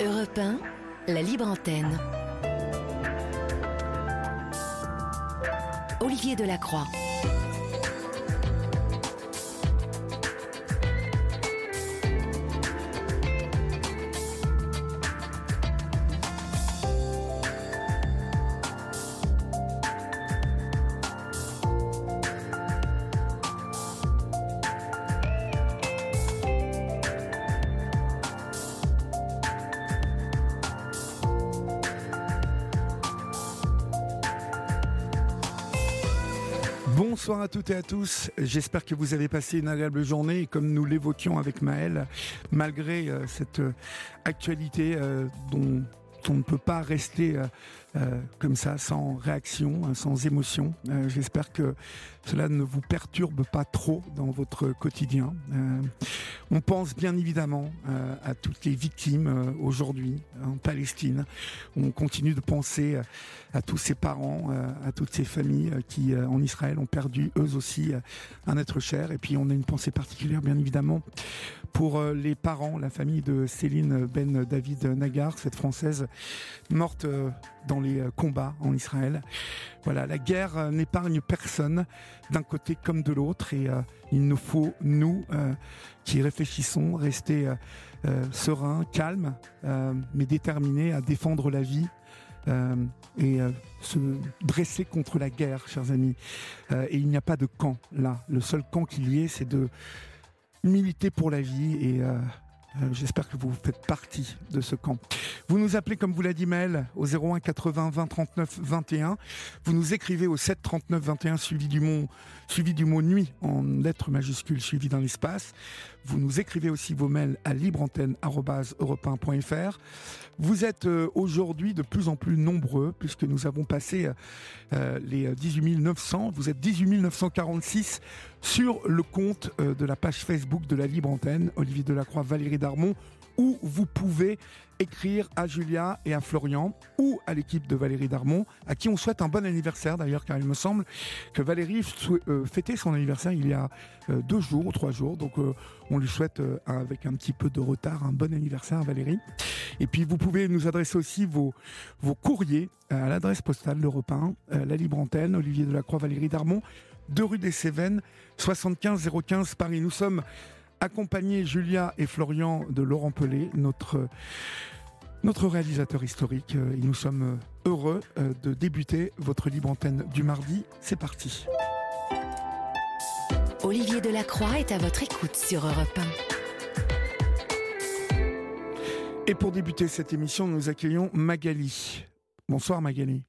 Europe 1, la libre antenne. Olivier Delacroix. À toutes et à tous. J'espère que vous avez passé une agréable journée comme nous l'évoquions avec Maël, malgré euh, cette euh, actualité euh, dont on ne peut pas rester comme ça, sans réaction, hein, sans émotion. J'espère que cela ne vous perturbe pas trop dans votre quotidien. on pense bien évidemment à toutes les victimes aujourd'hui en Palestine. On continue de penser à tous ces parents, à toutes ces familles qui en Israël ont perdu eux aussi un être cher. Et puis on a une pensée particulière bien évidemment pour les parents, la famille de Céline Ben David Nagar, cette française morte dans les combats en Israël. Voilà, la guerre n'épargne personne d'un côté comme de l'autre et il nous faut, nous, qui réfléchissons, rester sereins, calmes, mais déterminés à défendre la vie euh, et euh, se dresser contre la guerre, chers amis. Euh, et il n'y a pas de camp là. Le seul camp qu'il y ait, c'est de militer pour la vie et J'espère que vous faites partie de ce camp. Vous nous appelez, comme vous l'a dit Maël, au 01 80 20 39 21. Vous nous écrivez au 7 39 21 suivi du mot, suivi du mot nuit en lettres majuscules suivi dans l'espace. Vous nous écrivez aussi vos mails à libreantenne.europe1.fr. Vous êtes euh, aujourd'hui de plus en plus nombreux puisque nous avons passé euh, les 18 900. Vous êtes 18 946 sur le compte euh, de la page Facebook de la Libre Antenne, Olivier Delacroix, Valérie Darmon, où vous pouvez écrire à Julia et à Florian ou à l'équipe de Valérie Darmon, à qui on souhaite un bon anniversaire d'ailleurs, car il me semble que Valérie euh, fêtait son anniversaire il y a euh, deux jours ou trois jours. Donc euh, on lui souhaite avec un petit peu de retard un bon anniversaire à Valérie. Et puis vous pouvez nous adresser aussi vos, vos courriers à l'adresse postale de 1, la Libre Antenne, Olivier Delacroix, Valérie Darmon, 2 rue des Cévennes, 75 015 Paris. Nous sommes accompagné Julia et Florian de Laurent Pelé, notre, notre réalisateur historique. Et nous sommes heureux euh, de débuter votre libre antenne du mardi. C'est parti. Olivier Delacroix est à votre écoute sur Europe 1. Et pour débuter cette émission, nous accueillons Magali. Bonsoir Magali.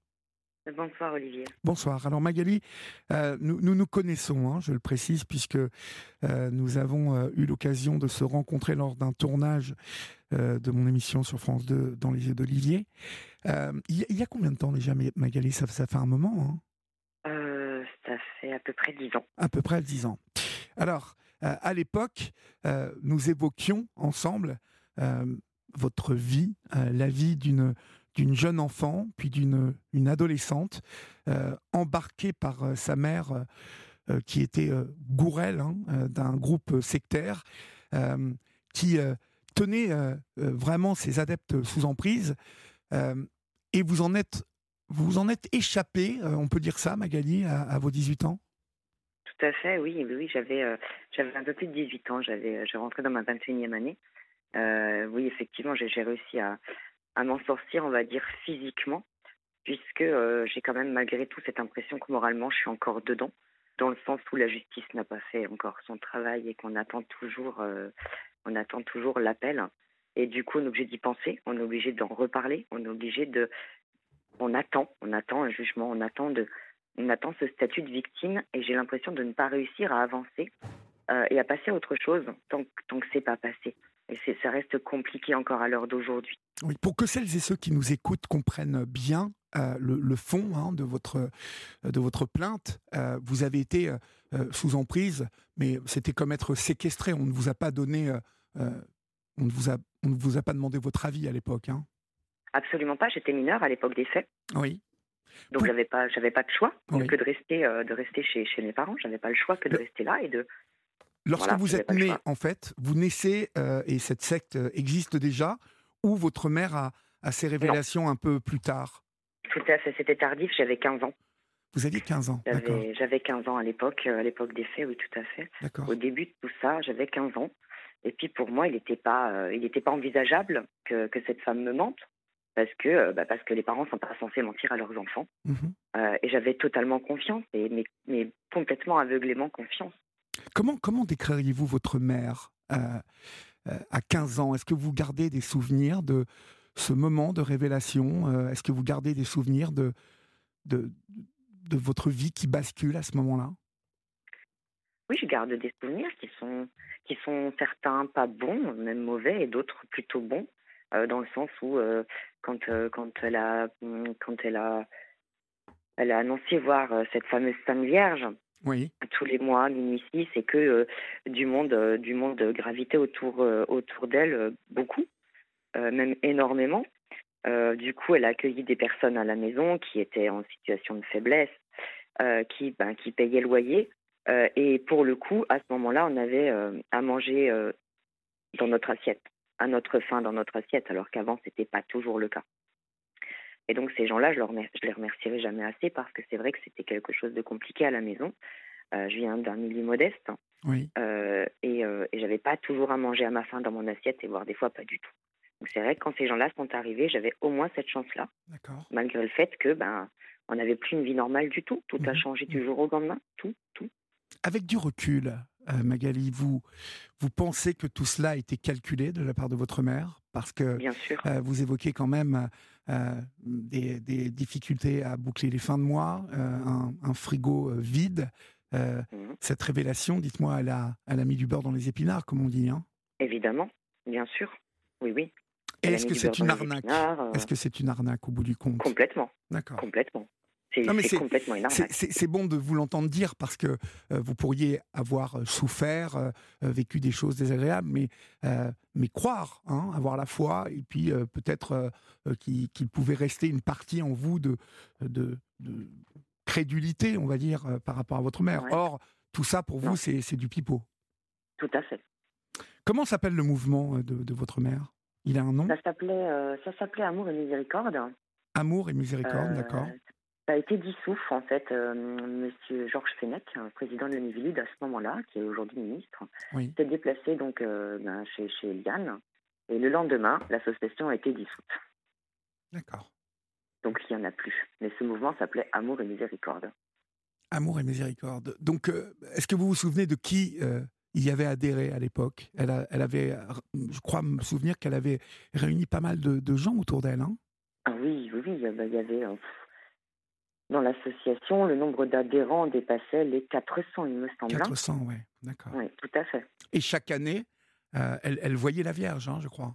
Bonsoir Olivier. Bonsoir. Alors Magali, euh, nous, nous, connaissons, hein, je le précise, puisque euh, nous avons euh, eu l'occasion de se rencontrer lors d'un tournage de mon émission sur France 2 dans les yeux d'Olivier. Il y, a combien de temps déjà Magali? Ça, ça fait un moment hein Ça fait à peu près dix ans. À peu près dix ans. Alors, à l'époque, nous évoquions ensemble votre vie, la vie d'une d'une jeune enfant, puis d'une une adolescente, euh, embarquée par euh, sa mère, euh, qui était Gourel, hein, d'un groupe sectaire, qui tenait vraiment ses adeptes sous emprise. et vous en êtes, vous en êtes échappé, on peut dire ça, Magali, à, vos 18 ans? Tout à fait, oui, oui, j'avais, j'avais un peu plus de 18 ans, j'avais, je rentrais dans ma 21e année. oui, effectivement, j'ai réussi à, à m'en sortir, on va dire, physiquement, puisque euh, j'ai quand même malgré tout cette impression que moralement je suis encore dedans, dans le sens où la justice n'a pas fait encore son travail et qu'on attend toujours, euh, on attend toujours l'appel. Et du coup, on est obligé d'y penser, on est obligé d'en reparler, on est obligé de, on attend, on attend un jugement, on attend de, on attend ce statut de victime, et j'ai l'impression de ne pas réussir à avancer euh, et à passer à autre chose tant, tant que c'est pas passé. Et ça reste compliqué encore à l'heure d'aujourd'hui. Oui, pour que celles et ceux qui nous écoutent comprennent bien euh, le, fond hein, de, votre, euh, de votre plainte, euh, vous avez été sous emprise, mais c'était comme être séquestré. On ne vous a pas donné, on, ne vous a, on ne vous a pas demandé votre avis à l'époque. Hein. Absolument pas. J'étais mineure à l'époque des faits. Oui. Donc j'avais pas, j'avais pas de choix que de rester, de rester chez, chez mes parents. J'avais pas le choix que de rester là et de Lorsque vous êtes né, en fait, vous naissez et cette secte existe déjà, ou votre mère a, a ses révélations un peu plus tard? Tout à fait, c'était tardif, j'avais 15 ans. Vous aviez 15 ans J'avais 15 ans à l'époque, à l'époque des faits, oui, tout à fait. Au début de tout ça, j'avais 15 ans. Et puis pour moi, il n'était pas, il pas envisageable que, que, cette femme me mente parce que, bah parce que les parents sont pas censés mentir à leurs enfants. Mhm. et j'avais totalement confiance, et, mais, mais, complètement aveuglément confiance. Comment, comment décririez-vous votre mère à 15 ans. Est-ce que vous gardez des souvenirs de ce moment de révélation Est-ce que vous gardez des souvenirs de, de, de votre vie qui bascule à ce moment-là? Oui, je garde des souvenirs qui sont, qui sont certains pas bons, même mauvais, et d'autres plutôt bons, dans le sens où quand, quand, elle a, quand elle, a, elle a annoncé voir cette fameuse Sainte Vierge, tous les mois, minuit 6, et que du monde, du monde gravitait autour, autour d'elle beaucoup, même énormément. du coup, elle a accueilli des personnes à la maison qui étaient en situation de faiblesse, qui, ben, qui payaient loyer. et pour le coup, à ce moment-là, on avait à manger dans notre assiette, à notre faim dans notre assiette, alors qu'avant, ce n'était pas toujours le cas. Et donc ces gens-là, je, ne les remercierai jamais assez parce que c'est vrai que c'était quelque chose de compliqué à la maison. Euh, je viens d'un milieu modeste oui. euh, et, euh, et j'avais pas toujours à manger à ma faim dans mon assiette et voire des fois pas du tout. Donc c'est vrai que quand ces gens-là sont arrivés, j'avais au moins cette chance-là, malgré le fait que ben on n'avait plus une vie normale du tout. Tout a mhm. changé du jour au lendemain, tout, tout. Avec du recul, euh, Magali, vous, vous pensez que tout cela a été calculé de la part de votre mère? Parce que Bien sûr. Euh, vous évoquez quand même euh, des, difficultés à boucler les fins de mois, un, frigo vide. Mhm. Cette révélation, dites-moi, elle a, elle a mis du beurre dans les épinards, comme on dit. Hein? Évidemment, bien sûr. Oui, oui. est-ce que c'est une arnaque? Est-ce que c'est une arnaque au bout du compte? Complètement. D'accord. Complètement. C'est complètement C'est bon de vous l'entendre dire parce que euh, vous pourriez avoir euh, souffert, euh, vécu des choses désagréables, mais, mais croire, hein, avoir la foi, et puis peut-être qu'il pouvait rester une partie en vous de, de, crédulité, on va dire, par rapport à votre mère. Or, tout ça pour vous, c'est du pipeau. Tout à fait. Comment s'appelle le mouvement de, votre mère? Il a un nom? Ça s'appelait Amour et Miséricorde. Amour et Miséricorde, d'accord. Ça a été dissous, en fait. Euh, Monsieur Georges Fenech, président de l'Univilide à ce moment-là, qui est aujourd'hui ministre, s'est déplacé donc euh, ben, chez, chez Eliane. Et le lendemain, l'association a été dissoute. D'accord. Donc il n'y en a plus. Mais ce mouvement s'appelait Amour et Miséricorde. Amour et Miséricorde. Donc, euh, est-ce que vous vous souvenez de qui il y avait adhéré à l'époque? Elle, elle, avait, je crois me souvenir qu'elle avait réuni pas mal de, gens autour d'elle. Hein? Ah oui, oui, oui. Il y avait dans l'association, le nombre d'adhérents dépassait les 400, il me semble. 400, hein. oui, d'accord. Oui, tout à fait. Et chaque année, euh, elle, voyait la Vierge, hein, je crois.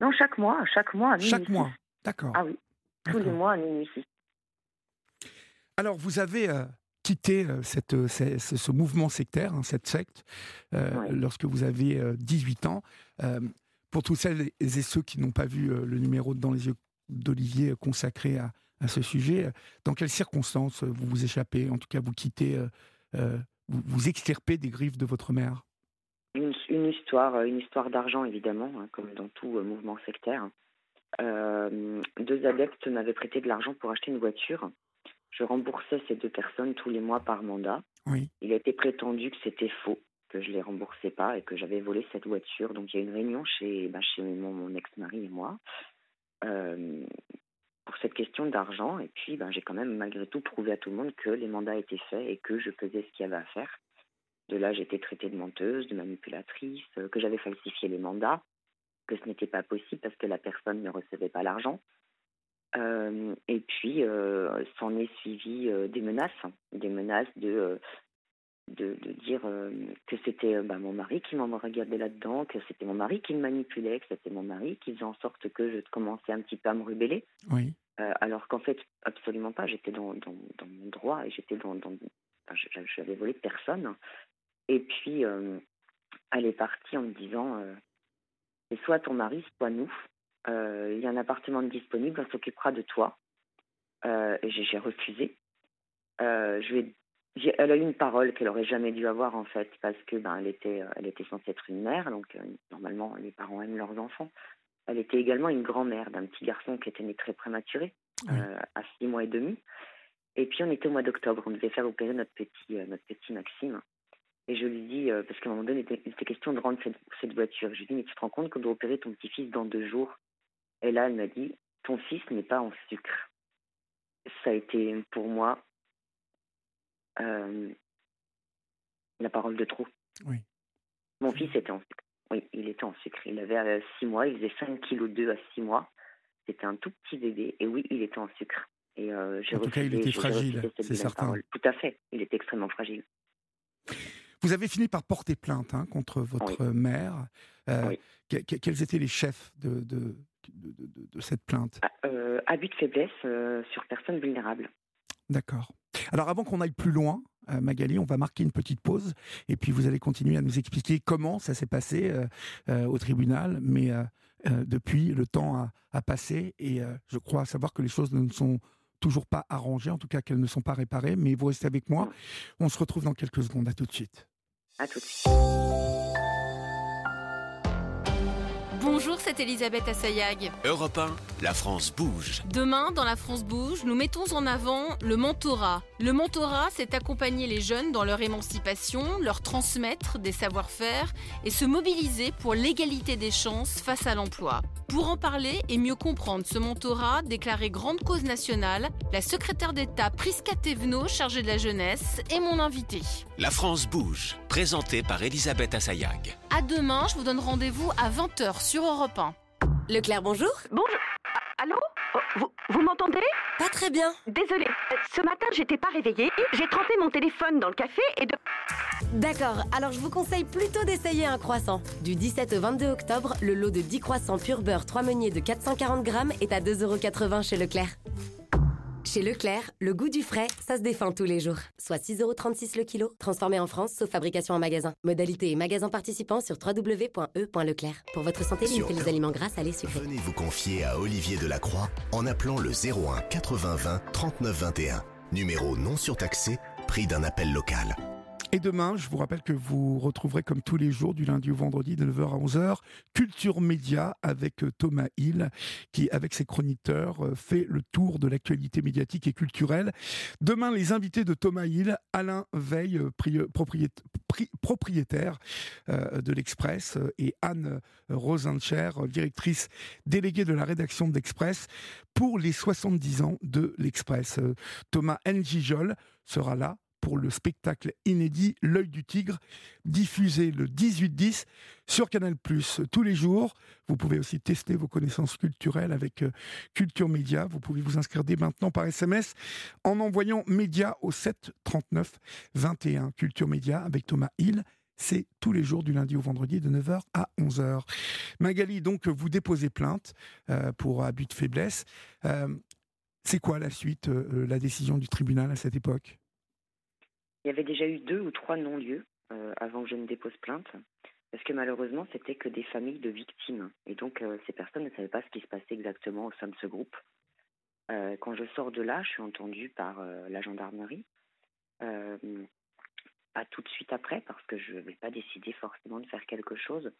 Non, chaque mois, chaque mois à. Chaque mois, d'accord. Ah oui, tous les mois à minuit. Alors, vous avez euh, quitté euh, cette, ce, mouvement sectaire, hein, cette secte, lorsque vous avez 18 ans. pour tous celles et ceux qui n'ont pas vu le numéro Dans les yeux d'Olivier consacré à, à ce sujet. Dans quelles circonstances vous vous échappez, en tout cas vous quittez, euh, euh, vous, vous extirpez des griffes de votre mère? Une, histoire, une histoire d'argent évidemment, hein, comme dans tout euh, mouvement sectaire. deux adeptes m'avaient prêté de l'argent pour acheter une voiture. Je remboursais ces deux personnes tous les mois par mandat. Oui. Il a été prétendu que c'était faux, que je ne les remboursais pas et que j'avais volé cette voiture. Donc il y a une réunion chez, bah, chez mon, mon ex-mari et moi pour cette question d'argent. Et puis, ben, j'ai quand même malgré tout prouvé à tout le monde que les mandats étaient faits et que je faisais ce qu'il y avait à faire. De là, j'ai été traitée de menteuse, de manipulatrice, euh, que j'avais falsifié les mandats, que ce n'était pas possible parce que la personne ne recevait pas l'argent. Euh, et puis, euh, s'en est suivi des menaces, des menaces de de, dire euh, que c'était euh, bah, mon mari qui m'en regardait là-dedans, que c'était mon mari qui me manipulait, que c'était mon mari qui faisait en sorte que je commençais un petit peu à me rebeller. Oui. Euh, alors qu'en fait, absolument pas. J'étais dans, dans, dans, mon droit et j'étais dans. dans enfin, j'avais volé personne. Et puis, elle est partie en me disant c'est soit ton mari, soit nous. Il y a un appartement disponible, on s'occupera de toi. et j'ai refusé. je lui ai elle a eu une parole qu'elle aurait jamais dû avoir en fait parce que ben elle était elle était censée être une mère donc normalement les parents aiment leurs enfants. Elle était également une grand-mère d'un petit garçon qui était né très prématuré à six mois et demi. Et puis on était au mois d'octobre, on devait faire opérer notre petit notre petit Maxime. Et je lui dis, parce qu'à un moment donné, il était, question de rendre cette, cette voiture. Je lui dis, mais tu te rends compte qu'on doit opérer ton petit-fils dans deux jours? Et là, elle m'a dit, ton fils n'est pas en sucre. Ça a été pour moi euh, la parole de trop. Oui. Mon fils était en sucre. Oui, il était en sucre. Il avait 6 mois, il faisait 5 kg 2 à 6 mois. C'était un tout petit bébé. Et oui, il était en sucre. Et euh, en tout cas, il était fragile, c'est certain. Tout à fait, il était extrêmement fragile. Vous avez fini par porter plainte hein, contre votre mère. Euh, quels étaient les chefs de, de, de, cette plainte? Ah, euh, Abus de faiblesse euh, sur personnes vulnérables. D'accord. Alors avant qu'on aille plus loin, Magali, on va marquer une petite pause et puis vous allez continuer à nous expliquer comment ça s'est passé au tribunal. Mais depuis, le temps a, a passé et je crois savoir que les choses ne sont toujours pas arrangées, en tout cas qu'elles ne sont pas réparées. Mais vous restez avec moi. On se retrouve dans quelques secondes. À tout de suite. À tout de suite. Bonjour, c'est Elisabeth Assayag. Europe 1, la France bouge. Demain, dans La France bouge, nous mettons en avant le mentorat. Le mentorat, c'est accompagner les jeunes dans leur émancipation, leur transmettre des savoir-faire et se mobiliser pour l'égalité des chances face à l'emploi. Pour en parler et mieux comprendre ce mentorat, déclaré grande cause nationale, la secrétaire d'État Prisca Thévenot, chargée de la jeunesse, est mon invitée. La France bouge, présentée par Elisabeth Assayag. À demain, je vous donne rendez-vous à 20h sur Europe 1. Leclerc, bonjour. Bonjour. Allô oh, Vous, m'entendez? Pas très bien. Désolée. Ce matin, j'étais pas réveillée. J'ai trempé mon téléphone dans le café et de. D'accord, alors je vous conseille plutôt d'essayer un croissant. Du 17 au 22 octobre, le lot de 10 croissants pur beurre 3 meuniers de 440 grammes est à 2,80€ chez Leclerc. Chez Leclerc, le goût du frais, ça se défend tous les jours. Soit 6,36€ le kilo, transformé en France, sauf fabrication en magasin. Modalité et magasin participant sur www.e.leclerc. Pour votre santé, limitez les aliments gras, salés, sucrés. Venez vous confier à Olivier Delacroix en appelant le 01 80 20 39 21. Numéro non surtaxé, prix d'un appel local. Et demain, je vous rappelle que vous retrouverez comme tous les jours, du lundi au vendredi, de 9h à 11h, Culture Média avec euh, Thomas Hill, qui, avec ses chroniqueurs, euh, fait le tour de l'actualité médiatique et culturelle. Demain, les invités de Thomas Hill, Alain Veil, euh, propriétaire de l'Express, et Anne Rosencher, directrice déléguée de la rédaction de l'Express, pour les 70 ans de l'Express. Thomas Njijol sera là pour le spectacle inédit L'œil du tigre, diffusé le 18-10 sur Canal+, tous les jours. Vous pouvez aussi tester vos connaissances culturelles avec euh, Culture Média. Vous pouvez vous inscrire dès maintenant par SMS en envoyant Média au 7 39 21. Culture Média avec Thomas Hill. C'est tous les jours du lundi au vendredi de 9h à 11h. Magali, donc, vous déposez plainte euh, pour abus de faiblesse. Euh, c'est quoi la suite, la décision du tribunal à cette époque? Il y avait déjà eu deux ou trois non-lieux euh, avant que je ne dépose plainte, parce que malheureusement, c'était que des familles de victimes. Et donc, euh, ces personnes ne savaient pas ce qui se passait exactement au sein de ce groupe. Euh, quand je sors de là, je suis entendue par la gendarmerie. pas tout de suite après, parce que je n'avais pas décidé forcément de faire quelque chose.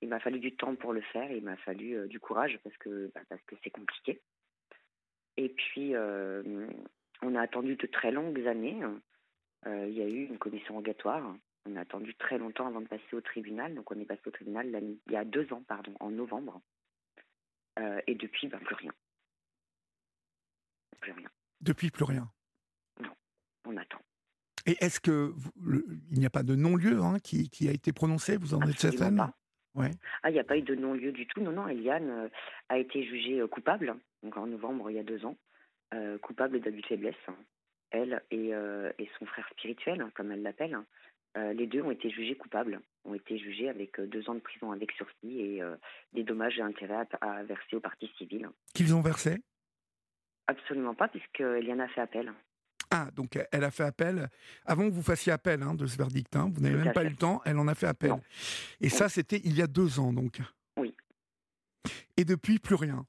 Il m'a fallu du temps pour le faire, il m'a fallu du courage, parce que bah, parce que c'est compliqué. Et puis, on a attendu de très longues années. Euh, il y a eu une commission rogatoire. On a attendu très longtemps avant de passer au tribunal. Donc on est passé au tribunal il y a deux ans, pardon, en novembre. Euh, et depuis, ben, plus rien. Plus rien. Depuis, plus rien. Non, on attend. Et est-ce que il n'y a pas de non-lieu hein, qui, qui, a été prononcé? Vous en êtes certaine? ouais. Ah, il n'y a pas eu de non-lieu du tout. Non, non, Eliane euh, a été jugée coupable, donc en novembre il y a deux ans, coupable d'abus de faiblesse elle euh, et, son frère spirituel, hein, comme elle l'appelle, hein, euh, les deux ont été jugés coupables, ont été jugés avec euh, deux ans de prison avec sursis et des dommages et intérêts à, verser aux parties civiles. Qu'ils ont versé? Absolument pas, puisque en a fait appel. Ah, donc elle a fait appel avant que vous fassiez appel hein, de ce verdict. vous n'avez même pas eu le temps, elle en a fait appel. Et ça, c'était il y a deux ans, donc. Oui. Et depuis, plus rien.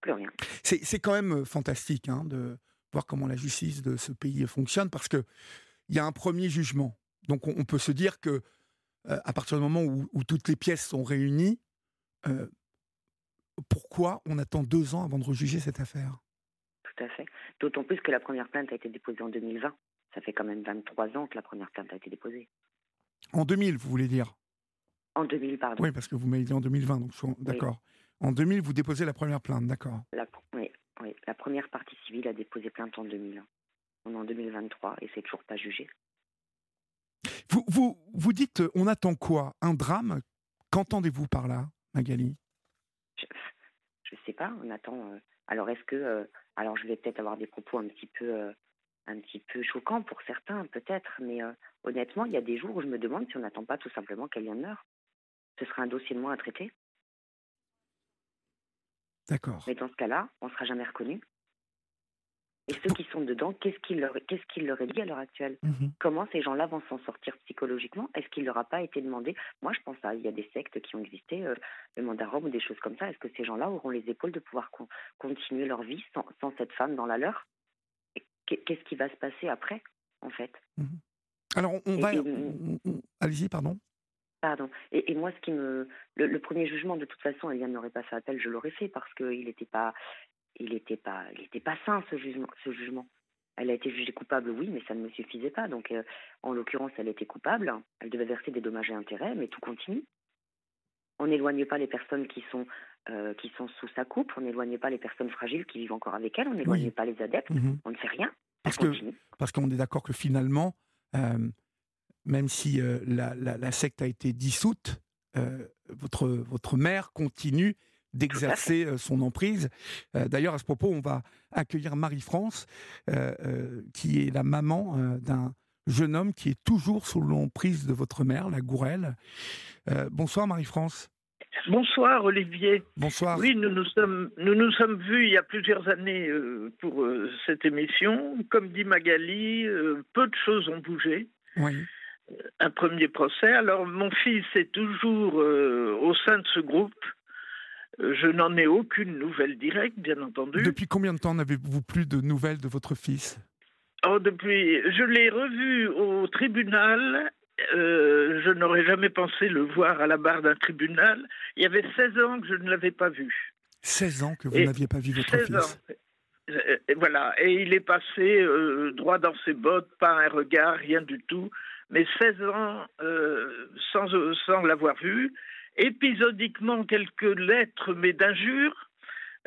Plus rien. C'est quand même fantastique de, voir comment la justice de ce pays fonctionne, parce que il y a un premier jugement. Donc on, peut se dire que à partir du moment où, toutes les pièces sont réunies, pourquoi on attend deux ans avant de rejuger cette affaire? Tout à fait. D'autant plus que la première plainte a été déposée en 2020. Ça fait quand même 23 ans que la première plainte a été déposée. En 2000, vous voulez dire? En 2000, pardon. Oui, parce que vous m'avez dit en 2020, donc d'accord. En 2000, vous déposez la première plainte, d'accord. oui, oui, la première partie civile a déposé plainte en 2000. On est en 2023 et c'est toujours pas jugé. Vous, vous, vous dites, euh, on attend quoi? Un drame? Qu'entendez-vous par là, Magali? Je ne sais pas, on attend. Euh, alors, est-ce que. Euh, alors, je vais peut-être avoir des propos un petit peu un petit peu choquant pour certains, peut-être, mais honnêtement, il y a des jours où je me demande si on n'attend pas tout simplement qu'elle meure. Ce serait un dossier de moins à traiter. D'accord. Mais dans ce cas-là, on ne sera jamais reconnu. Et ceux qui sont dedans, qu'est-ce qu'il leur, qu'est-ce qu'il leur est dit à l'heure actuelle? Mhm. Comment ces gens-là vont s'en sortir psychologiquement? Est-ce qu'il leur a pas été demandé? Moi, je pense à, il y a des sectes qui ont existé, euh, le mandarum ou des choses comme ça. Est-ce que ces gens-là auront les épaules de pouvoir continuer leur vie sans, sans cette femme dans la leur? Qu'est-ce qui va se passer après, en fait? Mhm. Alors, on, va. Allez-y, pardon. Pardon. Et, moi, ce qui me, le, premier jugement, de toute façon, Eliane n'aurait pas fait appel, je l'aurais fait parce qu'il n'était pas, il n'était pas, il était pas sain ce jugement, ce jugement. Elle a été jugée coupable, oui, mais ça ne me suffisait pas. Donc, euh, en l'occurrence, elle était coupable. Elle devait verser des dommages et intérêts, mais tout continue. On n'éloigne pas les personnes qui sont euh, qui sont sous sa coupe, on n'éloigne pas les personnes fragiles qui vivent encore avec elle, on n'éloigne pas les adeptes, mhm. on ne fait rien. Parce qu'on est d'accord que finalement, euh, même si euh, la, la, secte a été dissoute, votre votre mère continue d'exercer son emprise. D'ailleurs, à ce propos, on va accueillir Marie-France, qui est la maman d'un jeune homme qui est toujours sous l'emprise de votre mère, la Gourelle. bonsoir Marie-France. Bonsoir Olivier. Bonsoir. Oui, nous nous sommes, nous nous sommes vus il y a plusieurs années euh, pour euh, cette émission. Comme dit Magali, euh, peu de choses ont bougé. Oui. Un premier procès. Alors mon fils est toujours au sein de ce groupe. Je n'en ai aucune nouvelle directe, bien entendu. Depuis combien de temps n'avez-vous plus de nouvelles de votre fils? Oh, depuis, je l'ai revu au tribunal euh, je n'aurais jamais pensé le voir à la barre d'un tribunal. Il y avait 16 ans que je ne l'avais pas vu. 16 ans que vous n'aviez pas vu votre fils euh, voilà, et il est passé euh, droit dans ses bottes, pas un regard, rien du tout, mais 16 ans sans, sans l'avoir vu. Épisodiquement, quelques lettres, mais d'injures.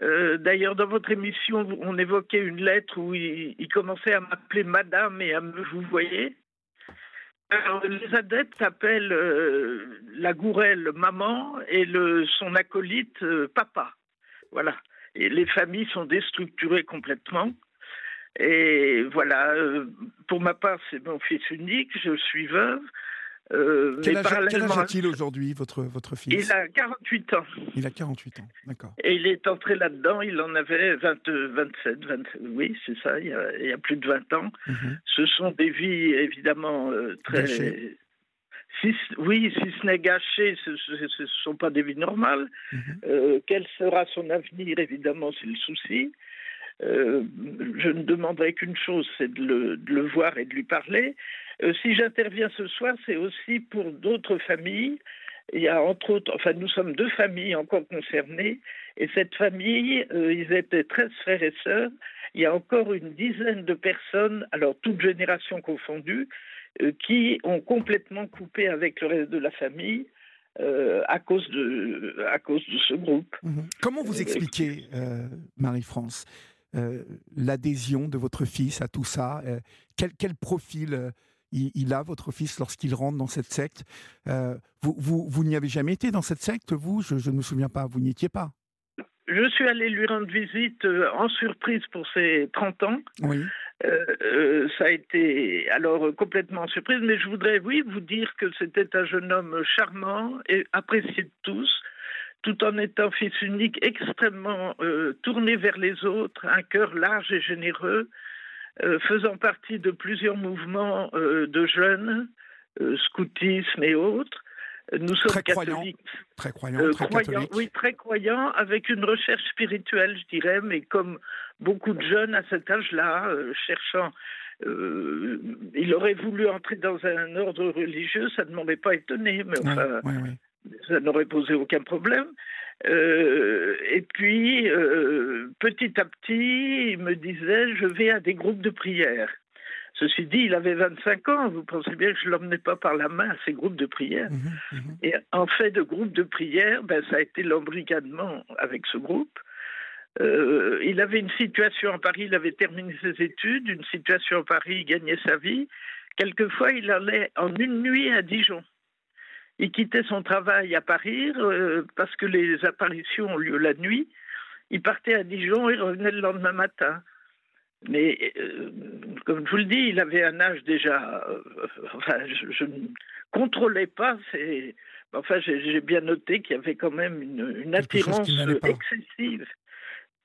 D'ailleurs, dans votre émission, on évoquait une lettre où il, commençait à m'appeler madame et à me vous voyez. Les adeptes appellent euh, la gourelle maman et son acolyte euh, papa. Voilà. Et les familles sont déstructurées complètement. Et voilà, euh, pour ma part, c'est mon fils unique, je suis veuve. Euh, quel, âge, a-t-il aujourd'hui, votre, votre fils? Il a 48 ans. Il a 48 ans, d'accord. Et il est entré là-dedans, il en avait 20, 27, 27, oui, c'est ça, il y, a, il y, a, plus de 20 ans. Mhm. Ce sont des vies, évidemment, euh, très... Si, oui, si ce n'est gâché, ce ne sont pas des vies normales. Mhm. Euh, quel sera son avenir, évidemment, c'est le souci. Euh, je ne demanderai qu'une chose, c'est de le, de le, voir et de lui parler. Euh, si j'interviens ce soir, c'est aussi pour d'autres familles. Il y a entre autres, enfin nous sommes deux familles encore concernées, et cette famille, euh, ils étaient 13 frères et sœurs. Il y a encore une dizaine de personnes, alors toutes générations confondues, qui ont complètement coupé avec le reste de la famille. à, cause de, à cause de ce groupe. Mhm. Comment vous expliquez, Marie-France, l'adhésion de votre fils à tout ça quel, quel, profil il, a, votre fils, lorsqu'il rentre dans cette secte. Euh, vous, vous, vous n'y avez jamais été dans cette secte, vous? Je, ne me souviens pas, vous n'y étiez pas. Je suis allé lui rendre visite euh, en surprise pour ses 30 ans. Oui. Euh, ça a été alors complètement en surprise, mais je voudrais, oui, vous dire que c'était un jeune homme charmant et apprécié de tous, tout en étant fils unique, extrêmement tourné vers les autres, un cœur large et généreux, euh, faisant partie de plusieurs mouvements euh, de jeunes, euh, scoutisme et autres. Nous sommes catholiques. très croyants, très croyants, Oui, très croyants, avec une recherche spirituelle, je dirais, mais comme beaucoup de jeunes à cet âge-là, cherchant il aurait voulu entrer dans un ordre religieux, ça ne m'aurait pas étonné, mais enfin, ça n'aurait posé aucun problème. et puis, petit à petit, il me disait, je vais à des groupes de prière. Ceci dit, il avait 25 ans. Vous pensez bien que je ne l'emmenais pas par la main à ces groupes de prière. Mhm, mhm. Et en fait de groupe de prière, ben, ça a été l'embrigadement avec ce groupe. Euh, il avait une situation à Paris, il avait terminé ses études, une situation à Paris, il gagnait sa vie. Quelquefois, il allait en une nuit à Dijon. Il quittait son travail à Paris euh, parce que les apparitions ont lieu la nuit. Il partait à Dijon et revenait le lendemain matin. Mais euh, comme je vous le dis, il avait un âge déjà. Euh, enfin, je, ne contrôlais pas. Enfin, j'ai bien noté qu'il y avait quand même une, attirance excessive.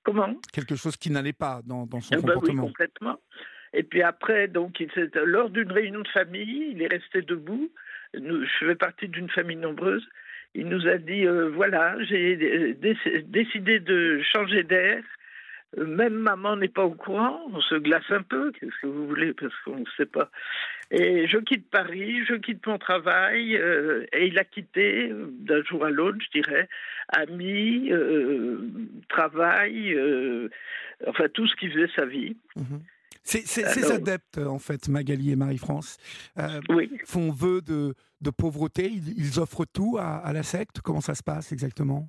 Comment? Quelque chose qui n'allait pas dans, son eh ben comportement. oui, complètement. Et puis après, donc, il, lors d'une réunion de famille, il est resté debout. Je fais partie d'une famille nombreuse. Il nous a dit euh, voilà, j'ai décidé de changer d'air même maman n'est pas au courant, on se glace un peu, qu'est-ce que vous voulez, parce qu'on ne sait pas. Et je quitte Paris, je quitte mon travail, euh, et il a quitté d'un jour à l'autre, je dirais, amis, euh, travail, euh, enfin tout ce qui faisait sa vie. Mhm. Ces, adeptes, en fait, Magali et Marie-France, font vœu de, pauvreté, ils, offrent tout à la secte, comment ça se passe exactement?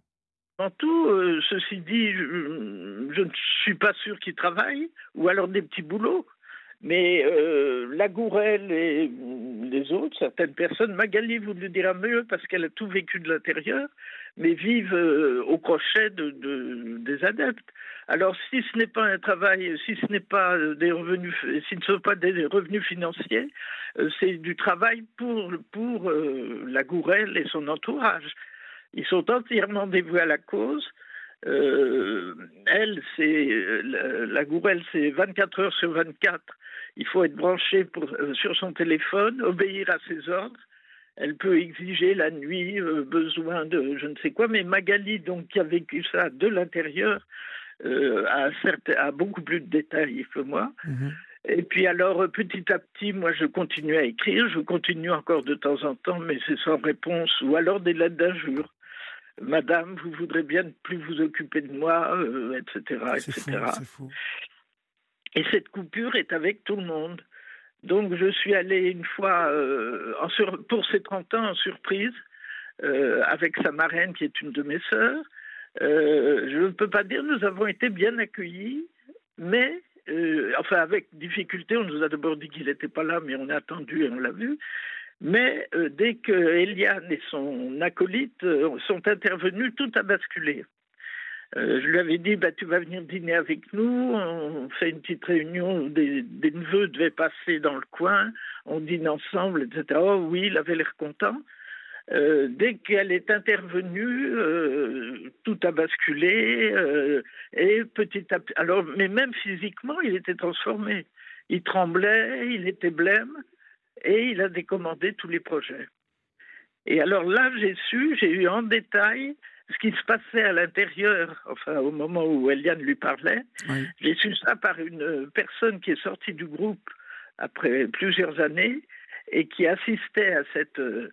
En tout, euh, ceci dit, je, ne suis pas sûr qu'ils travaillent, ou alors des petits boulots. Mais euh, la Gourelle et les autres, certaines personnes, Magali vous le dira mieux parce qu'elle a tout vécu de l'intérieur, mais vivent euh, au crochet de, des adeptes. Alors si ce n'est pas un travail, si ce n'est pas des revenus, si ne sont pas des revenus financiers, c'est du travail pour, pour la Gourelle et son entourage. Ils sont entièrement dévoués à la cause. Euh, elle, c'est la, Gourelle, c'est 24 heures sur 24. Il faut être branché euh, sur son téléphone, obéir à ses ordres. Elle peut exiger la nuit euh, besoin de je ne sais quoi, mais Magali, donc qui a vécu ça de l'intérieur, a, beaucoup plus de détails que moi. Mhm. Et puis alors, petit à petit, moi, je continue à écrire. Je continue encore de temps en temps, mais c'est sans réponse, ou alors des lettres d'injures. Madame, vous voudrez bien ne plus vous occuper de moi, etc. Euh, etc. Et cette coupure est avec tout le monde. Donc je suis allé une fois euh, pour ses 30 ans en surprise euh, avec sa marraine qui est une de mes sœurs. je ne peux pas dire nous avons été bien accueillis, mais enfin avec difficulté, on nous a d'abord dit qu'il n'était pas là, mais on a attendu et on l'a vu. Mais euh, dès que Eliane et son acolyte euh, sont intervenus, tout a basculé. Euh, je lui avais dit, bah, tu vas venir dîner avec nous, on fait une petite réunion, des, neveux devaient passer dans le coin, on dîne ensemble, etc. Oh oui, il avait l'air content. dès qu'elle est intervenue, tout a basculé et petit à petit. Alors, mais même physiquement, il était transformé. Il tremblait, il était blême et il a décommandé tous les projets. Et alors là, j'ai su, j'ai eu en détail ce qui se passait à l'intérieur, enfin au moment où Eliane lui parlait. J'ai su ça par une personne qui est sortie du groupe après plusieurs années et qui assistait à cette... Euh,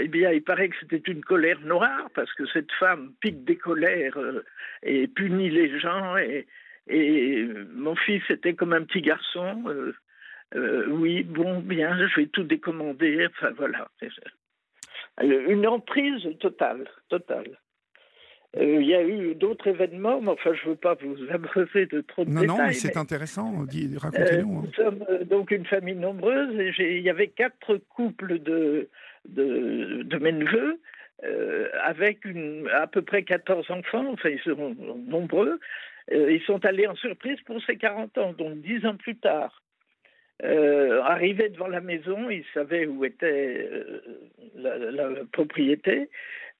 eh bien, il paraît que c'était une colère noire parce que cette femme pique des colères euh, et punit les gens. Et, et mon fils était comme un petit garçon. Euh, euh, oui, bon, bien, je vais tout décommander. Enfin, voilà. Une emprise totale, totale. Euh, il y a eu d'autres événements, mais enfin, je ne veux pas vous abreuver de trop de non, détails. Non, mais c'est intéressant, racontez-nous. Euh, nous sommes donc une famille nombreuse, et il y avait quatre couples de, de, de mes neveux, avec une, à peu près 14 enfants, enfin, ils sont nombreux. ils sont allés en surprise pour ces 40 ans, donc 10 ans plus tard. Euh, arrivé devant la maison, ils savaient où était euh, la, propriété.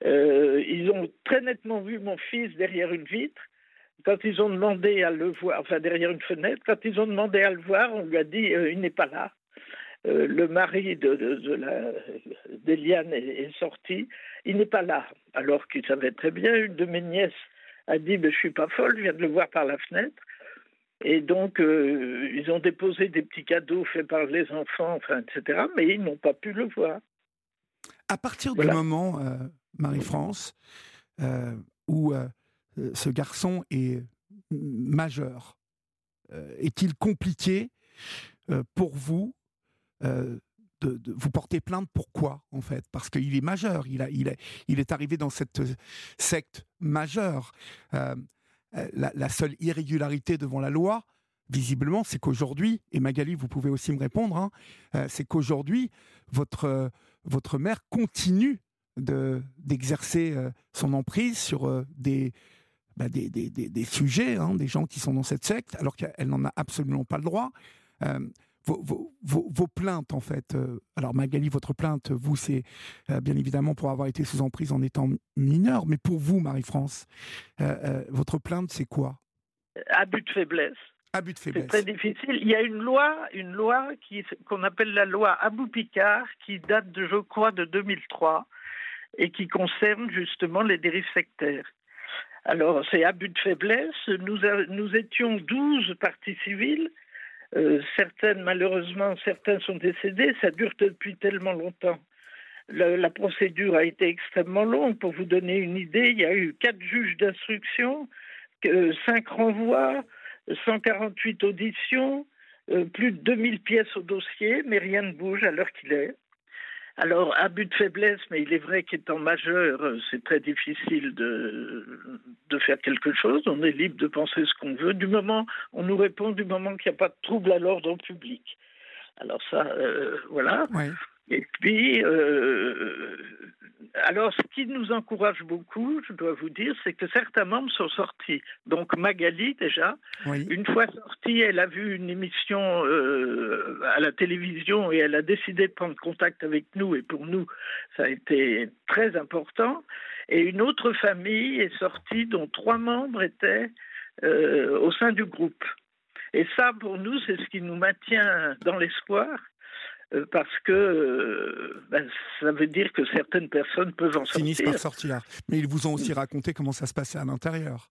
Euh, ils ont très nettement vu mon fils derrière une vitre. Quand ils ont demandé à le voir, enfin derrière une fenêtre, quand ils ont demandé à le voir, on lui a dit il n'est pas là. le mari de, d'Eliane est, sorti, il n'est pas là. Alors qu'il savait très bien, une de mes nièces a dit Je ne suis pas folle, je viens de le voir par la fenêtre. Et donc, euh, ils ont déposé des petits cadeaux faits par les enfants, enfin, etc., mais ils n'ont pas pu le voir. À partir du moment, euh, Marie-France, où ce garçon est majeur, est-il compliqué pour vous de, vous porter plainte. Pourquoi, en fait? Parce qu'il est majeur. Il, a, il, est, il est arrivé dans cette secte majeure. Euh, euh, la, seule irrégularité devant la loi, visiblement, c'est qu'aujourd'hui, et Magali, vous pouvez aussi me répondre, hein, euh, c'est qu'aujourd'hui, votre, votre mère continue d'exercer son emprise sur des, bah, des, des, des, sujets, hein, des gens qui sont dans cette secte, alors qu'elle n'en a absolument pas le droit vos, vos, plaintes, en fait. Euh, alors, Magali, votre plainte, vous, c'est euh, bien évidemment pour avoir été sous emprise en étant mineur, mais pour vous, Marie-France, euh, votre plainte, c'est quoi? Abus de faiblesse. Abus de faiblesse. C'est très difficile. Il y a une loi, une loi qui, qu'on appelle la loi Abou-Picard, qui date, de, je crois, de 2003 et qui concerne justement les dérives sectaires. Alors, c'est abus de faiblesse. Nous, nous étions 12 parties civiles euh, certaines, malheureusement, certains sont décédés. Ça dure depuis tellement longtemps. La, procédure a été extrêmement longue. Pour vous donner une idée, il y a eu quatre juges d'instruction, cinq renvois, 148 auditions, euh, plus de 2000 pièces au dossier, mais rien ne bouge à l'heure qu'il est. Alors, abus de faiblesse, mais il est vrai qu'étant majeur, c'est très difficile de, de faire quelque chose. On est libre de penser ce qu'on veut. Du moment, on nous répond du moment qu'il n'y a pas de trouble à l'ordre public. Alors ça, euh, voilà. Et puis, euh, alors, ce qui nous encourage beaucoup, je dois vous dire, c'est que certains membres sont sortis. Donc, Magali, déjà, une fois sortie, elle a vu une émission euh, à la télévision et elle a décidé de prendre contact avec nous. Et pour nous, ça a été très important. Et une autre famille est sortie dont trois membres étaient euh, au sein du groupe. Et ça, pour nous, c'est ce qui nous maintient dans l'espoir parce que euh, ben, ça veut dire que certaines personnes peuvent en sortir. Finissent par sortir. Mais ils vous ont aussi raconté comment ça se passait à l'intérieur.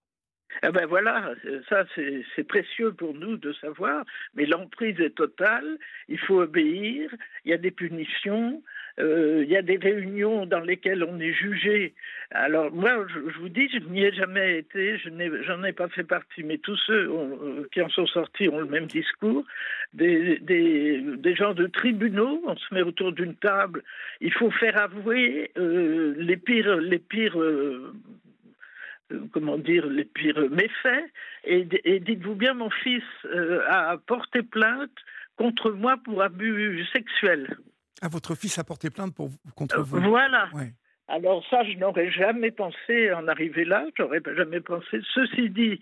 Eh ben voilà, ça c'est précieux pour nous de savoir, mais l'emprise est totale, il faut obéir, il y a des punitions, euh, il y a des réunions dans lesquelles on est jugé. Alors moi, je, vous dis, je n'y ai jamais été, je n'en ai, pas fait partie, mais tous ceux euh, qui en sont sortis ont le même discours. Des, gens de tribunaux, on se met autour d'une table, il faut faire avouer euh, les pires, les pires comment dire, les pires méfaits. Et dites-vous bien, mon fils a porté plainte contre moi pour abus sexuels. Ah, votre fils a porté plainte pour, contre vous Voilà. Alors ça, je n'aurais jamais pensé en arriver là, j'aurais jamais pensé. Ceci dit,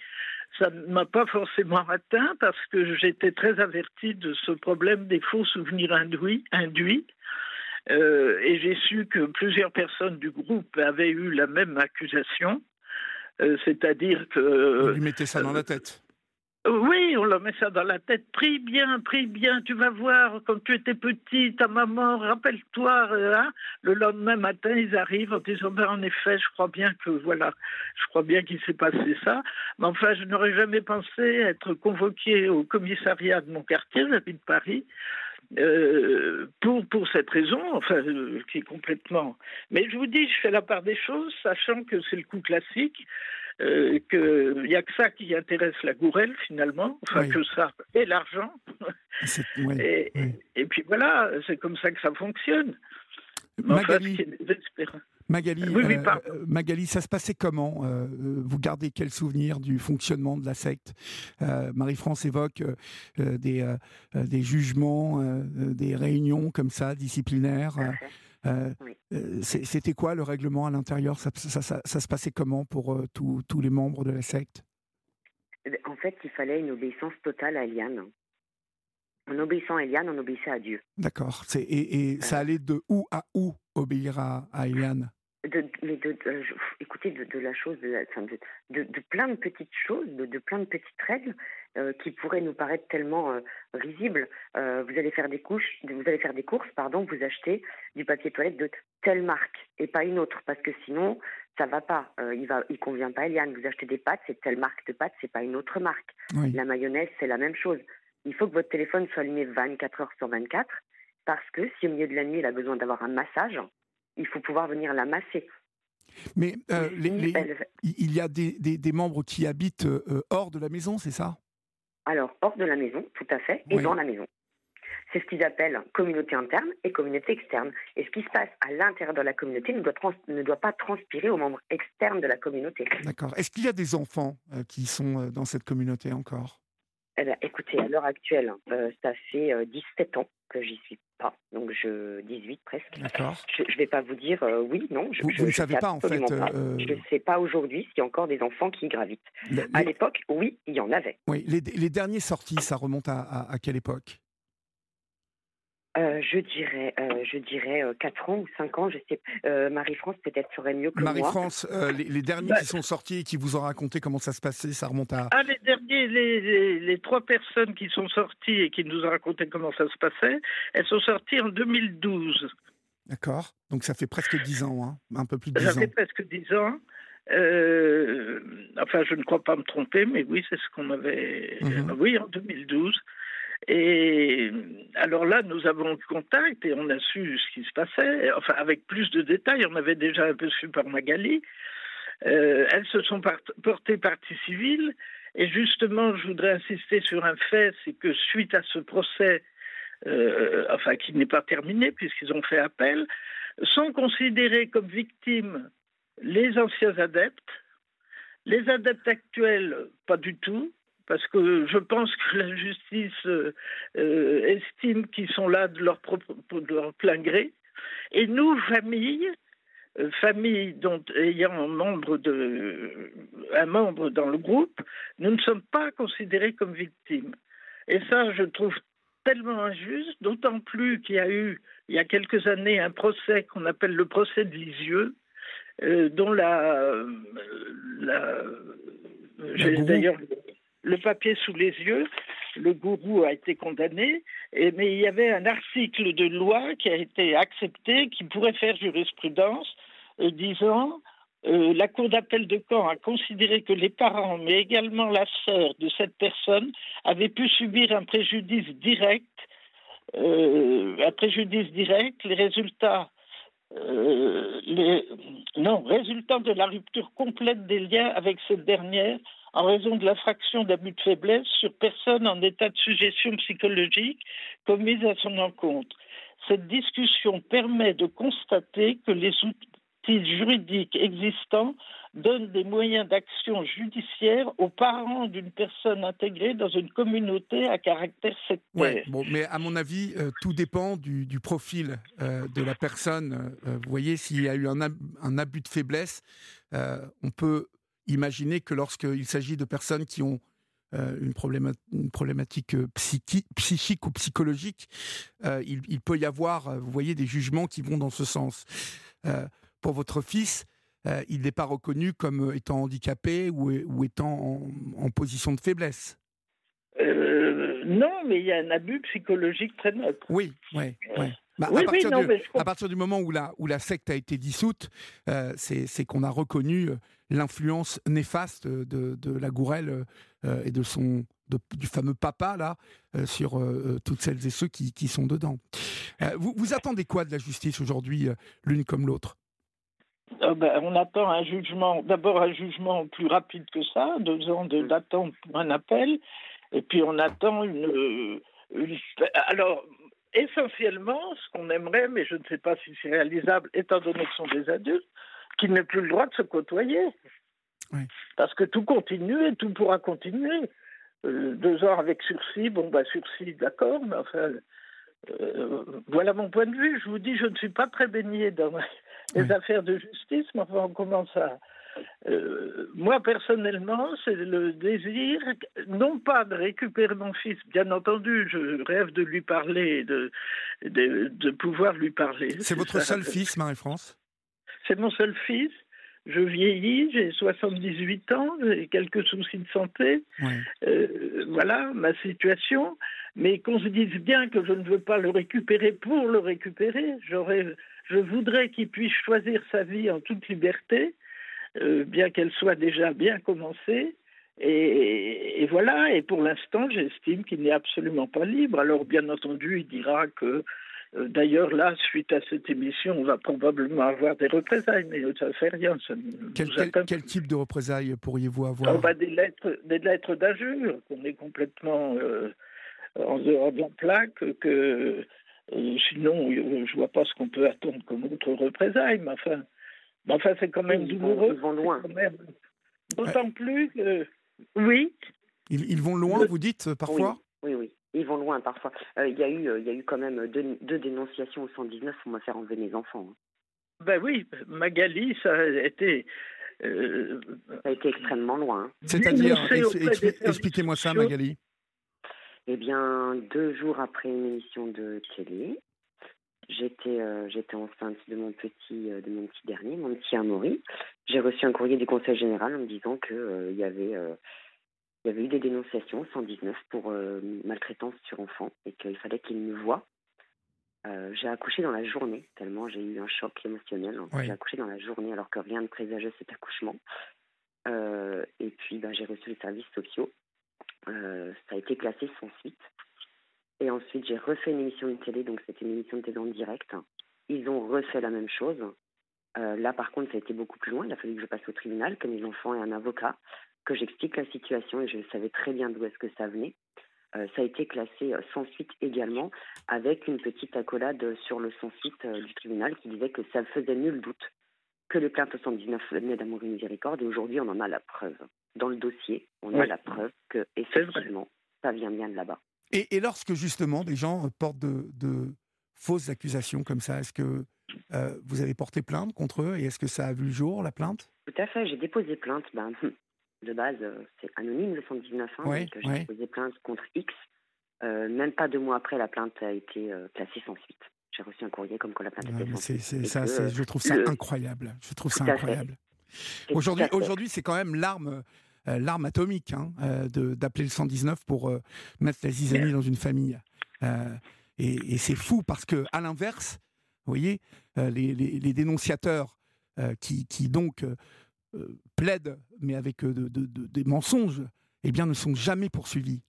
ça ne m'a pas forcément atteint parce que j'étais très averti de ce problème des faux souvenirs induits. induits. Euh, et j'ai su que plusieurs personnes du groupe avaient eu la même accusation, euh, c'est-à-dire que... Vous lui mettez ça dans la tête oui, on leur met ça dans la tête. Prie bien, prie bien. Tu vas voir, quand tu étais petit, ta maman, rappelle-toi. Hein. le lendemain matin, ils arrivent en disant ben, en effet, je crois bien que voilà, je crois bien qu'il s'est passé ça. Mais enfin, je n'aurais jamais pensé être convoqué au commissariat de mon quartier, j'habite Paris. Euh, pour, pour cette raison, enfin, euh, qui est complètement. Mais je vous dis, je fais la part des choses, sachant que c'est le coup classique. Euh, qu'il n'y a que ça qui intéresse la gourelle finalement, enfin que ça et l'argent. et, et, puis voilà, c'est comme ça que ça fonctionne. Magali, Magali, euh, Magali, ça se passait comment euh, Vous gardez quel souvenir du fonctionnement de la secte? Marie-France évoque des, des jugements, des réunions comme ça, disciplinaires. Euh, euh, c'était quoi le règlement à l'intérieur? Ça, se passait comment pour euh, tous les membres de la secte? Eh En fait, il fallait une obéissance totale à Eliane. En obéissant à Eliane, on obéissait à Dieu. D'accord. Et, ça allait de où à où obéir à, à Eliane? De, mais de, écoutez, de, la chose, de, de, plein de petites choses, de, plein de petites règles euh, qui pourraient nous paraître tellement euh, risibles. Euh, vous allez faire des couches, vous allez faire des courses, pardon, vous achetez du papier toilette de telle marque et pas une autre, parce que sinon ça va pas, il va, il convient pas, Eliane. Vous achetez des pâtes, c'est telle marque de pâtes, c'est pas une autre marque. La mayonnaise, c'est la même chose. Il faut que votre téléphone soit allumé 24 heures sur 24, parce que si au milieu de la nuit, il a besoin d'avoir un massage, il faut pouvoir venir la masser. Mais euh, il y a des, des, membres qui habitent euh, hors de la maison, c'est ça? Alors, hors de la maison, tout à fait, et dans la maison. C'est ce qu'ils appellent communauté interne et communauté externe. Et ce qui se passe à l'intérieur de la communauté ne doit, ne doit pas transpirer aux membres externes de la communauté. D'accord. Est-ce qu'il y a des enfants euh, qui sont euh, dans cette communauté encore? Eh ben, écoutez, à l'heure actuelle, euh, ça fait 17 ans que j'y suis pas, donc je 18 presque. D'accord. Je ne vais pas vous dire oui, non. Je, vous, ne savez pas en fait. Je ne sais pas aujourd'hui s'il y a encore des enfants qui y gravitent. À l'époque, oui, il y en avait. Oui, les, les derniers sorties, ça remonte à, à quelle époque? Euh, je dirais, euh, je dirais 4 euh, ans ou 5 ans, je sais. Marie-France peut-être serait mieux que moi. Marie-France, les, derniers bah qui sont sortis et qui vous ont raconté comment ça se passait, ça remonte à. Ah, les derniers, les, les, trois personnes qui sont sorties et qui nous ont raconté comment ça se passait, elles sont sorties en 2012. D'accord. Donc ça fait presque 10 ans, hein un peu plus de 10 ans. Ça fait presque 10 ans. enfin, je ne crois pas me tromper, mais oui, c'est ce qu'on avait. Mhm. Oui, en 2012. Et alors là, nous avons eu contact et on a su ce qui se passait, enfin avec plus de détails, on avait déjà un peu su par Magali. Euh, elles se sont portées partie civile. Et justement, je voudrais insister sur un fait, c'est que suite à ce procès, euh, enfin qui n'est pas terminé puisqu'ils ont fait appel, sont considérés comme victimes les anciens adeptes, les adeptes actuels, pas du tout, parce que je pense que la justice euh, euh, estime qu'ils sont là de leur, propre, de leur plein gré. Et nous, famille, euh, famille dont ayant un membre, de, un membre dans le groupe, nous ne sommes pas considérés comme victimes. Et ça, je trouve tellement injuste, d'autant plus qu'il y a eu, il y a quelques années, un procès qu'on appelle le procès de Lisieux, dont la, la, la d'ailleurs le papier sous les yeux, le gourou a été condamné, mais il y avait un article de loi qui a été accepté qui pourrait faire jurisprudence euh, disant euh, la Cour d'appel de Caen a considéré que les parents, mais également la sœur de cette personne, avaient pu subir un préjudice direct. Euh, un préjudice direct, les résultats non, résultant de la rupture complète des liens avec cette dernière en raison de l'infraction d'abus de faiblesse sur personne en état de suggestion psychologique commise à son encontre. Cette discussion permet de constater que les outils juridiques existants donnent des moyens d'action judiciaire aux parents d'une personne intégrée dans une communauté à caractère sectaire. bon, mais à mon avis, euh, tout dépend du, profil euh, de la personne. Euh, vous voyez, s'il y a eu un abus de faiblesse, on peut Imaginez que lorsqu'il s'agit de personnes qui ont euh, une, problématique, euh, psychique ou psychologique, euh, il, peut y avoir, vous voyez, des jugements qui vont dans ce sens. pour votre fils, il n'est pas reconnu comme étant handicapé ou, étant en, position de faiblesse. non, mais il y a un abus psychologique très neutre. Oui, oui, oui. Bah, à, partir à, partir du, moment où la, où la secte a été dissoute, c'est qu'on a reconnu l'influence néfaste de, de, la Gourelle euh, et de son du fameux papa là euh, sur euh, toutes celles et ceux qui, sont dedans. Vous, vous, attendez quoi de la justice aujourd'hui, l'une comme l'autre? Ben, on attend un jugement, d'abord un jugement plus rapide que ça, deux ans d'attente pour un appel, et puis on attend une alors essentiellement, ce qu'on aimerait, mais je ne sais pas si c'est réalisable, étant donné que ce sont des adultes, qu'il n'ait plus le droit de se côtoyer. Parce que tout continue et tout pourra continuer. Euh, deux ans avec sursis, bon, bah, sursis, d'accord, mais enfin, euh, voilà mon point de vue. Je vous dis, je ne suis pas très baigné dans les affaires de justice, mais enfin, on commence à. Euh, moi, personnellement, c'est le désir, non pas de récupérer mon fils, bien entendu, je rêve de lui parler, de, de, de pouvoir lui parler. C'est votre seul fils, Marie-France? C'est mon seul fils. Je vieillis, j'ai 78 ans, j'ai quelques soucis de santé. Euh, voilà ma situation. Mais qu'on se dise bien que je ne veux pas le récupérer pour le récupérer. J'aurais, je voudrais qu'il puisse choisir sa vie en toute liberté. bien qu'elle soit déjà bien commencée. Et, voilà, et pour l'instant, j'estime qu'il n'est absolument pas libre. Alors, bien entendu, il dira que, euh, d'ailleurs, là, suite à cette émission, on va probablement avoir des représailles, mais ça ne fait rien. quel, type de représailles pourriez-vous avoir bah, Des lettres des lettres d'injure, qu'on est complètement euh, en dehors de la plaque, que euh, sinon, je ne vois pas ce qu'on peut attendre comme autre représailles, mais enfin, enfin c'est quand même douloureux. ils vont loin. D'autant plus que oui. Ils, vont loin, vous dites, euh, parfois oui, oui, Ils vont loin parfois. Euh, il y, a eu, euh, y a eu quand même deux, dénonciations au 119 pour me faire enlever mes enfants. Hein. Ben oui, Magali, ça a été. Ça a été extrêmement loin. Hein. C'est-à-dire, expliquez-moi ça, Magali. Eh bien, deux jours après une émission de télé, j'étais j'étais enceinte de mon petit de mon petit dernier, mon petit Amaury. J'ai reçu un courrier du Conseil général en me disant qu'il il y avait il y avait eu des dénonciations 119 pour euh, maltraitance sur enfant et qu'il fallait qu'il me voie. Euh, j'ai accouché dans la journée, tellement j'ai eu un choc émotionnel. J'ai accouché dans la journée alors que rien ne présageait cet accouchement. Euh, et puis bah, j'ai reçu les services sociaux. ça a été classé sans suite. Et ensuite j'ai refait une émission de télé, donc c'était une émission de télé en direct. Ils ont refait la même chose. là par contre ça a été beaucoup plus loin. Il a fallu que je passe au tribunal, que mes enfants aient un avocat que j'explique la situation et je savais très bien d'où est-ce que ça venait. Euh, ça a été classé euh, sans suite également, avec une petite accolade sur le sans suite euh, du tribunal qui disait que ça faisait nul doute que les plaintes 79 venaient d'Amour et Miséricorde et aujourd'hui on en a la preuve. Dans le dossier, on a la preuve que effectivement ça vient bien de là-bas. Et, lorsque justement des gens portent de, fausses accusations comme ça, est-ce que vous avez porté plainte contre eux et est-ce que ça a vu le jour la plainte? Tout à fait, j'ai déposé plainte. Ben, de base, euh, c'est anonyme le 119. Hein, j'ai posé plainte contre X. Euh, même pas deux mois après, la plainte a été euh, classée sans suite. J'ai reçu un courrier comme quoi la plainte était sans suite. Ça, je trouve ça incroyable. Je trouve ça incroyable. Aujourd'hui, aujourd'hui, c'est quand même l'arme. l'arme atomique hein, d'appeler le 119 pour mettre la zizanie dans une famille. et, c'est fou parce que à l'inverse, vous voyez, les, les, dénonciateurs qui, qui, donc euh, plaident, mais avec euh, des mensonges, eh bien, ne sont jamais poursuivis.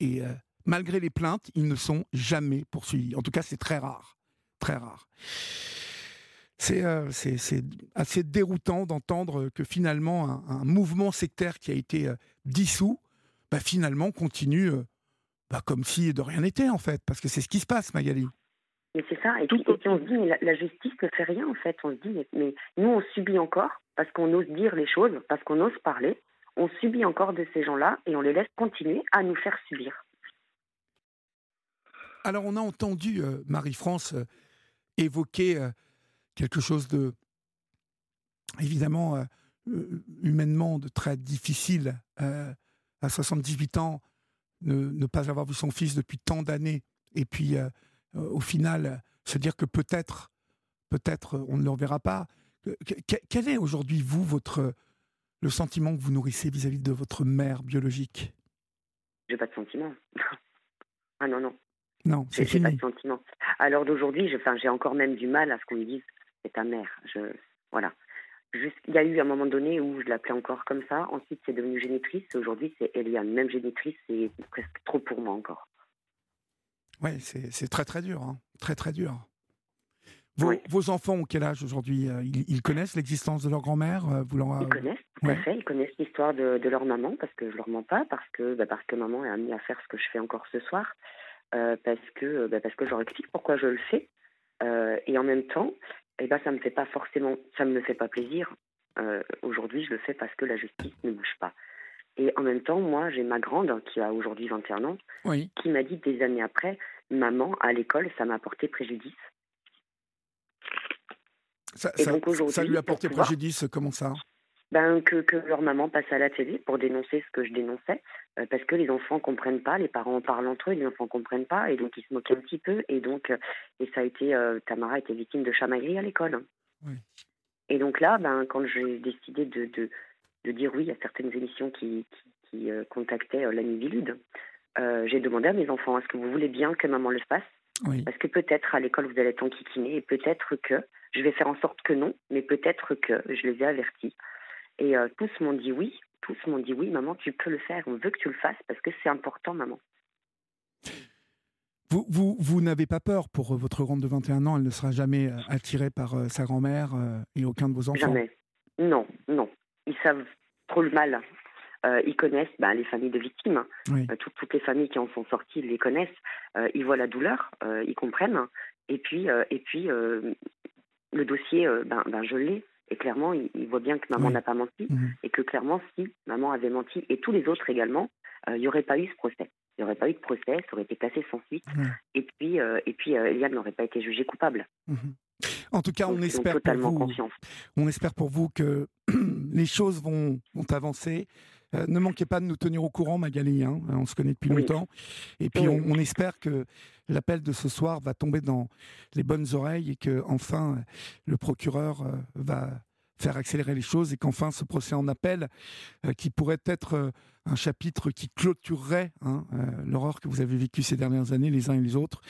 Et euh, malgré les plaintes, ils ne sont jamais poursuivis. En tout cas, c'est très rare. Très rare. C'est assez déroutant d'entendre que finalement, un, mouvement sectaire qui a été dissous, bah, finalement, continue bah, comme si de rien n'était, en fait. Parce que c'est ce qui se passe, Magali. Mais c'est ça. Et puis, on se dit, mais la, justice ne fait rien, en fait. On se dit, mais nous, on subit encore parce qu'on ose dire les choses, parce qu'on ose parler, on subit encore de ces gens-là et on les laisse continuer à nous faire subir. Alors on a entendu euh, Marie-France euh, évoquer euh, quelque chose de évidemment humainement de très difficile à 78 ans, ne, ne, pas avoir vu son fils depuis tant d'années et puis au final se dire que peut-être peut-être on ne le reverra pas quel est aujourd'hui, vous, votre, le sentiment que vous nourrissez vis-à-vis de votre mère biologique? J'ai pas de sentiment. ah non, non. Non, c'est fini. pas de sentiment. À l'heure d'aujourd'hui, j'ai encore même du mal à ce qu'on me dise c'est ta mère. Je, voilà. il y a eu un moment donné où je l'appelais encore comme ça. Ensuite, c'est devenu génitrice. Aujourd'hui, c'est Eliane. Même génitrice, c'est presque trop pour moi encore. Oui, c'est très très dur. Hein. Très très dur. Vos, enfants ont quel âge aujourd'hui euh, ils, connaissent l'existence de leur grand-mère euh, Ils connaissent, tout à fait. Ils connaissent l'histoire de, leur maman, parce que je leur mens pas, parce que, bah, parce que maman est amenée à faire ce que je fais encore ce soir, euh, parce, que, bah, parce que je leur explique pourquoi je le fais. et en même temps, eh ben, ça me fait pas forcément, ça me fait pas plaisir. aujourd'hui, je le fais parce que la justice ne bouge pas. Et en même temps, moi, j'ai ma grande, qui a aujourd'hui 21 ans, qui m'a dit des années après, maman, à l'école, ça m'a porté préjudice ça, lui a porté préjudice, comment ça? Ben, que, que, leur maman passe à la télé pour dénoncer ce que je dénonçais, euh, parce que les enfants comprennent pas, les parents parlent entre eux, les enfants comprennent pas, et donc ils se moquent un petit peu, et donc euh, et ça a été euh, Tamara a été victime de chamaillerie à l'école. Et donc là, ben quand j'ai décidé de, de, de, dire oui à certaines émissions qui, qui, qui contactaient l'ami Vilude, j'ai demandé à mes enfants est-ce que vous voulez bien que maman le fasse? Parce que peut-être à l'école vous allez être enquiquiné, et peut-être que je vais faire en sorte que non, mais peut-être que je les ai avertis. Et tous m'ont dit oui. Tous m'ont dit oui, maman, tu peux le faire. On veut que tu le fasses parce que c'est important, maman. Vous, vous, vous n'avez pas peur pour euh, votre grande de 21 ans Elle ne sera jamais euh, attirée par euh, sa grand-mère et aucun de vos enfants? Jamais. Non, non. Ils savent trop le mal. ils connaissent bah, les familles de victimes. toutes, les familles qui en sont sorties, ils les connaissent. ils voient la douleur, ils comprennent. Et puis, et puis le dossier, ben, ben, je l'ai. Et clairement, ils, voient bien que maman n'a pas menti. Mhm. Et que clairement, si maman avait menti, et tous les autres également, il n'y aurait pas eu ce procès il n'y aurait pas eu de procès, ça aurait été classé sans suite. Et puis, euh, et puis euh, Eliane n'aurait pas été jugée coupable. Mhm. En tout cas, on espère, pour vous, on espère pour vous que les choses vont, vont avancer. Euh, ne manquez pas de nous tenir au courant, Magali. Hein, on se connaît depuis longtemps. Et puis, on, on, espère que l'appel de ce soir va tomber dans les bonnes oreilles et que, enfin, le procureur va faire accélérer les choses et qu'enfin ce procès en appel, euh, qui pourrait être euh, un chapitre qui clôturerait hein, euh, l'horreur que vous avez vécue ces dernières années, les uns et les autres,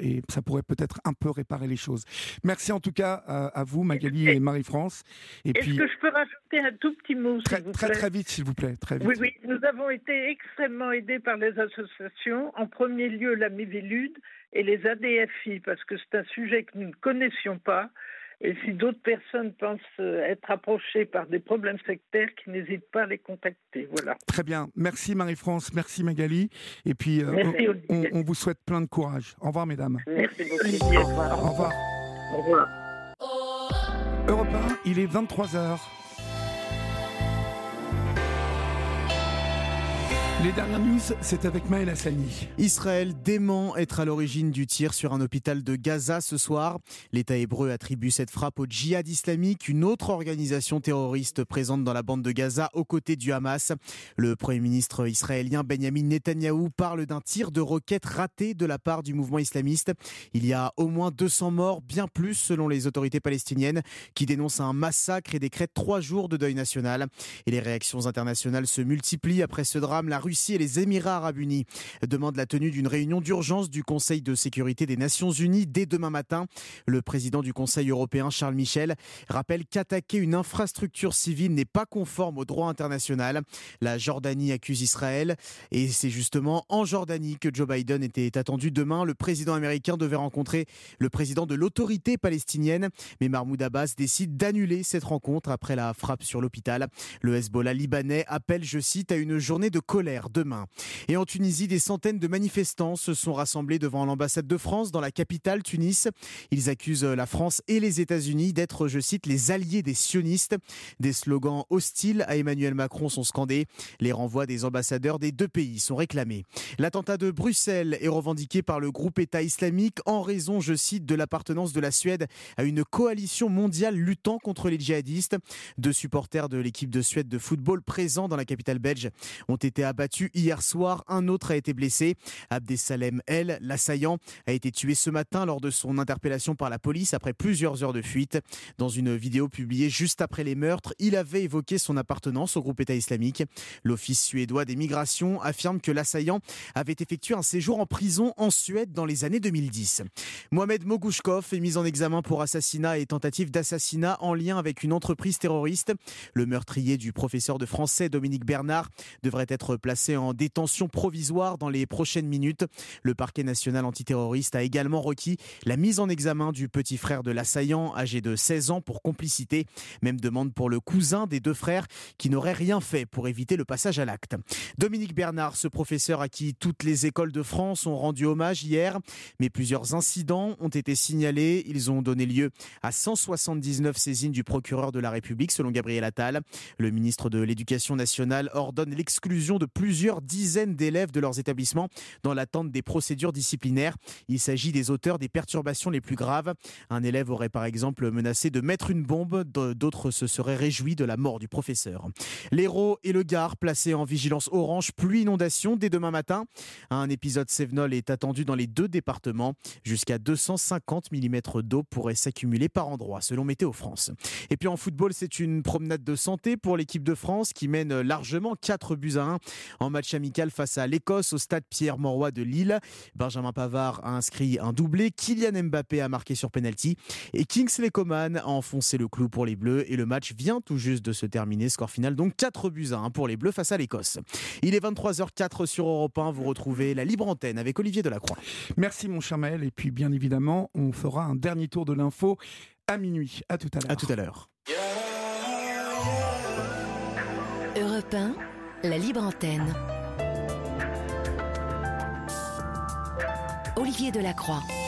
et ça pourrait peut-être un peu réparer les choses. Merci en tout cas à, vous, Magali et, Marie-France. Est-ce que je peux rajouter un tout petit mot Très, très, très vite, s'il vous plaît. Très vite. Oui, oui, nous avons été extrêmement aidés par les associations, en premier lieu la Mivilude et les ADFI, parce que c'est un sujet que nous ne connaissions pas. Et si d'autres personnes pensent euh, être approchées par des problèmes sectaires, qui n'hésitent pas à les contacter. Voilà. Très bien. Merci Marie-France, merci Magali. Et puis, euh, on, vous souhaite plein de courage. Au revoir, mesdames. Merci Olivier. Au revoir. Au revoir. Au revoir. Europe 1, il est 23h. Les dernières news, c'est avec Maël Hassani. Israël dément être à l'origine du tir sur un hôpital de Gaza ce soir. L'État hébreu attribue cette frappe au djihad islamique, une autre organisation terroriste présente dans la bande de Gaza aux côtés du Hamas. Le Premier ministre israélien Benjamin Netanyahou parle d'un tir de roquette raté de la part du mouvement islamiste. Il y a au moins 200 morts, bien plus selon les autorités palestiniennes, qui dénoncent un massacre et décrètent trois jours de deuil national. Et les réactions internationales se multiplient après ce drame. La Russie et les Émirats arabes unis demandent la tenue d'une réunion d'urgence du Conseil de sécurité des Nations unies dès demain matin. Le président du Conseil européen, Charles Michel, rappelle qu'attaquer une infrastructure civile n'est pas conforme au droit international. La Jordanie accuse Israël et c'est justement en Jordanie que Joe Biden était attendu demain. Le président américain devait rencontrer le président de l'autorité palestinienne, mais Mahmoud Abbas décide d'annuler cette rencontre après la frappe sur l'hôpital. Le Hezbollah libanais appelle, je cite, à une journée de colère demain. Et en Tunisie, des centaines de manifestants se sont rassemblés devant l'ambassade de France dans la capitale Tunis. Ils accusent la France et les États-Unis d'être, je cite, les alliés des sionistes. Des slogans hostiles à Emmanuel Macron sont scandés. Les renvois des ambassadeurs des deux pays sont réclamés. L'attentat de Bruxelles est revendiqué par le groupe État islamique en raison, je cite, de l'appartenance de la Suède à une coalition mondiale luttant contre les djihadistes. Deux supporters de l'équipe de Suède de football présents dans la capitale belge ont été abattus hier soir. Un autre a été blessé. Abdesalem El, l'assaillant, a été tué ce matin lors de son interpellation par la police après plusieurs heures de fuite. Dans une vidéo publiée juste après les meurtres, il avait évoqué son appartenance au groupe État islamique. L'Office suédois des migrations affirme que l'assaillant avait effectué un séjour en prison en Suède dans les années 2010. Mohamed Mogouchkov est mis en examen pour assassinat et tentative d'assassinat en lien avec une entreprise terroriste. Le meurtrier du professeur de français Dominique Bernard devrait être placé en détention provisoire dans les prochaines minutes. Le parquet national antiterroriste a également requis la mise en examen du petit frère de l'assaillant, âgé de 16 ans, pour complicité. Même demande pour le cousin des deux frères qui n'aurait rien fait pour éviter le passage à l'acte. Dominique Bernard, ce professeur à qui toutes les écoles de France ont rendu hommage hier, mais plusieurs incidents ont été signalés. Ils ont donné lieu à 179 saisines du procureur de la République, selon Gabriel Attal. Le ministre de l'Éducation nationale ordonne l'exclusion de plusieurs plusieurs dizaines d'élèves de leurs établissements dans l'attente des procédures disciplinaires. Il s'agit des auteurs des perturbations les plus graves. Un élève aurait par exemple menacé de mettre une bombe, d'autres se seraient réjouis de la mort du professeur. L'Hérault et le Gard placés en vigilance orange pluie inondation dès demain matin. Un épisode Sévenol est attendu dans les deux départements. Jusqu'à 250 mm d'eau pourrait s'accumuler par endroit selon Météo France. Et puis en football, c'est une promenade de santé pour l'équipe de France qui mène largement 4 buts à 1 En match amical face à l'Écosse au stade Pierre-Mauroy de Lille, Benjamin Pavard a inscrit un doublé, Kylian Mbappé a marqué sur penalty et Kingsley Coman a enfoncé le clou pour les Bleus et le match vient tout juste de se terminer. Score final donc 4 buts à 1 pour les Bleus face à l'Écosse. Il est 23h04 sur Europe 1. Vous retrouvez la libre antenne avec Olivier Delacroix. Merci mon cher Maël et puis bien évidemment on fera un dernier tour de l'info à minuit. À tout à l'heure. À tout à l'heure. Europe 1, la libre antenne. Olivier Delacroix.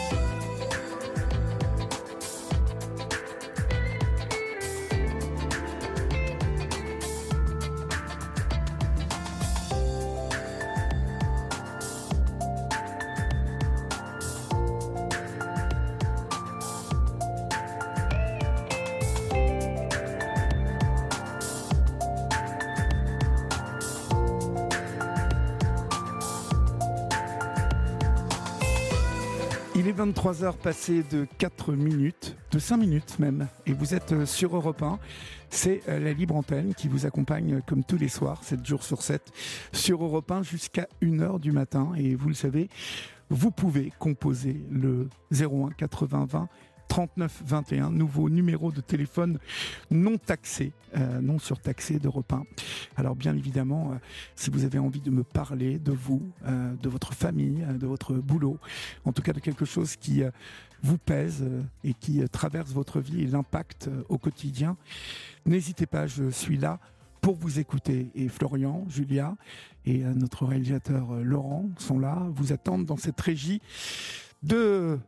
Il est 23h passé de 4 minutes, de 5 minutes même, et vous êtes euh, sur Europe 1. C'est euh, la libre antenne qui vous accompagne euh, comme tous les soirs, 7 jours sur 7, sur Europe 1 jusqu'à 1h du matin. Et vous le savez, vous pouvez composer le 01 80 20 39 21, nouveau numéro de téléphone non taxé, euh, non surtaxé d'Europe 1. Alors bien évidemment, euh, si vous avez envie de me parler de vous, euh, de votre famille, de votre boulot, en tout cas de quelque chose qui vous pèse et qui traverse votre vie et l'impact au quotidien, n'hésitez pas, je suis là pour vous écouter. Et Florian, Julia et notre réalisateur Laurent sont là, vous attendent dans cette régie de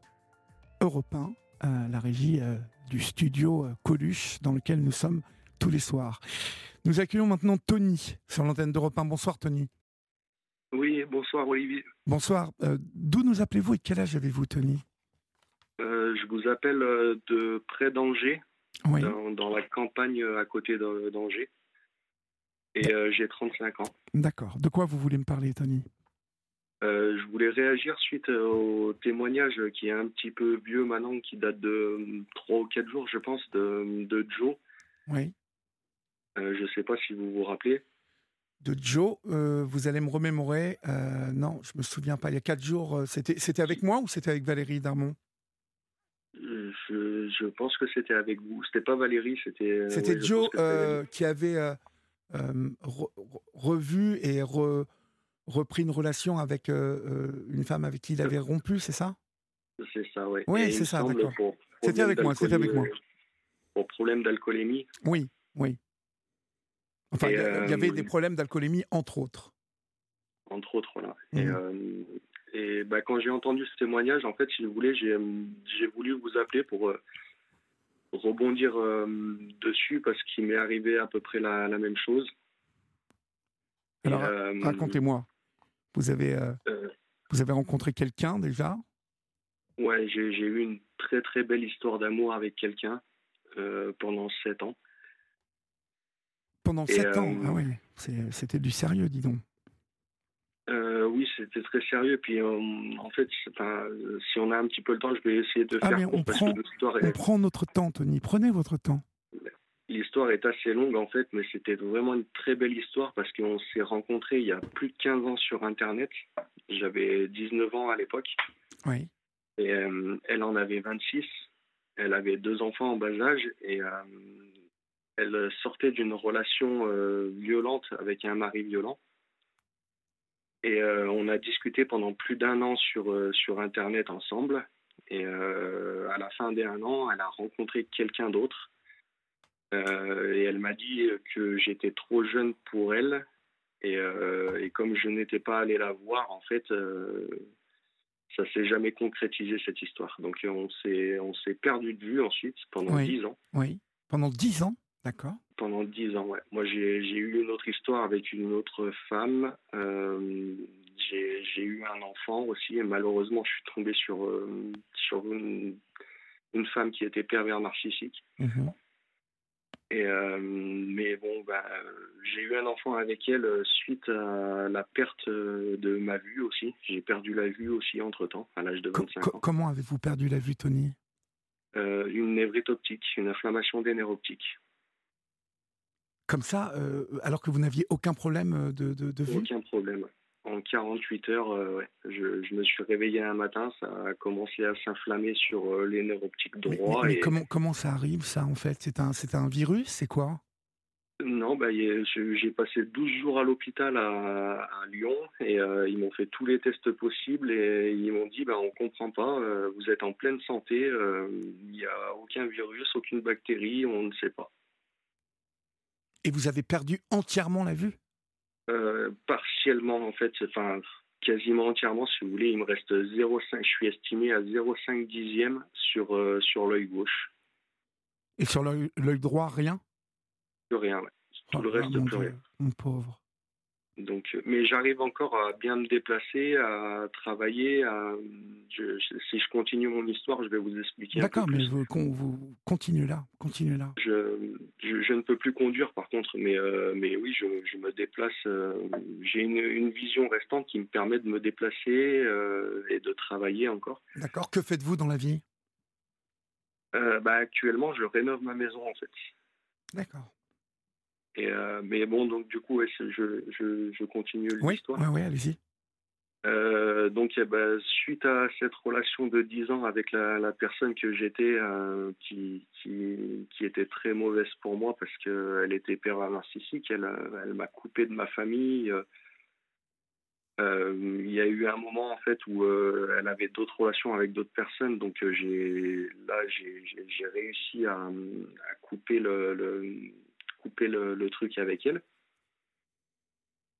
Europe 1 à la régie euh, du studio euh, Coluche dans lequel nous sommes tous les soirs. Nous accueillons maintenant Tony sur l'antenne d'Europe 1. Bonsoir Tony. Oui, bonsoir Olivier. Bonsoir. Euh, D'où nous appelez-vous et quel âge avez-vous Tony? Je vous appelle de près d'Angers, oui. dans, dans, la campagne à côté d'Angers. Et j'ai 35 ans. D'accord. De quoi vous voulez me parler Tony? Euh, je voulais réagir suite au témoignage qui est un petit peu vieux maintenant, qui date de 3 ou 4 jours, je pense, de, de Joe. Oui. Euh, je ne sais pas si vous vous rappelez. De Joe, euh, vous allez me remémorer. non, je me souviens pas. Il y a 4 jours, c'était, c'était avec moi ou c'était avec Valérie Darmon? Je, je, pense que c'était avec vous. C'était pas Valérie, c'était. C'était ouais, Joe qui avait re, revu et re, repris une relation avec euh, une femme avec qui il avait rompu, c'est ça? C'est ça, oui. Oui, c'est ça, d'accord. C'était avec moi, c'était avec moi. Pour problème d'alcoolémie. Oui, oui. Enfin, il euh, y avait des problèmes d'alcoolémie, entre autres. Entre autres, voilà. Mmh. Et, euh, et bah, quand j'ai entendu ce témoignage, en fait, si vous voulez, j'ai voulu vous appeler pour rebondir dessus parce qu'il m'est arrivé à peu près la, la même chose. Alors, racontez-moi. Vous avez, euh, euh, vous avez rencontré quelqu'un déjà? Ouais, j'ai eu une très très belle histoire d'amour avec quelqu'un euh, pendant sept ans. Pendant sept ans? Ah oui, c'était du sérieux, dis donc. oui, c'était très sérieux. Puis en fait, si on a un petit peu le temps, je vais essayer de ah, faire. Mais on, prend, on prend notre temps, Tony. Prenez votre temps. L'histoire est assez longue en fait, mais c'était vraiment une très belle histoire parce qu'on s'est rencontrés il y a plus de 15 ans sur Internet. J'avais 19 ans à l'époque. Oui. Et euh, elle en avait 26. Elle avait deux enfants en bas âge et euh, elle sortait d'une relation euh, violente avec un mari violent. Et on a discuté pendant plus d'un an sur, sur Internet ensemble. Et à la fin des un an, elle a rencontré quelqu'un d'autre et elle m'a dit que j'étais trop jeune pour elle. Et, euh, et comme je n'étais pas allé la voir, en fait, euh, ça s'est jamais concrétisé cette histoire. Donc on s'est on s'est perdu de vue ensuite pendant dix ans. Oui, pendant dix ans, d'accord. Pendant dix ans, ouais. Moi j'ai eu une autre histoire avec une autre femme. Euh, j'ai eu un enfant aussi et malheureusement je suis tombé sur sur une, une femme qui était pervers narcissique. Mmh. Et euh, mais bon, bah, j'ai eu un enfant avec elle euh, suite à la perte euh, de ma vue aussi. J'ai perdu la vue aussi entre temps, à l'âge de 25 Co ans. Comment avez-vous perdu la vue, Tony? Euh, Une névrite optique, une inflammation des nerfs optiques. comme ça, alors que vous n'aviez aucun problème de, de, vue? Aucun problème. En 48 heures, je, je, me suis réveillé un matin, ça a commencé à s'inflammer sur les nerfs optiques droits. Mais, comment, comment ça arrive, ça, en fait? C'est un, un virus? C'est quoi? Non, bah, j'ai passé 12 jours à l'hôpital à, Lyon et euh, ils m'ont fait tous les tests possibles et ils m'ont dit bah, on comprend pas, euh, vous êtes en pleine santé, euh, il n'y a aucun virus, aucune bactérie, on ne sait pas. Et vous avez perdu entièrement la vue? Partiellement en fait, enfin quasiment entièrement si vous voulez, il me reste 0,5, je suis estimé à 0,5 dixième sur, sur l'œil gauche. Et sur l'œil droit, rien? Plus rien. Tout le reste, plus rien. Mon pauvre. Donc, euh, mais j'arrive encore à bien me déplacer, à travailler. À, si je continue mon histoire, je vais vous expliquer. D'accord, mais vous, vous continuez là, continuez là. Je, je, ne peux plus conduire, par contre, mais, euh, mais oui, je, je me déplace. Euh, j'ai une, une, vision restante qui me permet de me déplacer et de travailler encore. D'accord. Que faites-vous dans la vie? Bah, Actuellement, je rénove ma maison, en fait. D'accord. Euh, mais bon, donc du coup, je, je, je, continue l'histoire. Oui, oui, allez-y. Euh, donc, eh ben, suite à cette relation de 10 ans avec la, la personne que j'étais, euh, qui, qui, qui, était très mauvaise pour moi parce qu'elle était pervers narcissique, elle, elle m'a coupé de ma famille. il y a eu un moment en fait où elle avait d'autres relations avec d'autres personnes, donc j'ai là j'ai réussi à, à couper le, le couper le, truc avec elle.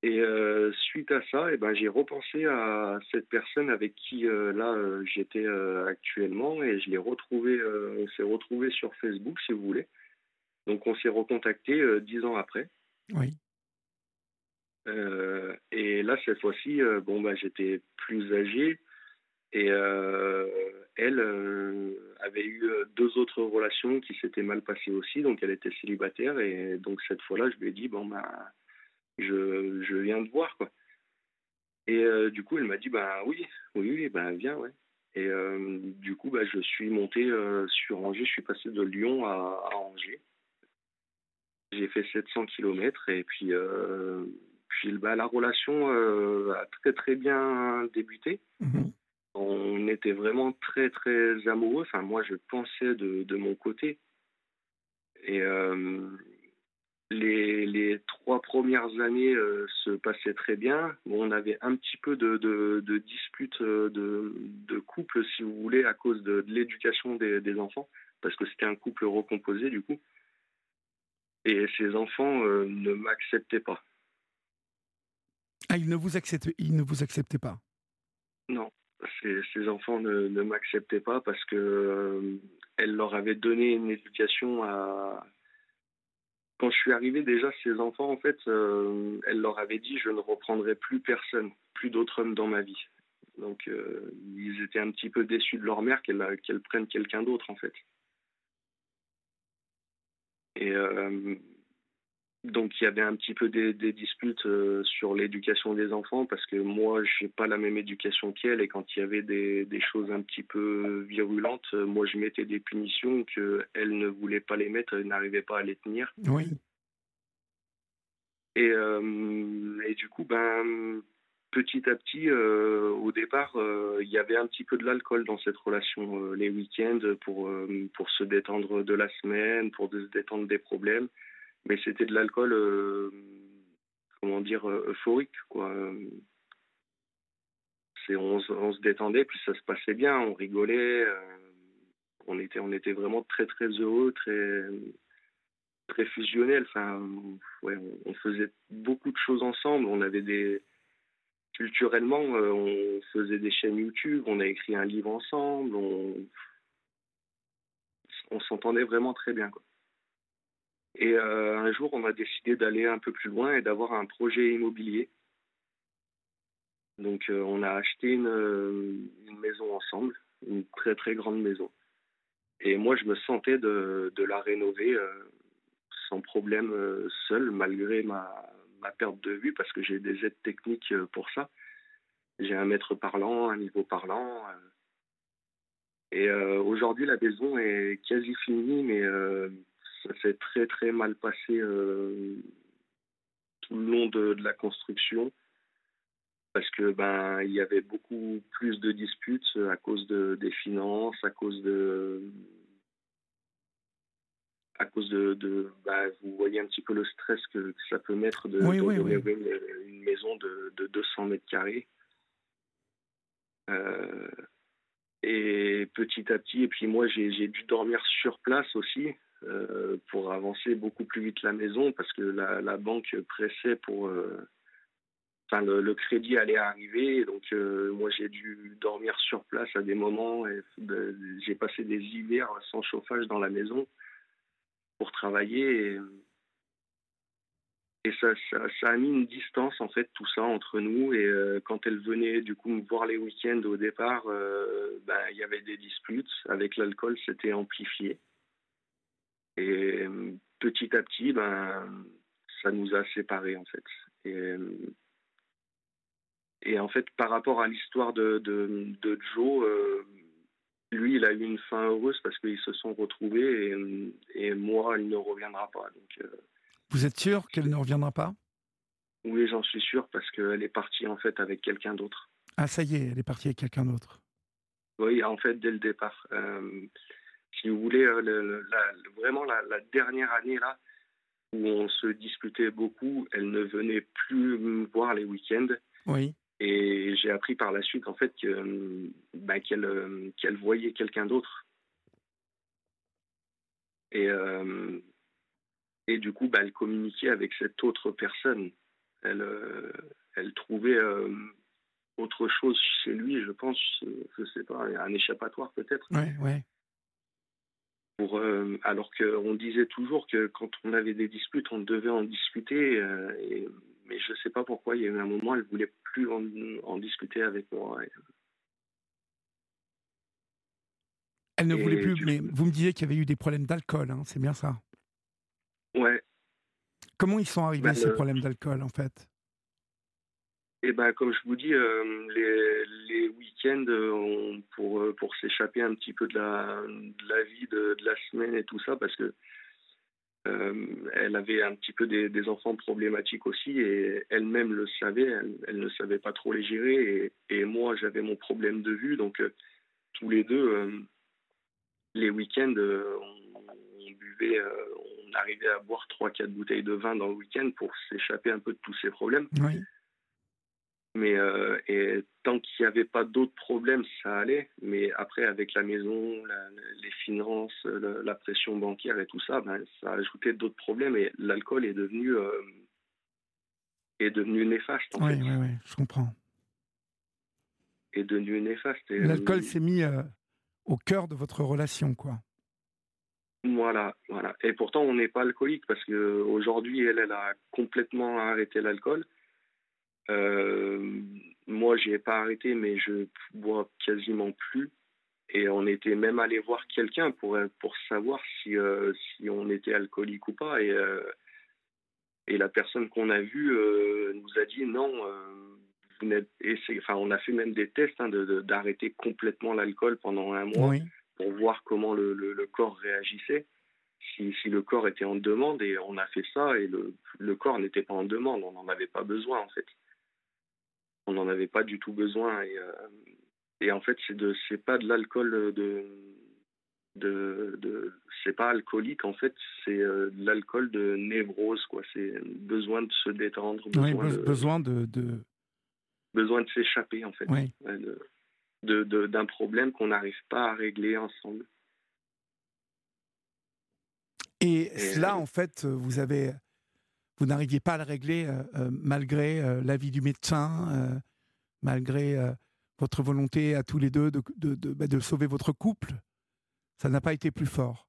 Et euh, suite à ça, eh ben, j'ai repensé à cette personne avec qui euh, là euh, j'étais actuellement et je l'ai retrouvé, on s'est retrouvé sur Facebook si vous voulez. Donc on s'est recontacté dix ans après. Oui. et là cette fois-ci, bon bah j'étais plus âgé et elle euh, avait eu euh, deux autres relations qui s'étaient mal passées aussi, donc elle était célibataire et donc cette fois-là, je lui ai dit bon bah je, je viens de voir quoi. Et euh, du coup, elle m'a dit bah oui, oui, oui, bah viens ouais. Et du coup, bah, je suis monté sur Angers, je suis passé de Lyon à, Angers. J'ai fait 700 km et puis, puis bah, la relation a très très bien débuté. Mhm on était vraiment très très amoureux. Enfin, moi, je pensais de, de mon côté. Et euh, les, les, trois premières années euh, se passaient très bien. Bon, on avait un petit peu de, de, de disputes euh, de, de, couple, si vous voulez, à cause de, l'éducation des, des, enfants, parce que c'était un couple recomposé du coup. Et ces enfants ne m'acceptaient pas. Ah, ils ne vous acceptaient, ils ne vous acceptaient pas? Non ces, enfants ne, m'acceptaient pas parce que euh, elle leur avait donné une éducation à. Quand je suis arrivé, déjà, ces enfants, en fait, euh, elle leur avait dit je ne reprendrai plus personne, plus d'autres hommes dans ma vie. Donc, euh, ils étaient un petit peu déçus de leur mère qu'elle qu'elle prenne quelqu'un d'autre, en fait. Et donc il y avait un petit peu des, disputes euh, sur l'éducation des enfants parce que moi j'ai pas la même éducation qu'elle et quand il y avait des, choses un petit peu virulentes, euh, moi je mettais des punitions que elle ne voulait pas les mettre, elle n'arrivait pas à les tenir. Oui. Et, euh, et du coup ben petit à petit, au départ, il y avait un petit peu de l'alcool dans cette relation les week-ends pour pour se détendre de la semaine, pour se détendre des problèmes mais c'était de l'alcool, euh, comment dire, euh, euphorique, quoi. C'est, on, se détendait, puis ça se passait bien, on rigolait, euh, on était, on était vraiment très très heureux, très très fusionnel. Enfin, ouais, on, faisait beaucoup de choses ensemble. On avait des culturellement, on faisait des chaînes YouTube, on a écrit un livre ensemble, on, on s'entendait vraiment très bien. Et euh, un jour, on a décidé d'aller un peu plus loin et d'avoir un projet immobilier. Donc, euh, on a acheté une, maison ensemble, une très très grande maison. Et moi, je me sentais de, la rénover euh, sans problème seul, malgré ma, ma, perte de vue, parce que j'ai des aides techniques pour ça. J'ai un mètre parlant, un niveau parlant. Et aujourd'hui, la maison est quasi finie, mais ça s'est très très mal passé tout le long de, la construction. Parce que ben il y avait beaucoup plus de disputes à cause de, des finances, à cause de à cause de, bah, vous voyez un petit peu le stress que, ça peut mettre de, Une, maison de, 200 mètres carrés. Euh, et petit à petit, et puis moi j'ai dû dormir sur place aussi euh, pour avancer beaucoup plus vite la maison parce que la, banque pressait pour. Euh, enfin, le, crédit allait arriver, donc moi j'ai dû dormir sur place à des moments. J'ai passé des hivers sans chauffage dans la maison pour travailler. Et, ça, a mis une distance, en fait, tout ça entre nous. Et euh, quand elle venait, du coup, me voir les week-ends au départ, euh, ben, il y avait des disputes. Avec l'alcool, c'était amplifié. Et petit à petit, ben, ça nous a séparés, en fait. Et, et en fait, par rapport à l'histoire de, de, de Joe, euh, lui, il a eu une fin heureuse parce qu'ils se sont retrouvés et, moi, il ne reviendra pas. Donc, euh, Vous êtes sûr qu'elle ne reviendra pas? Oui, j'en suis sûr parce qu'elle est partie en fait avec quelqu'un d'autre. Ah, ça y est, elle est partie avec quelqu'un d'autre. Oui, en fait, dès le départ. Euh, si vous voulez, euh, vraiment la, dernière année là, où on se disputait beaucoup, elle ne venait plus me voir les week-ends. Oui. Et j'ai appris par la suite en fait bah, qu'elle qu'elle voyait quelqu'un d'autre. Et, euh, et du coup, bah, elle communiquait avec cette autre personne. Elle, euh, elle trouvait autre chose chez lui, je pense, je sais pas, un échappatoire peut-être. Ouais, ouais. Pour, alors qu'on disait toujours que quand on avait des disputes, on devait en discuter. et mais je ne sais pas pourquoi, il y a eu un moment, elle ne voulait plus en, discuter avec moi. Elle ne voulait plus, mais vous me disiez qu'il y avait eu des problèmes d'alcool, hein, c'est bien ça Ouais. Comment ils sont arrivés, ces problèmes d'alcool, en fait? Eh ben, comme je vous dis, euh, les, week-ends, euh, pour, euh, pour s'échapper un petit peu de la, vie de, de, la semaine et tout ça, parce que elle avait un petit peu des, enfants problématiques aussi et elle-même le savait, elle, ne savait pas trop les gérer et, moi j'avais mon problème de vue donc tous les deux les week-ends on, buvait, on arrivait à boire 3-4 bouteilles de vin dans le week-end pour s'échapper un peu de tous ces problèmes. Oui. Mais euh, et tant qu'il n'y avait pas d'autres problèmes, ça allait. Mais après, avec la maison, les finances, la pression bancaire et tout ça, ben, ça a ajouté d'autres problèmes. Et l'alcool est devenu euh, est devenu néfaste. oui, oui, oui, je comprends. Est devenu néfaste. L'alcool s'est mis euh, au cœur de votre relation, quoi. Voilà, voilà. Et pourtant, on n'est pas alcoolique parce que aujourd'hui, elle, elle a complètement arrêté l'alcool. Euh, moi, j'ai pas arrêté, mais je bois quasiment plus. Et on était même allé voir quelqu'un pour, pour savoir si, euh, si on était alcoolique ou pas. Et, euh, et la personne qu'on a vue nous a dit non, vous et enfin, on a fait même des tests hein, d'arrêter complètement l'alcool pendant un mois pour voir comment le, le, corps réagissait. Si, si, le corps était en demande, et on a fait ça, et le, le corps n'était pas en demande, on n'en avait pas besoin en fait on n'en avait pas du tout besoin. Et, euh, et en fait, c'est de, c'est pas de l'alcool de, de, de c'est pas alcoolique en fait, c'est euh, de l'alcool de névrose quoi. C'est besoin de se détendre, besoin, de, besoin de, besoin de s'échapper en fait, de, d'un problème qu'on n'arrive pas à régler ensemble. Et, là, en fait, vous avez vous n'arriviez pas à le régler euh, euh, malgré euh, l'avis du médecin, malgré votre volonté à tous les deux de, de, bah, de, sauver votre couple. Ça n'a pas été plus fort?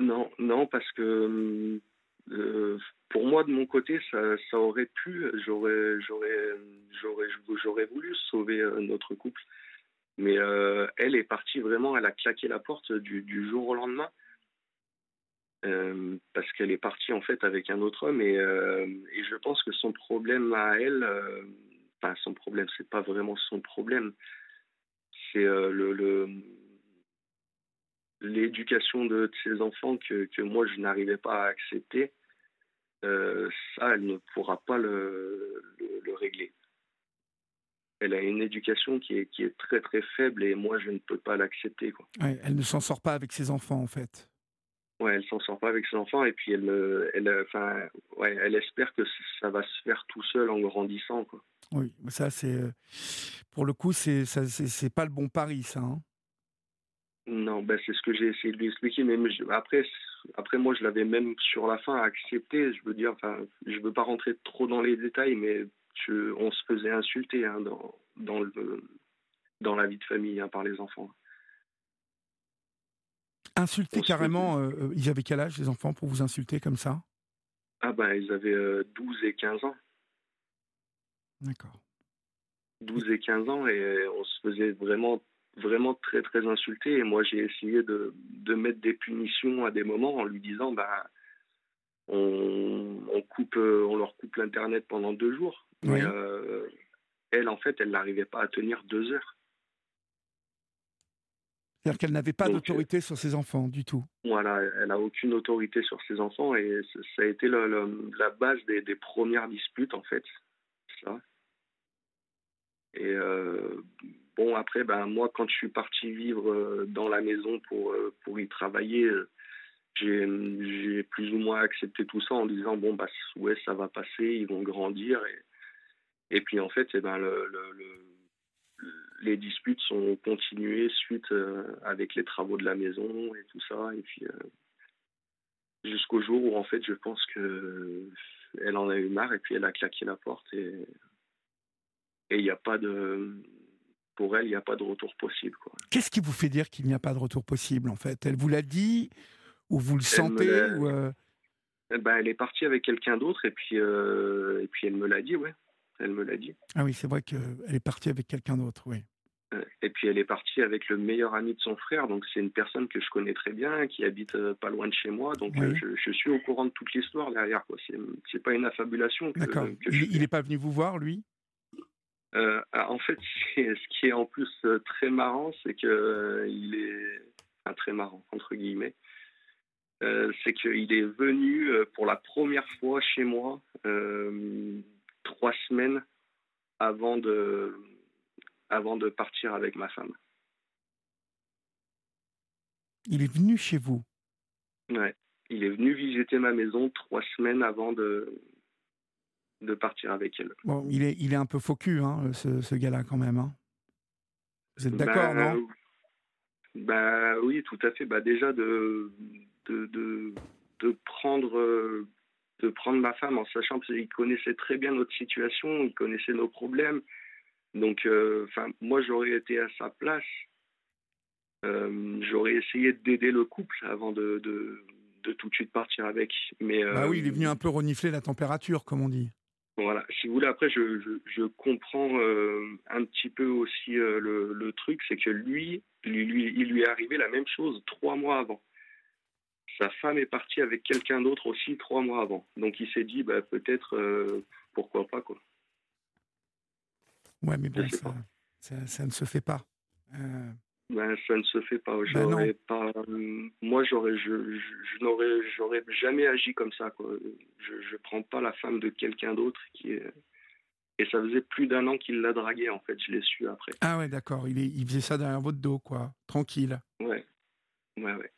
Non, non, parce que pour moi, de mon côté, ça, aurait pu, j'aurais, j'aurais, j'aurais, voulu sauver notre couple. Mais elle est partie vraiment, elle a claqué la porte du jour au lendemain. Euh, parce qu'elle est partie en fait avec un autre homme et, euh, et je pense que son problème à elle, euh, enfin son problème, c'est pas vraiment son problème, c'est le, le, l'éducation de, ses enfants que, moi je n'arrivais pas à accepter, euh, ça, elle ne pourra pas le, le, régler. Elle a une éducation qui est, très très faible et moi je ne peux pas l'accepter. Elle ne s'en sort pas avec ses enfants en fait. Ouais, elle s'en sort pas avec ses enfants et puis elle, elle, enfin, ouais, elle espère que ça va se faire tout seul en grandissant. Quoi. Oui, ça c'est, pour le coup, c'est, c'est, pas le bon pari, ça. Hein. Non, ben c'est ce que j'ai essayé de lui expliquer, mais après, après moi je l'avais même sur la fin accepté. Je veux dire, enfin, je veux pas rentrer trop dans les détails, mais on se faisait insulter hein, dans, dans, le, dans la vie de famille hein, par les enfants. Insulter carrément, euh, euh, ils avaient quel âge les enfants pour vous insulter comme ça? Ah ben ils avaient 12 et 15 ans. D'accord. 12 et 15 ans et on se faisait vraiment vraiment très très insulté et moi j'ai essayé de, de, mettre des punitions à des moments en lui disant bah on, on coupe on leur coupe l'internet pendant deux jours. Mais euh, elle en fait elle n'arrivait pas à tenir deux heures c'est-à-dire qu'elle n'avait pas d'autorité sur ses enfants du tout voilà elle n'a aucune autorité sur ses enfants et ça a été la base des, des, premières disputes en fait ça et euh, Bon, après, ben, moi, quand je suis parti vivre euh, dans la maison pour, euh, pour y travailler, j'ai plus ou moins accepté tout ça en disant bon, bah, ouais, ça va passer, ils vont grandir. Et, et puis, en fait, eh ben, le, le, les disputes sont continuées suite avec les travaux de la maison et tout ça. Et puis, jusqu'au jour où, en fait, je pense que elle en a eu marre et puis elle a claqué la porte et il n'y a pas de pour elle, il n'y a pas de retour possible. Qu'est-ce qui vous fait dire qu'il n'y a pas de retour possible, en fait? Elle vous l'a dit Ou vous le sentez ou euh eh ben, Elle est partie avec quelqu'un d'autre, et, puis euh, et puis elle me l'a dit, ouais. Elle me l'a dit. Ah oui, c'est vrai qu'elle est partie avec quelqu'un d'autre, oui. Et puis elle est partie avec le meilleur ami de son frère, donc c'est une personne que je connais très bien, qui habite euh, pas loin de chez moi, donc je, je, suis au courant de toute l'histoire derrière. Quoi. C'est, pas une affabulation. D'accord. il n'est pas venu vous voir, lui? Euh, ah, en fait, ce qui est en plus euh, très marrant, c'est que euh, il est enfin, très marrant entre guillemets. c'est qu'il est venu pour la première fois chez moi trois semaines avant de avant de partir avec ma femme. Il est venu chez vous? Ouais, il est venu visiter ma maison trois semaines avant de de partir avec elle. Bon, il est, il est un peu faux cul, hein, ce, ce gars-là, quand même. Hein. Vous êtes d'accord, bah, non? bah, Oui, tout à fait. Bah, déjà, de, de, de, de prendre, de prendre ma femme en sachant qu'il connaissait très bien notre situation, il connaissait nos problèmes. Donc, euh, enfin, moi, j'aurais été à sa place. Euh, j'aurais essayé d'aider le couple avant de, de, de, tout de suite partir avec. Mais, bah oui, il est venu un peu renifler la température, comme on dit. Voilà, si vous voulez, après, je, je, comprends euh, un petit peu aussi euh, le, le, truc, c'est que lui, lui, lui, il lui est arrivé la même chose trois mois avant. Sa femme est partie avec quelqu'un d'autre aussi trois mois avant. Donc il s'est dit, bah, peut-être, euh, pourquoi pas, quoi. Ouais, mais bon, ça, ça, ça, ne se fait pas. Ben, ça ne se fait pas. Ben pas. Moi, j'aurais, je, je, n'aurais, j'aurais jamais agi comme ça. Quoi. Je, je prends pas la femme de quelqu'un d'autre qui est. Et ça faisait plus d'un an qu'il l'a draguée, en fait. Je l'ai su après. Ah ouais, d'accord. Il, est, il faisait ça derrière votre dos, quoi. Tranquille. Ouais. Ouais, ouais.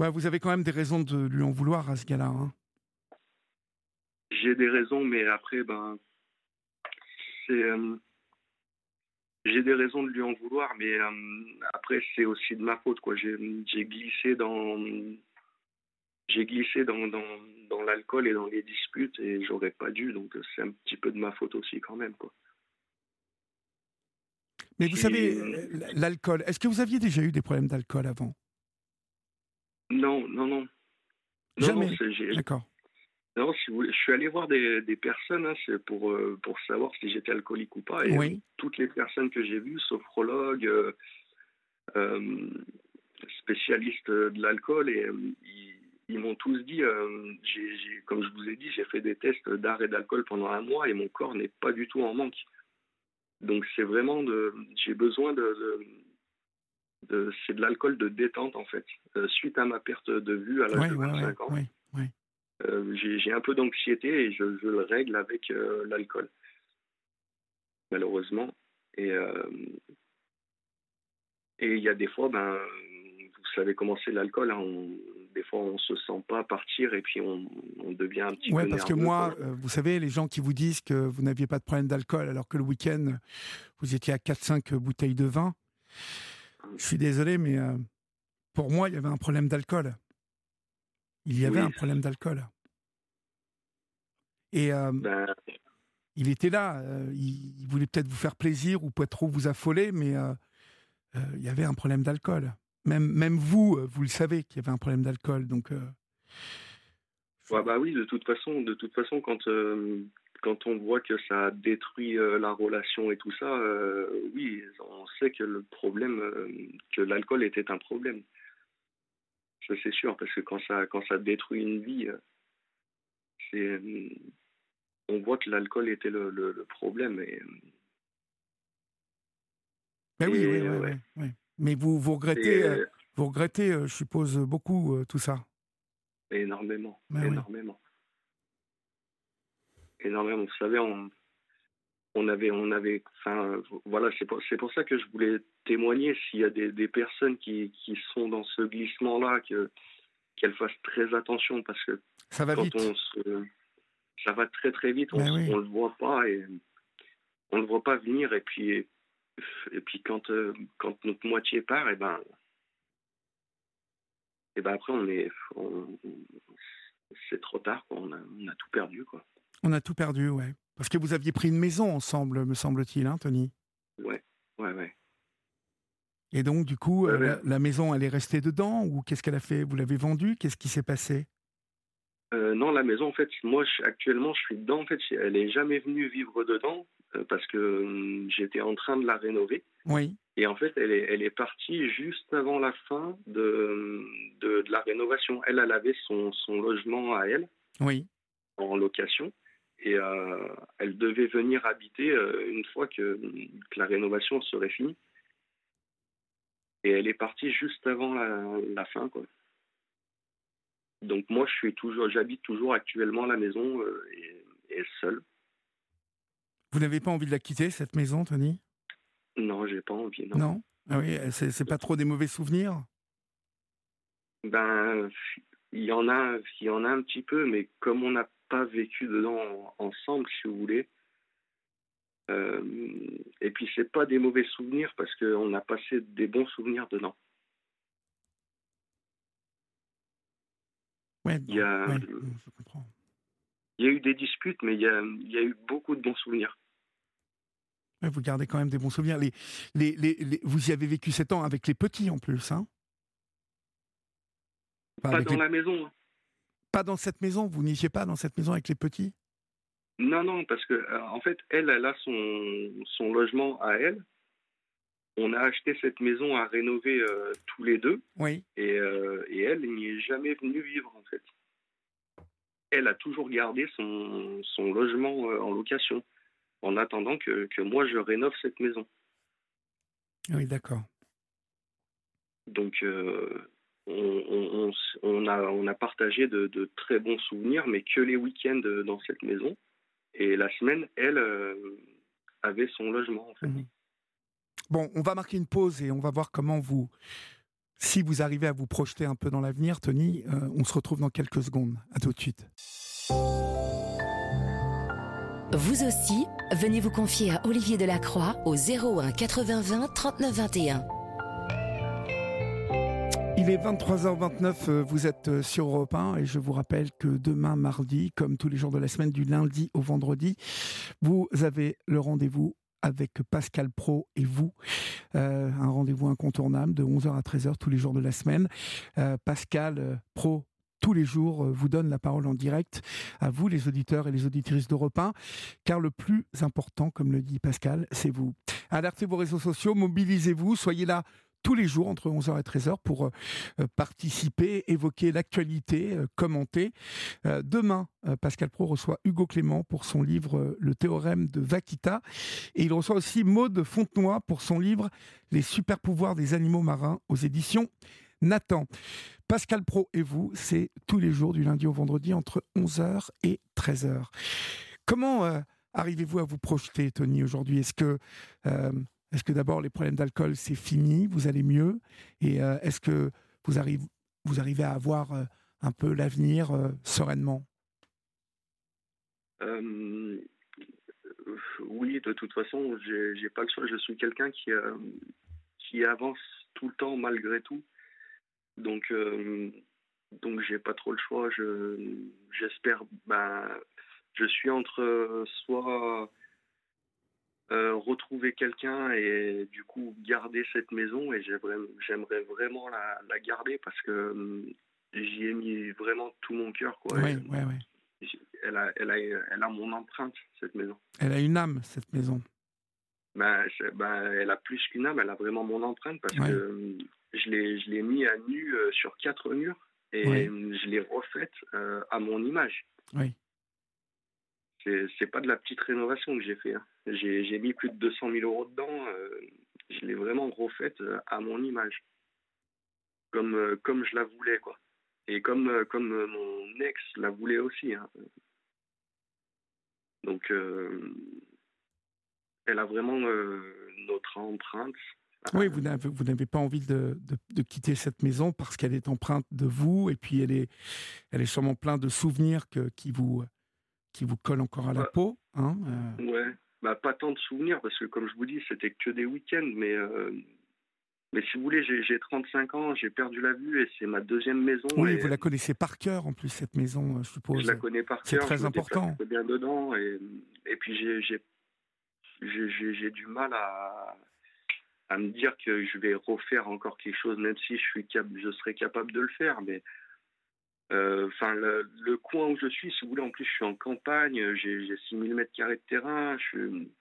Ouais, vous avez quand même des raisons de lui en vouloir à ce gars-là. Hein. J'ai des raisons, mais après, ben, c'est. Euh, j'ai des raisons de lui en vouloir, mais euh, après c'est aussi de ma faute quoi. J'ai glissé dans j'ai glissé dans, dans, dans l'alcool et dans les disputes et j'aurais pas dû, donc c'est un petit peu de ma faute aussi quand même quoi. Mais vous savez, l'alcool, est-ce que vous aviez déjà eu des problèmes d'alcool avant? Non, non, non. Jamais. D'accord. Non, si vous je suis allé voir des, des personnes hein, pour, euh, pour savoir si j'étais alcoolique ou pas. Et euh, toutes les personnes que j'ai vues, sophrologues, euh, euh spécialistes de l'alcool, et ils, ils m'ont tous dit, comme je vous ai dit, j'ai fait des tests d'arrêt d'alcool pendant un mois et mon corps n'est pas du tout en manque. Donc c'est vraiment de, j'ai besoin de, c'est de l'alcool de détente en fait. suite à ma perte de vue à l'âge de 25 ans, j'ai un peu d'anxiété et je, le règle avec l'alcool, malheureusement. Et et il y a des fois, ben, vous savez comment c'est l'alcool. Hein, des fois, on se sent pas partir et puis on, devient un petit ouais, peu. parce que moi, euh, vous savez, les gens qui vous disent que vous n'aviez pas de problème d'alcool alors que le week-end, vous étiez à 4-5 bouteilles de vin, je suis désolé, mais euh, pour moi, il y avait un problème d'alcool. Il y avait un problème d'alcool. Et euh, ben... il était là. il, voulait peut-être vous faire plaisir ou pas trop vous affoler, mais il y avait un problème d'alcool. Même, même vous, euh, vous le savez qu'il y avait un problème d'alcool. Donc, euh, bah oui, de toute façon, de toute façon, quand euh, quand on voit que ça détruit la relation et tout ça, oui, on sait que le problème, que l'alcool était un problème. Ça c'est sûr, parce que quand ça quand ça détruit une vie, c'est on voit que l'alcool était le, le, problème et. Ben oui, oui, oui, oui, mais vous, vous regrettez, euh, vous regrettez euh, je suppose, beaucoup euh, tout ça Énormément, énormément. Énormément. Vous savez, on, on avait, on avait, enfin, voilà, c'est pour, c'est pour ça que je voulais témoigner s'il y a des, des personnes qui, qui, sont dans ce glissement-là, que, qu'elles fassent très attention parce que ça va vite. ça va très très vite, on, ne le voit pas et on le voit pas venir et puis et puis quand, euh, quand notre moitié part, et eh ben, et eh ben après on est, c'est trop tard, On, a, on a tout perdu quoi. On a tout perdu, ouais. Parce que vous aviez pris une maison ensemble, me semble-t-il, hein, Tony? Ouais, ouais, ouais. Et donc, du coup, euh, la, maison, elle est restée dedans ou qu'est-ce qu'elle a fait? Vous l'avez vendue? Qu'est-ce qui s'est passé? Euh, Non, la maison, en fait, moi, actuellement, je suis dedans. En fait, elle n'est jamais venue vivre dedans. Euh, parce que hum, j'étais en train de la rénover. Oui. Et en fait, elle est, elle est partie juste avant la fin de, de, la rénovation. Elle, elle avait son, son, logement à elle, oui. en location, et euh, elle devait venir habiter euh, une fois que, que, la rénovation serait finie. Et elle est partie juste avant la, la fin, quoi. Donc moi, je suis toujours, j'habite toujours actuellement la maison et, et seule. Vous n'avez pas envie de la quitter, cette maison, Tony? Non, j'ai pas envie. Non. non? Ah oui, c'est pas trop des mauvais souvenirs? Ben, il y en a, il y en a un petit peu, mais comme on n'a pas vécu dedans ensemble, si vous voulez. Euh, et puis c'est pas des mauvais souvenirs parce qu'on a passé des bons souvenirs dedans. Ouais, il y a, je comprends. Il y a eu des disputes, mais il y a, il y a eu beaucoup de bons souvenirs. Vous gardez quand même des bons souvenirs. Les, les, les, vous y avez vécu sept ans avec les petits en plus, hein? Pas dans la maison. Hein. Pas dans cette maison Vous n'étiez pas dans cette maison avec les petits? Non, non, parce que euh, en fait, elle, elle a son, son logement à elle. On a acheté cette maison à rénover euh, tous les deux. Oui. Et, euh, et elle n'y est jamais venue vivre, en fait elle a toujours gardé son, son logement en location en attendant que, que, moi je rénove cette maison. Oui, d'accord. Donc euh, on, on, a, on a partagé de, de, très bons souvenirs, mais que les week-ends dans cette maison. Et la semaine, elle euh, avait son logement en fait. Mhm. Bon, on va marquer une pause et on va voir comment vous, si vous arrivez à vous projeter un peu dans l'avenir, Tony, euh, on se retrouve dans quelques secondes. À tout de suite. Vous aussi, venez vous confier à Olivier Delacroix au 01 80 20 39 21. Il est 23h29, euh, vous êtes euh, sur Europe 1 et je vous rappelle que demain mardi, comme tous les jours de la semaine, du lundi au vendredi, vous avez le rendez-vous avec Pascal Pro et vous. Euh, un rendez-vous incontournable de 11h à 13h tous les jours de la semaine. Pascal Pro tous les jours vous donne la parole en direct à vous, les auditeurs et les auditrices d'Europe 1, car le plus important, comme le dit Pascal, c'est vous. Alertez vos réseaux sociaux, mobilisez-vous, soyez là tous les jours entre 11h et 13h pour participer, évoquer l'actualité, commenter. demain, Pascal Pro reçoit Hugo Clément pour son livre Le théorème de Vaquita et il reçoit aussi Maude Fontenoy pour son livre Les super pouvoirs des animaux marins aux éditions Nathan. Pascal Pro et vous, c'est tous les jours du lundi au vendredi entre 11h et 13h. Comment euh, arrivez-vous à vous projeter, Tony, aujourd'hui? Est-ce que, euh, est que d'abord les problèmes d'alcool, c'est fini Vous allez mieux? Et euh, est-ce que vous, arrivez, à avoir un peu l'avenir sereinement? Oui, de toute façon, j'ai pas le choix. Je suis quelqu'un qui, avance tout le temps malgré tout. Donc, euh, donc j'ai pas trop le choix. Je, j'espère. Ben, je suis entre soit euh, retrouver quelqu'un et du coup garder cette maison et j'aimerais, vraiment la, la, garder parce que euh, j'y ai mis vraiment tout mon cœur. Quoi. Ouais. Elle, a, elle, a, elle a mon empreinte, cette maison. Elle a une âme, cette maison. Ben, ben, elle a plus qu'une âme, elle a vraiment mon empreinte parce que je l'ai, je l'ai mis à nu euh, sur quatre murs et je l'ai refaite euh, à mon image. Oui. C'est, pas de la petite rénovation que j'ai fait. Hein. J'ai, mis plus de 200 000 euros dedans. Euh, je l'ai vraiment refaite à mon image. Comme, comme je la voulais, quoi. Et comme, comme mon ex la voulait aussi. Hein. Donc, elle a vraiment notre empreinte oui, vous n'avez, pas envie de, de, quitter cette maison parce qu'elle est empreinte de vous et puis elle est, elle est sûrement plein de souvenirs que, qui, vous, qui vous collent encore à la bah, peau. Hein euh. Ouais, bah, pas tant de souvenirs parce que comme je vous dis, c'était que des week-ends, mais, euh, mais si vous voulez, j'ai, j'ai 35 ans, j'ai perdu la vue et c'est ma deuxième maison. Oui, vous la connaissez par cœur en plus, cette maison, euh, je suppose. Je la connais par cœur. C'est très important. Je bien dedans et, et puis j'ai, du mal à à me dire que je vais refaire encore quelque chose, même si je, suis cap je serais capable de le faire. Mais enfin, le, coin où je suis, si vous voulez, en plus, je suis en campagne, j'ai 6000 mètres carrés de terrain, je,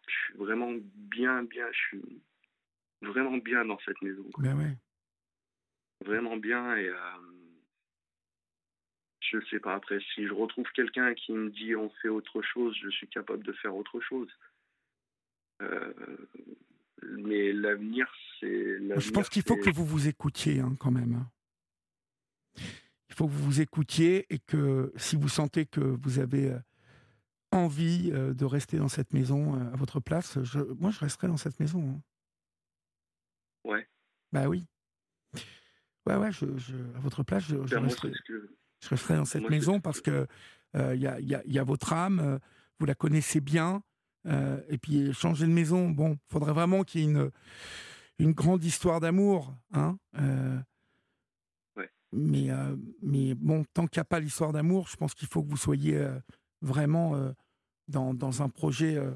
suis vraiment bien, bien, je suis vraiment bien dans cette maison. Ben ouais. Vraiment bien et euh, je sais pas. Après, si je retrouve quelqu'un qui me dit on fait autre chose, je suis capable de faire autre chose. Euh, mais l'avenir, c'est. Je pense qu'il faut que vous vous écoutiez hein, quand même. Faut que vous vous écoutiez et que si vous sentez que vous avez euh, envie euh, de rester dans cette maison euh, à votre place, je, moi je resterai dans cette maison. Hein. Ouais. Bah oui. Ouais, ouais, je, à votre place, je, je resterai, je resterai dans cette maison parce que il y, a, y, a, y, a, votre âme, vous la connaissez bien, euh, et puis changer de maison, bon, faudrait vraiment qu'il y ait une, une grande histoire d'amour. Hein euh, mais, euh, mais bon, tant qu'il n'y a pas l'histoire d'amour, je pense qu'il faut que vous soyez vraiment dans, dans, un projet bah,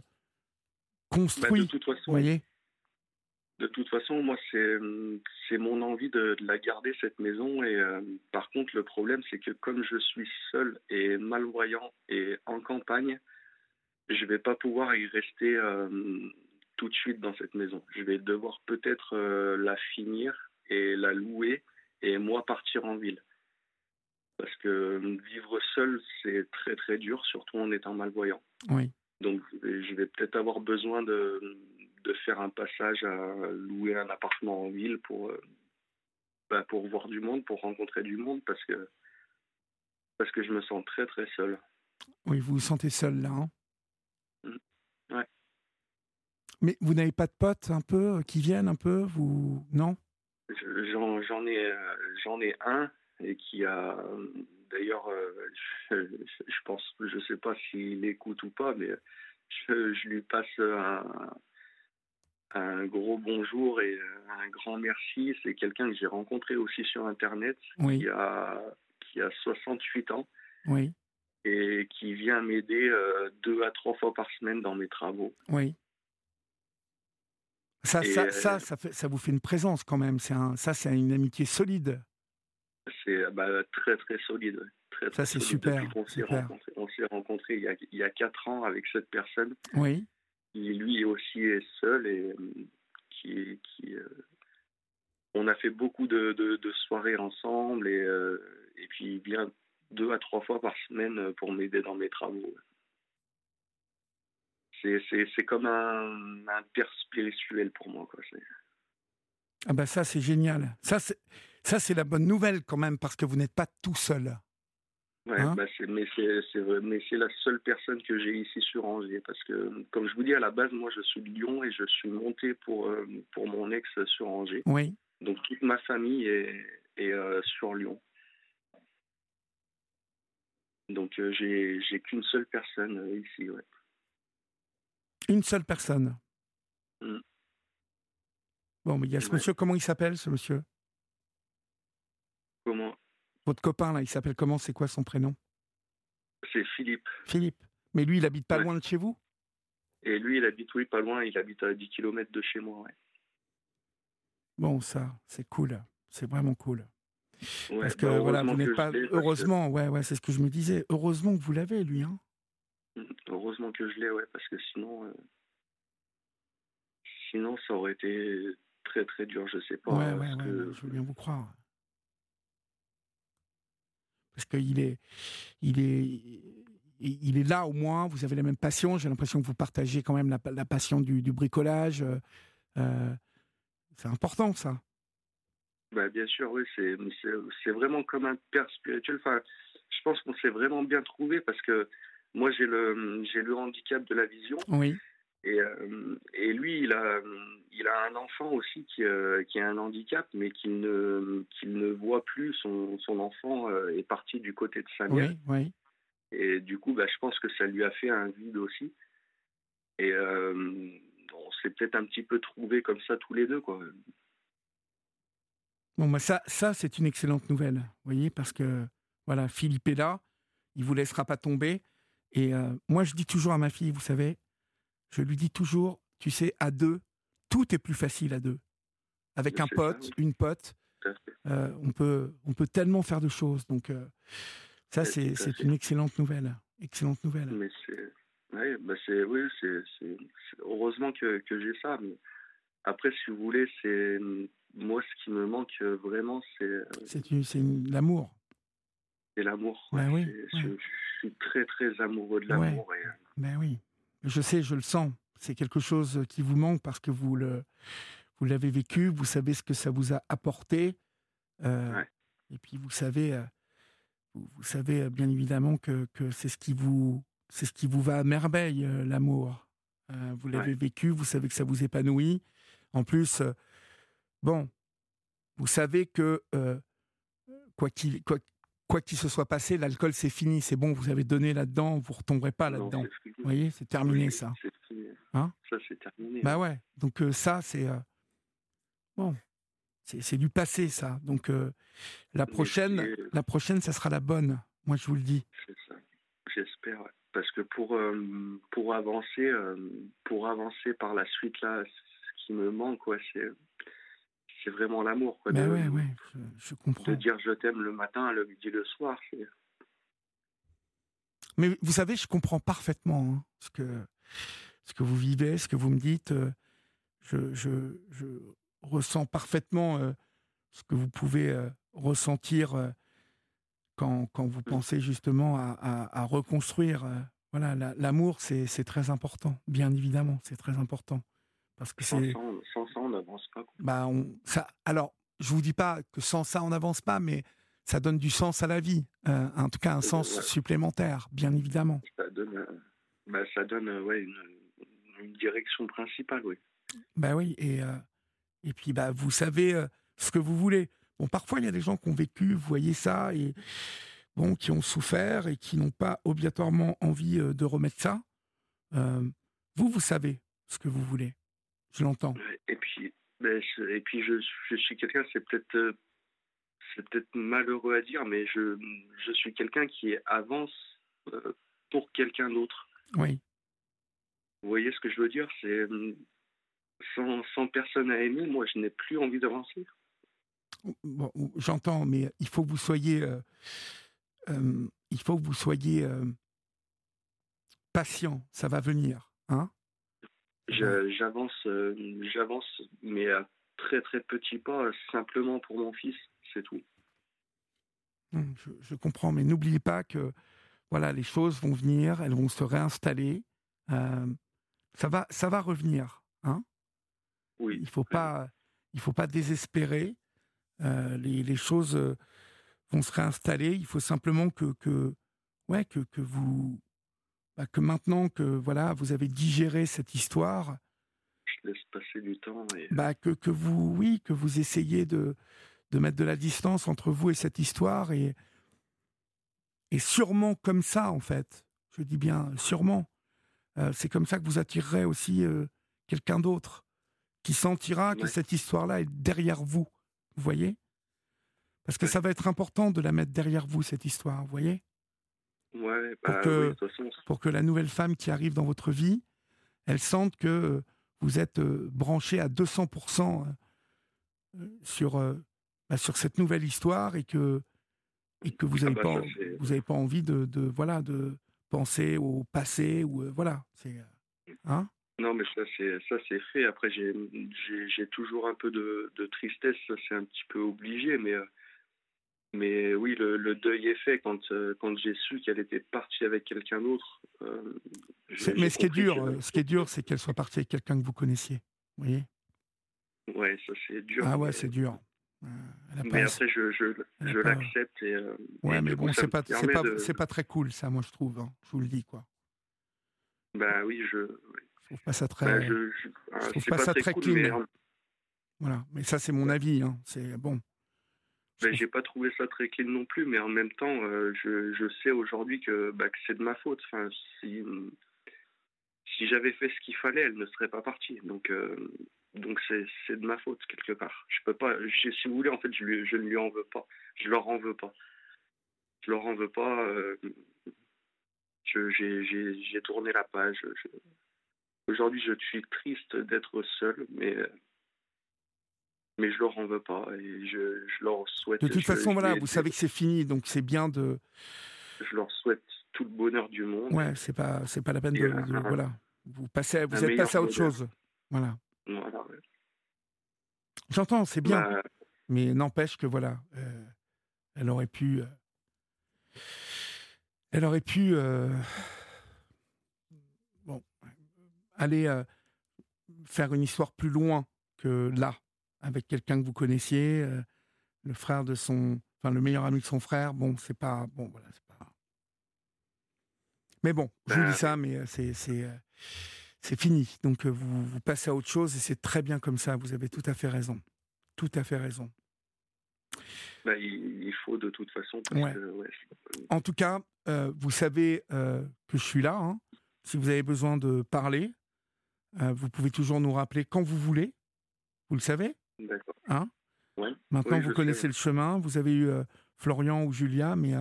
construit. de toute façon, voyez de toute façon, moi, c'est mon envie de, de, la garder, cette maison. Et par contre, le problème, c'est que comme je suis seul et malvoyant et en campagne, je vais pas pouvoir y rester euh, tout de suite dans cette maison. Je vais devoir peut-être euh, la finir et la louer et moi partir en ville. Parce que vivre seul, c'est très très dur, surtout en étant malvoyant. Oui. Donc je vais peut-être avoir besoin de, de, faire un passage à louer un appartement en ville pour, euh, bah, pour voir du monde, pour rencontrer du monde, parce que, parce que je me sens très très seul. Oui, vous vous sentez seul là hein Ouais. Mais vous n'avez pas de potes un peu qui viennent un peu vous non? J'en ai euh, j'en ai un et qui a d'ailleurs euh, je, pense je sais pas s'il écoute ou pas mais je, je lui passe un, un, gros bonjour et un grand merci. C'est quelqu'un que j'ai rencontré aussi sur internet qui a qui a 68 ans. Oui et qui vient m'aider euh, deux à trois fois par semaine dans mes travaux. Oui. Ça, ça, ça, euh, ça, fait, ça, vous fait une présence quand même. C'est un, ça, c'est une amitié solide. C'est bah, très, très solide. Très, ça, c'est super. On s'est rencontrés, rencontré il, y a, il y a quatre ans avec cette personne. Oui. Qui, lui aussi est seul et euh, qui, on a fait beaucoup de, soirées ensemble et, et puis bien deux à trois fois par semaine pour m'aider dans mes travaux. C'est comme un, un, père spirituel pour moi. Quoi. Ah bah ça c'est génial. Ça c'est la bonne nouvelle quand même parce que vous n'êtes pas tout seul. Ouais, hein bah mais c'est la seule personne que j'ai ici sur Angers parce que comme je vous dis à la base moi je suis de Lyon et je suis monté pour euh, pour mon ex sur Angers. Oui. Donc toute ma famille est, est euh, sur Lyon. Donc euh, j'ai j'ai qu'une seule personne ici ouais. Une seule personne. Mmh. Bon, mais il y a ce monsieur, comment il s'appelle ce monsieur? Comment? Votre copain là, il s'appelle comment? C'est quoi son prénom? C'est Philippe. Philippe. Mais lui, il habite pas loin de chez vous? Et lui, il habite, oui, pas loin, il habite à 10 km de chez moi, ouais. Bon, ça, c'est cool. C'est vraiment cool. parce que bah, voilà, vous n'êtes pas. Heureusement, ouais, ouais, c'est ce que je me disais. Heureusement que vous l'avez, lui, hein. Heureusement que je l'ai, ouais, parce que sinon, euh, sinon ça aurait été très très dur, je sais pas. Ouais, ouais, je veux bien vous croire. Parce qu'il est, il est, il est là au moins. Vous avez la même passion. J'ai l'impression que vous partagez quand même la, la passion du, du bricolage. Euh, euh, c'est important, ça. Bah, bien sûr, oui. C'est, c'est vraiment comme un père spirituel. Enfin, je pense qu'on s'est vraiment bien trouvé parce que moi, j'ai le, j'ai le handicap de la vision. Oui. Et, euh, et lui, il a, il a un enfant aussi qui, euh, qui a un handicap, mais qui ne, qu'il ne voit plus. Son, son enfant euh, est parti du côté de sa mère. Oui, oui. Et du coup, bah, je pense que ça lui a fait un vide aussi. Et on s'est peut-être un petit peu trouvés comme ça tous les deux. Quoi. Bon, bah ça, ça c'est une excellente nouvelle, vous voyez, parce que voilà, Philippe est là, il vous laissera pas tomber. Et moi, je dis toujours à ma fille, vous savez, je lui dis toujours, tu sais, à deux, tout est plus facile à deux. Avec un pote, une pote, euh, on, peut, on peut tellement faire de choses. Donc, euh, ça, c'est, une excellente nouvelle. Excellente nouvelle. Mais c'est, bah oui, c'est, heureusement que, que j'ai ça. Mais après, si vous voulez, c'est moi, ce qui me manque vraiment, c'est. Euh, c'est, l'amour. C'est l'amour. Ben oui, je, suis très, très amoureux de l'amour. Ben oui. Je sais, je le sens. C'est quelque chose qui vous manque parce que vous le, vous l'avez vécu, vous savez ce que ça vous a apporté. Euh, et puis vous savez, euh, vous, savez euh, bien évidemment que, que c'est ce qui vous, c'est ce qui vous va à merveille, l'amour. vous l'avez vécu, vous savez que ça vous épanouit. En plus, bon, vous savez que quoi qu'il quoi, quoi qu'il se soit passé, l'alcool c'est fini, c'est bon, vous avez donné là-dedans, vous ne retomberez pas là-dedans. Vous voyez, c'est terminé ça. Hein ça c'est terminé. Bah ouais, donc euh, ça c'est euh, bon, c'est du passé ça. Donc euh, la prochaine, la prochaine, ça sera la bonne. Moi je vous le dis. C'est ça. J'espère, parce que pour pour avancer, pour avancer par la suite là, ce qui me manque, c'est c'est vraiment l'amour. Quoi, ben ouais, ouais, je, comprends. De dire je t'aime le matin, le midi, le soir. Mais vous savez, je comprends parfaitement hein, ce, que, ce que vous vivez, ce que vous me dites. Euh, je, je, je ressens parfaitement euh, ce que vous pouvez euh, ressentir quand, quand, vous mm. pensez justement à, à, reconstruire. voilà, l'amour, c'est très important, bien évidemment, c'est très important. Parce que c'est n'avance pas. Bah, on, ça, alors, je vous dis pas que sans ça, on n'avance pas, mais ça donne du sens à la vie. Euh, en tout cas, un sens supplémentaire, bien évidemment. Ça donne, euh, bah, ça donne euh, ouais, une, une, direction principale, oui. Bah oui, et, et puis bah, vous savez ce que vous voulez. Bon, parfois, il y a des gens qui ont vécu, vous voyez ça, et bon, qui ont souffert et qui n'ont pas obligatoirement envie de remettre ça. vous, vous savez ce que vous voulez. Je l'entends. Et puis, ben, et puis je, je suis quelqu'un, c'est peut-être euh, c'est peut-être malheureux à dire, mais je, je suis quelqu'un qui avance euh, pour quelqu'un d'autre. Oui. Vous voyez ce que je veux dire? C'est euh, sans, sans, personne à aimer, moi, je n'ai plus envie d'avancer. Bon, J'entends, mais il faut que vous soyez, il faut que vous soyez patient. Ça va venir, hein? J'avance, euh, j'avance, mais à très très petits pas, simplement pour mon fils, c'est tout. Hum, je, comprends, mais n'oubliez pas que voilà, les choses vont venir, elles vont se réinstaller. Euh, ça va, ça va revenir, hein Oui. Il faut pas, il faut pas désespérer. Euh, les, les, choses vont se réinstaller. Il faut simplement que, que ouais, que, que vous, bah, que maintenant que voilà, vous avez digéré cette histoire, je laisse passer du temps. Et... Bah, que, que vous, oui, que vous essayez de, de mettre de la distance entre vous et cette histoire et, et sûrement comme ça en fait. Je dis bien sûrement. Euh, c'est comme ça que vous attirerez aussi euh, quelqu'un d'autre qui sentira que cette histoire-là est derrière vous. Vous voyez? Parce que ça va être important de la mettre derrière vous, cette histoire, vous voyez? Ouais, pour, bah que, façon... pour que la nouvelle femme qui arrive dans votre vie, elle sente que vous êtes euh, branché à 200% sur, bah, sur cette nouvelle histoire et que, et que vous n'avez ah bah, pas, vous avez pas envie de, de, voilà, de penser au passé. ou voilà, c'est. Hein? Non, mais ça c'est ça c'est fait. Après j'ai j'ai toujours un peu de, de tristesse, ça c'est un petit peu obligé, mais euh, mais oui le, le deuil est fait quand euh, quand j'ai su qu'elle était partie avec quelqu'un d'autre. Euh, mais ce qui est dur, ce qui est dur, c'est qu'elle soit partie avec quelqu'un que vous connaissiez. Vous voyez? Ouais, ça c'est dur. Ah ouais, c'est dur. mais après, je, je, je l'accepte. Et, ouais, mais bon, c'est pas, c'est pas, c'est pas très cool, ça, moi, je trouve. Hein. Je vous le dis, quoi. Bah oui, je. Je trouve pas ça très. Bah, je, je, trouve pas, ça très, clean. Mais... Voilà, mais ça, c'est mon avis. Hein. C'est bon. Bah, j'ai pas trouvé ça très clean non plus, mais en même temps, euh, je, je, sais aujourd'hui que, bah, que c'est de ma faute. Enfin, si, si j'avais fait ce qu'il fallait, elle ne serait pas partie. Donc, euh, donc c'est, c'est de ma faute quelque part. Je peux pas. si vous voulez, en fait, je, lui, je ne lui en veux pas. Je leur en veux pas. Je leur en veux pas. Euh, je, j'ai, j'ai, j'ai tourné la page. Aujourd'hui, je suis triste d'être seul, mais mais je leur en veux pas et je, je leur souhaite. De toute façon, voilà, vous savez que c'est fini, donc c'est bien de. Je leur souhaite tout le bonheur du monde. Ouais, c'est pas, c'est pas la peine de, voilà. Vous passez, vous êtes passé à autre chose, voilà. J'entends, c'est bien. Bah, mais n'empêche que voilà, euh, elle aurait pu. Euh, elle aurait pu. Euh, bon, aller faire une histoire plus loin que là, avec quelqu'un que vous connaissiez, le frère de son. Enfin, le meilleur ami de son frère. Bon, c'est pas. Bon, voilà, c'est pas. Mais bon, je vous dis bah, ça, mais c'est c'est fini. Donc euh, vous, vous, passez à autre chose et c'est très bien comme ça. Vous avez tout à fait raison. Tout à fait raison. Bah, il, faut de toute façon. en tout cas, euh, vous savez euh, que je suis là. Hein. Si vous avez besoin de parler, vous pouvez toujours nous rappeler quand vous voulez. Vous le savez D'accord. Hein? Maintenant, vous connaissez le chemin. Vous avez eu Florian ou Julia, mais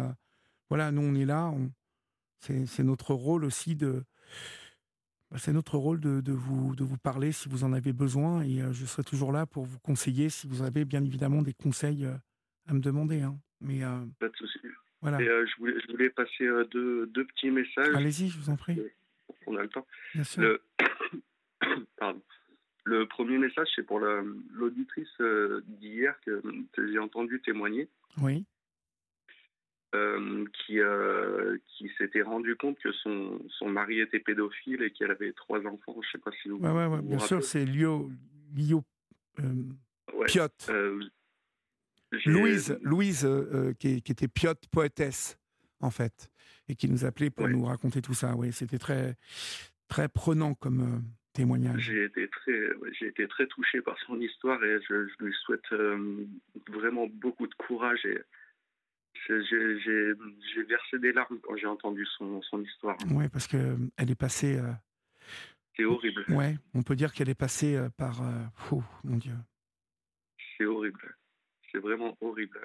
voilà, nous, on est là. C'est notre rôle aussi de bah, c'est notre rôle de, vous, de vous parler si vous en avez besoin et euh, je serai toujours là pour vous conseiller si vous avez bien évidemment des conseils euh, à me demander. Hein. Mais, euh, Pas de souci. Voilà. je, voulais, passer deux, deux, petits messages. Allez-y, je vous en prie. On a le temps. Bien sûr. Le... Pardon. Le premier message, c'est pour l'auditrice d'hier que j'ai entendu témoigner. Oui. Euh, qui, euh, qui s'était rendu compte que son, son mari était pédophile et qu'elle avait trois enfants. Je ne sais pas si vous. Ouais, ouais, ouais bien sûr, c'est Lio, Lio euh, Piot. Louise, Louise qui, qui, était Piot poétesse, en fait, et qui nous appelait pour nous raconter tout ça. Oui, c'était très, très prenant comme témoignage. J'ai été très, j'ai été très touché par son histoire et je, je lui souhaite vraiment beaucoup de courage et j'ai versé des larmes quand j'ai entendu son, son histoire. Oui, parce qu'elle euh, est passée. Euh, c'est horrible. Ouais, on peut dire qu'elle est passée euh, par. Oh, mon Dieu. C'est horrible. C'est vraiment horrible.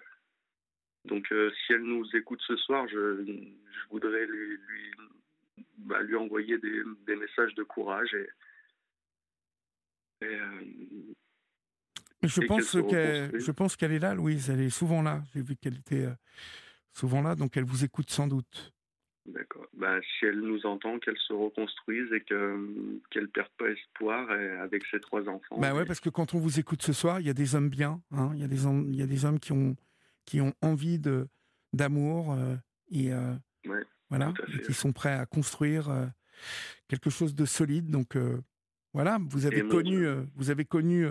Donc, si elle nous écoute ce soir, je, je voudrais lui, lui, bah, lui envoyer des, des, messages de courage et je pense qu'elle, je pense qu'elle est là, Louise. Elle est souvent là. J'ai vu qu'elle était euh, souvent là, donc elle vous écoute sans doute. D'accord. Bah, si elle nous entend, qu'elle se reconstruise et que qu'elle perde pas espoir avec ses trois enfants. Bah ouais, parce que quand on vous écoute ce soir, il y a des hommes bien, hein, il y a des hommes, il y a des hommes qui ont qui ont envie de d'amour euh, et euh, voilà, qui sont prêts à construire euh, quelque chose de solide. Donc voilà, vous avez connu, vous avez connu,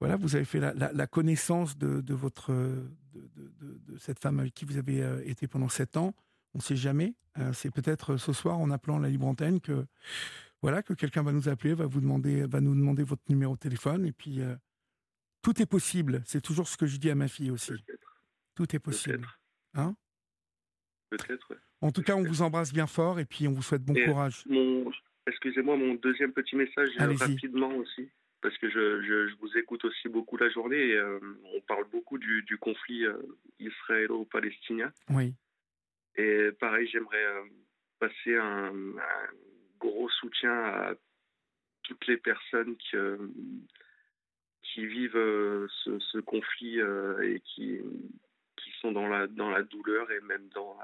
voilà, vous avez fait la, la, connaissance de, de votre de, de, cette femme avec qui vous avez été pendant sept ans. On ne sait jamais. C'est peut-être ce soir, en appelant la libre antenne, que voilà que quelqu'un va nous appeler, va vous demander, va nous demander votre numéro de téléphone, et puis tout est possible. C'est toujours ce que je dis à ma fille aussi. Tout est possible. Hein? Peut-être. En tout cas, on vous embrasse bien fort et puis on vous souhaite bon courage. Excusez-moi, mon deuxième petit message euh, rapidement aussi, parce que je, vous écoute aussi beaucoup la journée et euh, on parle beaucoup du, conflit euh, israélo-palestinien. Oui. Et pareil, j'aimerais passer un, gros soutien à toutes les personnes qui, qui vivent ce, conflit et qui, sont dans la, dans la douleur et même dans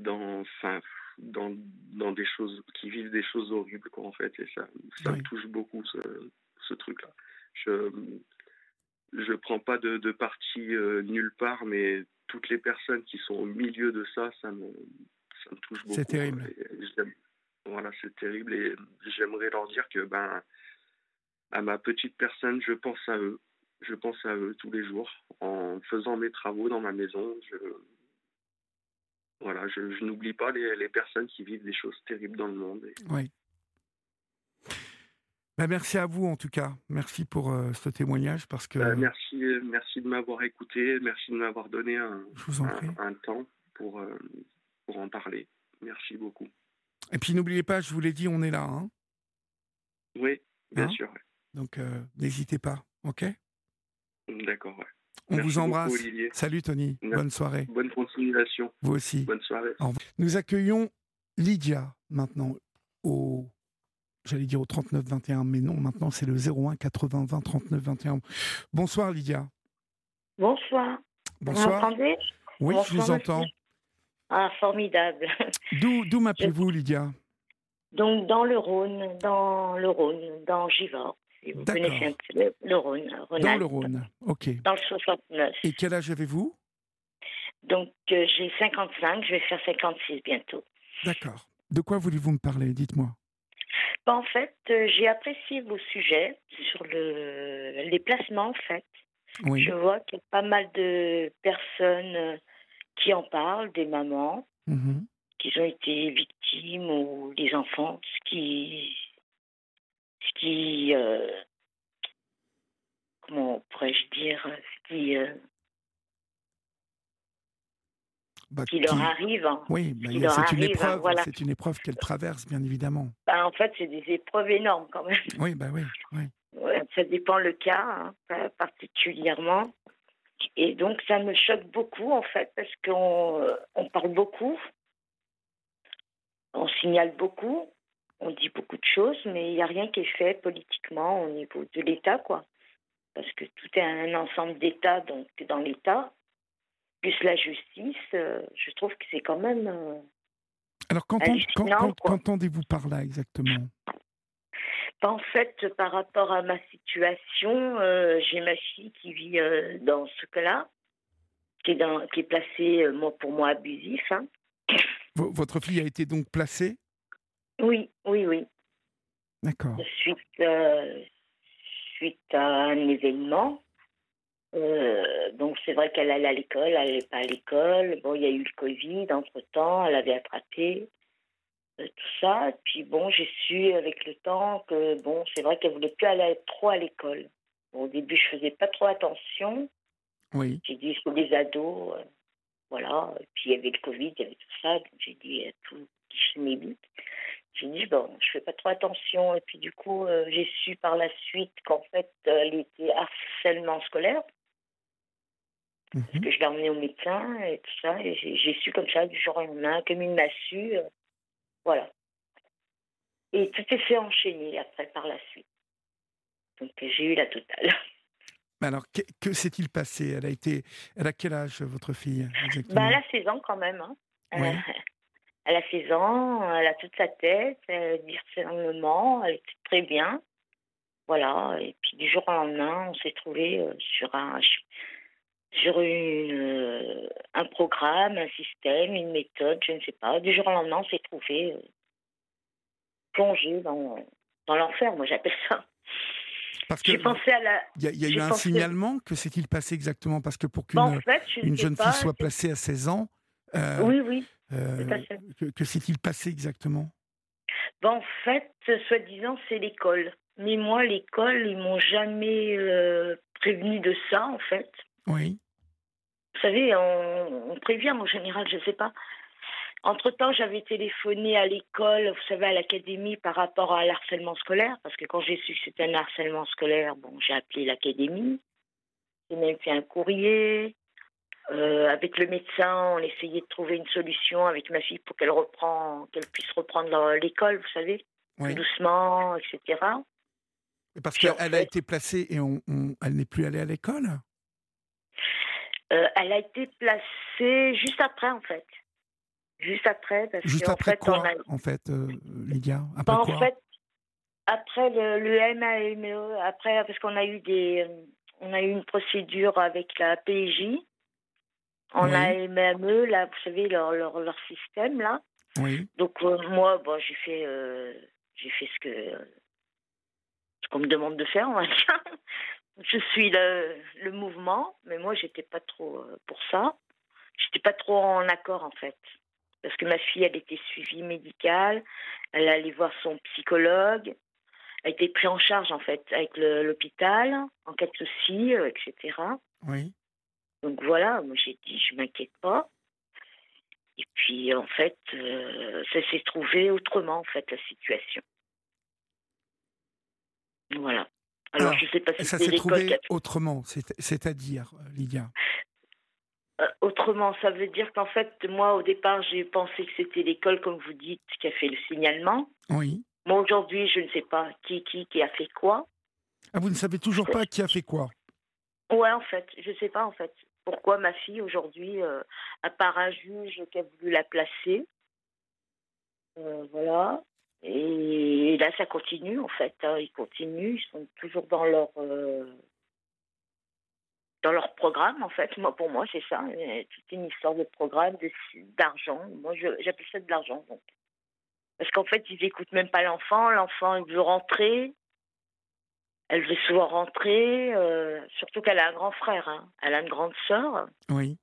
dans, enfin, dans, dans des choses, qui vivent des choses horribles, quoi, en fait. Et ça, ça me touche beaucoup, ce, ce truc-là. Je je prends pas de, de parti euh, nulle part, mais toutes les personnes qui sont au milieu de ça, ça me, ça me touche beaucoup. C'est terrible. voilà, c'est terrible. Et j'aimerais leur dire que, ben, à ma petite personne, je pense à eux je pense à eux tous les jours en faisant mes travaux dans ma maison. Je, voilà, je, n'oublie pas les, personnes qui vivent des choses terribles dans le monde. Oui. Bah, merci à vous en tout cas. Merci pour euh, ce témoignage parce que. Bah, merci, merci de m'avoir écouté. Merci de m'avoir donné un, un, temps pour, euh, pour en parler. Merci beaucoup. Et puis n'oubliez pas, je vous l'ai dit, on est là. Hein oui, bien hein sûr. Donc euh, n'hésitez pas, ok? D'accord, ouais. On vous embrasse. Salut Tony. Bonne soirée. Bonne continuation. Vous aussi. Bonne soirée. Nous accueillons Lydia maintenant au j'allais dire au 39 21 mais non, maintenant c'est le 01 80 20 39 21. Bonsoir Lydia. Bonsoir. Bonsoir. Vous m'entendez? Oui, je vous entends. Ah, formidable. D'où m'appelez-vous Lydia? Donc dans le Rhône, dans le Rhône, dans Givors vous connaissez un peu le Rhône. Dans le Rhône, ok. Dans le 69. Et quel âge avez-vous? Donc, euh, j'ai 55, je vais faire 56 bientôt. D'accord. De quoi voulez-vous me parler? Dites-moi. En fait, euh, j'ai apprécié vos sujets sur le, les placements, en fait. Oui. Je vois qu'il y a pas mal de personnes euh, qui en parlent, des mamans, mm-hmm. qui ont été victimes ou des enfants, ce qui euh, comment pourrais-je dire, qui, euh, bah, qui, leur arrive. Hein. Oui, bah, c'est une, épreuve, voilà. c'est une épreuve qu'elle traverse, bien évidemment. Bah, en fait, c'est des épreuves énormes quand même. Oui, bah oui. oui. ça dépend le cas, hein, particulièrement. Et donc, ça me choque beaucoup, en fait, parce qu'on euh, on parle beaucoup, on signale beaucoup, on dit beaucoup de choses, mais il n'y a rien qui est fait politiquement au niveau de l'État, quoi. Parce que tout est un ensemble d'États, donc dans l'État, plus la justice, euh, je trouve que c'est quand même. Euh, Alors, qu'entendez-vous par là exactement? Ben, En fait, par rapport à ma situation, euh, j'ai ma fille qui vit dans ce cas-là, qui est, dans, qui est placée, moi, pour moi, abusif. Hein. Votre fille a été donc placée? Oui, oui, oui. D'accord. Suite, euh, suite à un événement. Euh, donc c'est vrai qu'elle allait à l'école, elle n'allait pas à l'école. Bon, il y a eu le Covid entre-temps, elle avait attrapé euh, tout ça. Puis bon, j'ai su avec le temps que bon, c'est vrai qu'elle voulait plus aller trop à l'école. au début, je faisais pas trop attention. Oui. J'ai dit, sur les ados, voilà. puis il y avait le Covid, il y avait tout ça. Donc j'ai dit, tout qui se m'ébite. J'ai dit, bon, je fais pas trop attention. Et puis, du coup, euh, j'ai su par la suite qu'en fait, elle était harcèlement scolaire. Parce mhm. que je l'ai emmenée au médecin et tout ça. Et j'ai su comme ça, du jour au lendemain, comme il m'a su. Euh, voilà. Et tout s'est fait enchaîner après, par la suite. Donc, j'ai eu la totale. alors, que, s'est-il passé? Elle a été, elle a quel âge votre fille bah, Elle a 16 ans quand même. Hein. Elle a 16 ans, elle a toute sa tête, elle discernement, elle est très bien. Voilà, et puis du jour au lendemain, on s'est trouvé euh, sur un sur une, euh, un programme, un système, une méthode, je ne sais pas. Du jour au lendemain, on s'est trouvé euh, plongé dans, dans l'enfer, moi j'appelle ça. Parce que pensé à la. Il y a, eu un signalement. Que s'est-il passé exactement? Parce que pour qu'une une jeune fille soit placée à 16 ans. oui, oui. Que, que s'est-il passé exactement? Ben, En fait, soi-disant, c'est l'école. Mais moi, l'école, ils m'ont jamais euh, prévenu de ça, en fait. Oui. Vous savez, on, prévient en général, je ne sais pas. Entre-temps, j'avais téléphoné à l'école, vous savez, à l'académie par rapport à l'harcèlement scolaire, parce que quand j'ai su que c'était un harcèlement scolaire, bon, j'ai appelé l'académie. J'ai même fait un courrier. Euh, avec le médecin, on essayait de trouver une solution avec ma fille pour qu'elle reprend, qu'elle puisse reprendre l'école, vous savez, doucement, etc. Parce qu'elle a été placée et on, elle n'est plus allée à l'école? Euh, Elle a été placée juste après, en fait. Juste après. Parce juste après quoi, en fait, euh, Lydia? Après En fait, après le, le MAME, après, parce qu'on a eu des. On a eu une procédure avec la PJ. On a MAME, là, vous savez, leur, leur, leur système, là. Oui. Donc, euh, moi, bon, j'ai fait, j'ai fait ce que qu'on me demande de faire, on va dire. Je suis le, le mouvement, mais moi, j'étais pas trop euh, pour ça. J'étais pas trop en accord, en fait. Parce que ma fille, elle était suivie médicale, elle allait voir son psychologue, elle était prise en charge, en fait, avec l'hôpital, en cas de soucis, euh, etc. Oui. Donc voilà, moi, j'ai dit, je m'inquiète pas. Et puis, en fait, euh, ça s'est trouvé autrement, en fait, la situation. Voilà. Alors, je sais pas si ça s'est trouvé autrement, c'est-à-dire, euh, Lydia? Euh, Autrement, ça veut dire qu'en fait, moi, au départ, j'ai pensé que c'était l'école, comme vous dites, qui a fait le signalement. Oui. Moi, aujourd'hui, je ne sais pas qui, qui, qui a fait quoi. Ah, vous ne savez toujours pas qui a fait quoi? Ouais, en fait, je ne sais pas, en fait. Pourquoi ma fille, aujourd'hui, euh, à part un juge qui a voulu la placer, voilà, et, là, ça continue, en fait. Hein. Ils continuent, ils sont toujours dans leur, euh, dans leur programme, en fait. Moi, pour moi, c'est ça. toute une histoire de programme, d'argent. Moi, j'appelle ça de l'argent. Parce qu'en fait, ils n'écoutent même pas l'enfant. L'enfant, il veut rentrer. Elle veut souvent rentrer. Euh, surtout qu'elle a un grand frère. Hein. Elle a une grande sœur. Oui.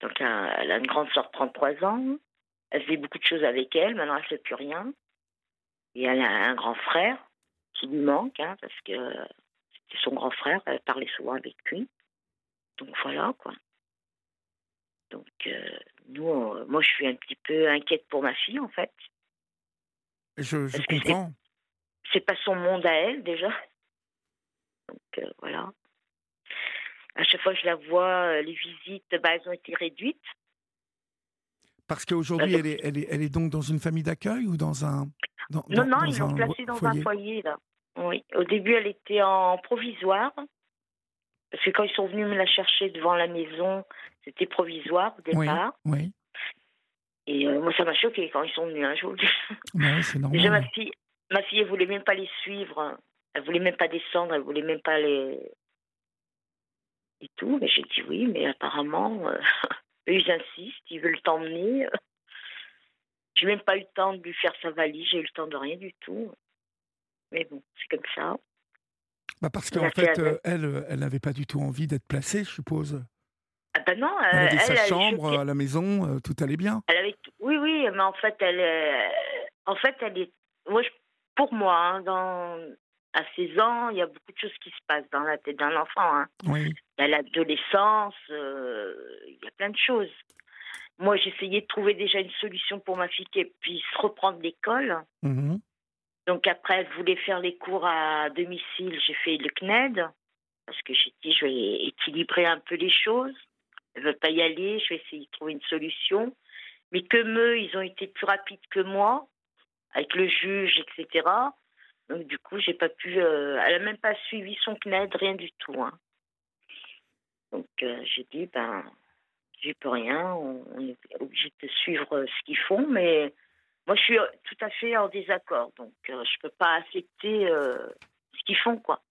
Donc, elle a une grande sœur de 33 ans. Elle fait beaucoup de choses avec elle. Maintenant, elle ne fait plus rien. Et elle a un grand frère qui lui manque, hein, parce que c'était son grand frère, elle parlait souvent avec lui. Donc voilà, quoi. Donc, euh, nous, moi, je suis un petit peu inquiète pour ma fille, en fait. Je, je comprends. C'est pas son monde à elle, déjà. Donc, euh, voilà. À chaque fois que je la vois, euh, les visites, bah, elles ont été réduites. Parce qu'aujourd'hui, elle est, elle, est, elle est donc dans une famille d'accueil ou dans un. non, non, ils l'ont placée dans un foyer, là. Oui. Au début, elle était en provisoire. Parce que quand ils sont venus me la chercher devant la maison, c'était provisoire au départ. Oui. Et euh, moi, ça m'a choqué quand ils sont venus un jour. Oui, c'est normal. Déjà, ma fille, ma fille, elle voulait même pas les suivre. Elle voulait même pas descendre. Elle voulait même pas les. Et tout. Mais j'ai dit oui, mais apparemment. Euh, ils insistent, ils veulent t'emmener. J'ai même pas eu le temps de lui faire sa valise, j'ai eu le temps de rien du tout. Mais bon, c'est comme ça. Bah parce qu'en fait, euh, elle, euh, elle n'avait pas du tout envie d'être placée, je suppose. Ah ben non, elle avait sa chambre à la maison, euh, tout allait bien. Elle avait, oui, oui, mais en fait, elle, en fait, elle est, moi, pour moi, hein, dans, à 16 ans, il y a beaucoup de choses qui se passent dans la tête d'un enfant. Hein. Oui. Il y a l'adolescence, euh, il y a plein de choses. Moi, j'essayais de trouver déjà une solution pour ma fille qui puisse reprendre l'école. Mhm. Donc après, elle voulait faire les cours à domicile. J'ai fait le CNED parce que j'ai dit je vais équilibrer un peu les choses. Elle veut pas y aller. Je vais essayer de trouver une solution. Mais comme eux, ils ont été plus rapides que moi avec le juge, etc. Donc du coup, j'ai pas pu. Euh, elle a même pas suivi son CNED, rien du tout. Hein. Donc euh, j'ai dit ben J'y peux rien. On, est obligé de suivre ce qu'ils font, mais moi, je suis tout à fait en désaccord. Donc, je ne peux pas accepter ce qu'ils font, quoi.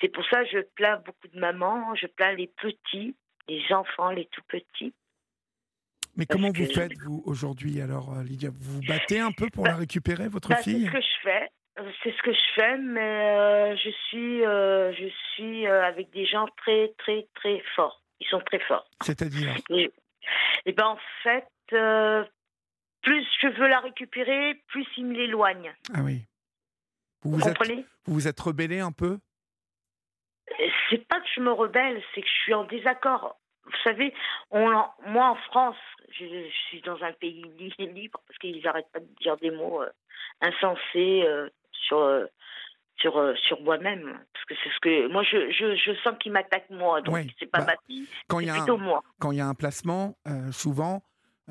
C'est pour ça que je plains beaucoup de mamans, je plains les petits, les enfants, les tout petits. Mais comment vous faites, vous, aujourd'hui, alors, euh, Lydia? Vous vous battez un peu pour la bah, récupérer, votre bah, fille? C'est ce que je fais. Euh, c'est ce que je fais, mais euh, je suis, je suis avec des gens très, très, très forts. Ils sont très forts. C'est-à-dire? Et, eh ben, en fait, plus je veux la récupérer, plus ils me l'éloignent. Ah oui. Vous, vous, comprenez? Vous vous êtes rebellé un peu? C'est pas que je me rebelle, c'est que je suis en désaccord. Vous savez, on, moi en France, je, suis dans un pays libre parce qu'ils n'arrêtent pas de dire des mots euh, insensés euh, sur euh, sur sur moi-même parce que c'est ce que moi je, je, je sens qu'ils m'attaquent moi donc c'est pas bah, ma fille c'est plutôt moi quand il y a un placement souvent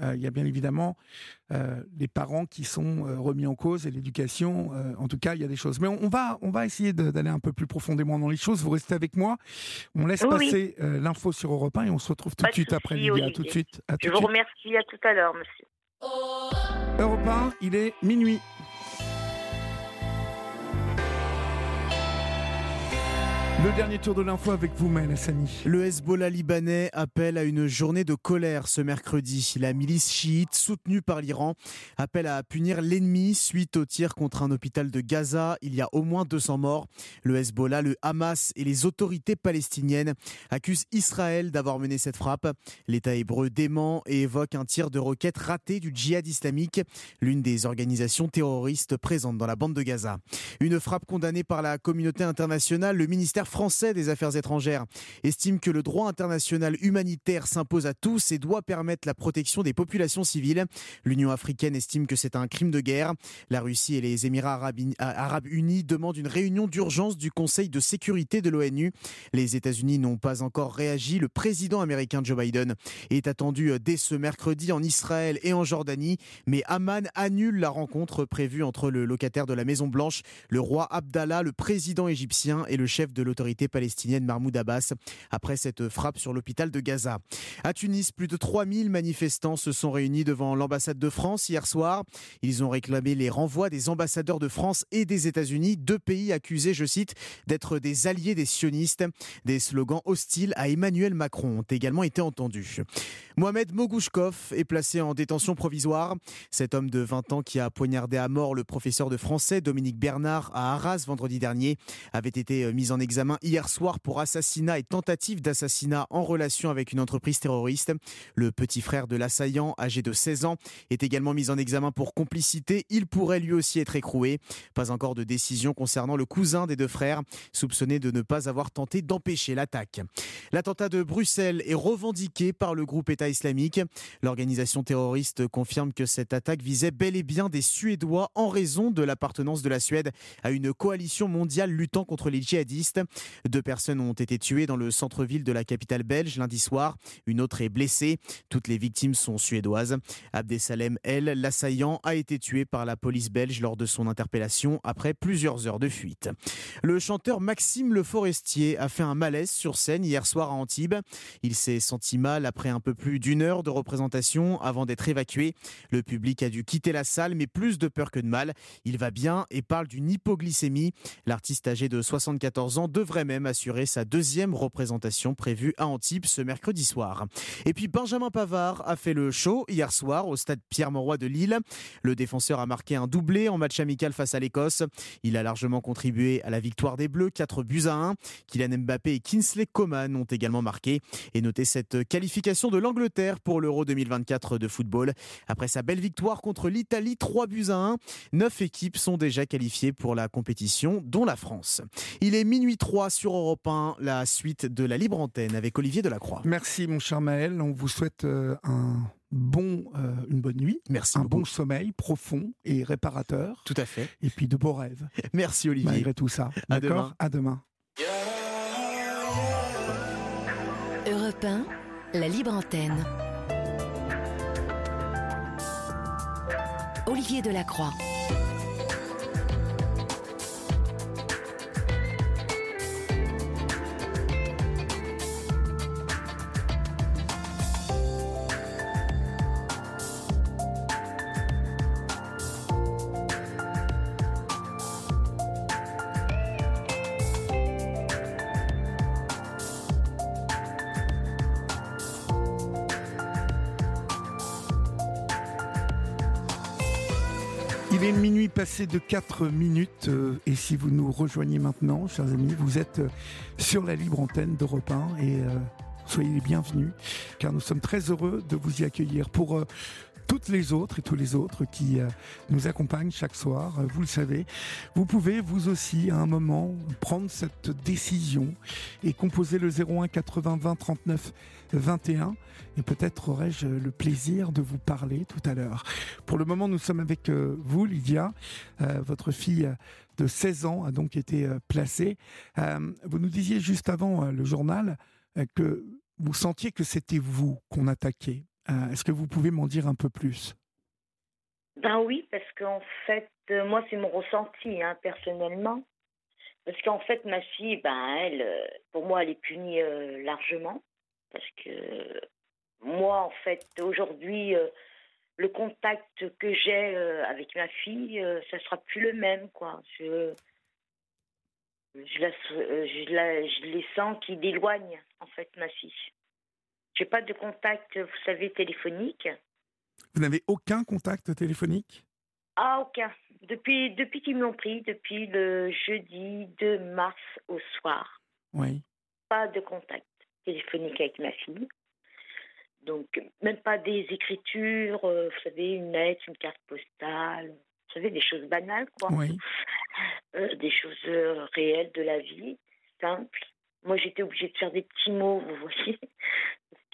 il y a bien évidemment les parents qui sont remis en cause et l'éducation. en tout cas, il y a des choses. Mais on, va, on va essayer d'aller un peu plus profondément dans les choses. Vous restez avec moi. On laisse passer l'info sur Europe 1 et on se retrouve tout de suite après. Lydia. À tout de suite. Je vous remercie. À tout à l'heure, monsieur. Europe 1, il est minuit. Le dernier tour de l'info avec vous, Maël Hassani. Le Hezbollah libanais appelle à une journée de colère ce mercredi. La milice chiite, soutenue par l'Iran, appelle à punir l'ennemi suite au tir contre un hôpital de Gaza. Il y a au moins 200 morts. Le Hezbollah, le Hamas et les autorités palestiniennes accusent Israël d'avoir mené cette frappe. L'État hébreu dément et évoque un tir de roquette raté du djihad islamique, l'une des organisations terroristes présentes dans la bande de Gaza. Une frappe condamnée par la communauté internationale. Le ministère français des Affaires étrangères estime que le droit international humanitaire s'impose à tous et doit permettre la protection des populations civiles. L'Union africaine estime que c'est un crime de guerre. La Russie et les Émirats arabes unis demandent une réunion d'urgence du Conseil de sécurité de l'ONU. Les États-Unis n'ont pas encore réagi. Le président américain Joe Biden est attendu dès ce mercredi en Israël et en Jordanie, mais Amman annule la rencontre prévue entre le locataire de la Maison Blanche, le roi Abdallah, le président égyptien et le chef de l'autorité palestinienne Mahmoud Abbas après cette frappe sur l'hôpital de Gaza. À Tunis, plus de 3000 manifestants se sont réunis devant l'ambassade de France hier soir. Ils ont réclamé les renvois des ambassadeurs de France et des États-Unis, deux pays accusés, je cite, d'être des alliés des sionistes. Des slogans hostiles à Emmanuel Macron ont également été entendus. Mohamed Mogouchkov est placé en détention provisoire. Cet homme de 20 ans qui a poignardé à mort le professeur de français Dominique Bernard à Arras vendredi dernier avait été mis en examen hier soir pour assassinat et tentative d'assassinat en relation avec une entreprise terroriste. Le petit frère de l'assaillant, âgé de 16 ans, est également mis en examen pour complicité. Il pourrait lui aussi être écroué. Pas encore de décision concernant le cousin des deux frères, soupçonné de ne pas avoir tenté d'empêcher l'attaque. L'attentat de Bruxelles est revendiqué par le groupe État islamique. L'organisation terroriste confirme que cette attaque visait bel et bien des Suédois en raison de l'appartenance de la Suède à une coalition mondiale luttant contre les djihadistes. Deux personnes ont été tuées dans le centre-ville de la capitale belge lundi soir. Une autre est blessée. Toutes les victimes sont suédoises. Abdesalem El, l'assaillant, a été tué par la police belge lors de son interpellation après plusieurs heures de fuite. Le chanteur Maxime Le Forestier a fait un malaise sur scène hier soir à Antibes. Il s'est senti mal après un peu plus d'une heure de représentation avant d'être évacué. Le public a dû quitter la salle, mais plus de peur que de mal. Il va bien et parle d'une hypoglycémie. L'artiste âgé de 74 ans même assurer sa deuxième représentation prévue à Antibes ce mercredi soir. Et puis Benjamin Pavard a fait le show hier soir au stade Pierre-Mauroy de Lille. Le défenseur a marqué un doublé en match amical face à l'Écosse. Il a largement contribué à la victoire des Bleus, 4 buts à 1. Kylian Mbappé et Kinsley Coman ont également marqué. Et notez cette qualification de l'Angleterre pour l'Euro 2024 de football. Après sa belle victoire contre l'Italie, 3 buts à 1. Neuf équipes sont déjà qualifiées pour la compétition, dont la France. Il est minuit 3 sur Europe 1, la suite de la libre antenne avec Olivier Delacroix. Merci mon cher Maël, on vous souhaite euh, un bon, euh, une bonne nuit. Merci. Un bon sommeil profond et réparateur. Tout à fait. Et puis de beaux rêves. Merci Olivier. Malgré tout ça. D'accord À demain. Europe 1, la libre antenne. Olivier Delacroix. Est minuit passé de 4 minutes euh, et si vous nous rejoignez maintenant, chers amis, vous êtes euh, sur la libre antenne d'Europe 1 et euh, soyez les bienvenus car nous sommes très heureux de vous y accueillir pour toutes les autres et tous les autres qui nous accompagnent chaque soir. Vous le savez, vous pouvez vous aussi à un moment prendre cette décision et composer le 01 80 20 39 21 et peut-être aurais-je le plaisir de vous parler tout à l'heure. Pour le moment, nous sommes avec euh, vous, Lydia. Euh, votre fille de 16 ans a donc été euh, placée. vous nous disiez juste avant le journal que vous sentiez que c'était vous qu'on attaquait. Est-ce que vous pouvez m'en dire un peu plus? Ben oui, parce qu'en fait, moi, c'est mon ressenti, hein, personnellement. Parce qu'en fait, ma fille, ben, elle, pour moi, elle est punie largement. Parce que moi, en fait, aujourd'hui, euh, le contact que j'ai euh, avec ma fille, euh, ça sera plus le même, quoi. Je, je, la, je, la, je les sens qui d'éloignent, en fait, ma fille. J'ai pas de contact, vous savez, téléphonique. Vous n'avez aucun contact téléphonique? Ah, aucun. Depuis, depuis qu'ils m'ont pris, depuis le jeudi 2 mars au soir. Oui. Pas de contact téléphonique avec ma fille. Donc, même pas des écritures, euh, vous savez, une lettre, une carte postale, vous savez, des choses banales, quoi. Oui. Euh, des choses euh, réelles de la vie, simples. Moi, j'étais obligée de faire des petits mots, vous voyez,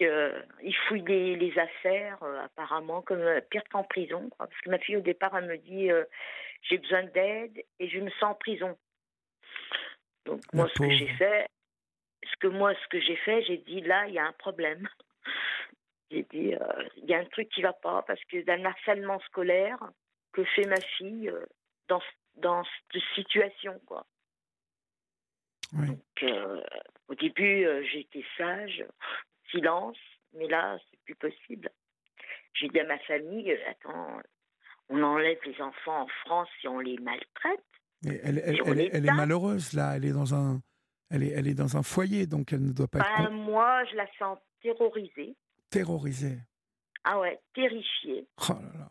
parce qu'ils fouillent les, affaires, apparemment, comme pire qu'en prison, quoi. Parce que ma fille, au départ, elle me dit j'ai besoin d'aide et je me sens en prison. Donc, moi, ce que j'ai fait, ce que moi, ce que j'ai fait, j'ai dit là, il y a un problème. J'ai dit, euh, il y a un truc qui va pas parce que d'un harcèlement scolaire que fait ma fille euh, dans, dans cette situation, quoi. Donc, euh, au début, été sage, silence, mais là, c'est plus possible. J'ai dit à ma famille, attends, on enlève les enfants en France si on les maltraite. Mais elle, elle, est malheureuse, là. Elle est dans un, elle est, elle est dans un foyer, donc elle ne doit pas être. Ben, moi, je la sens terrorisée. Terrorisée. Ah ouais, terrifiée. Oh là là.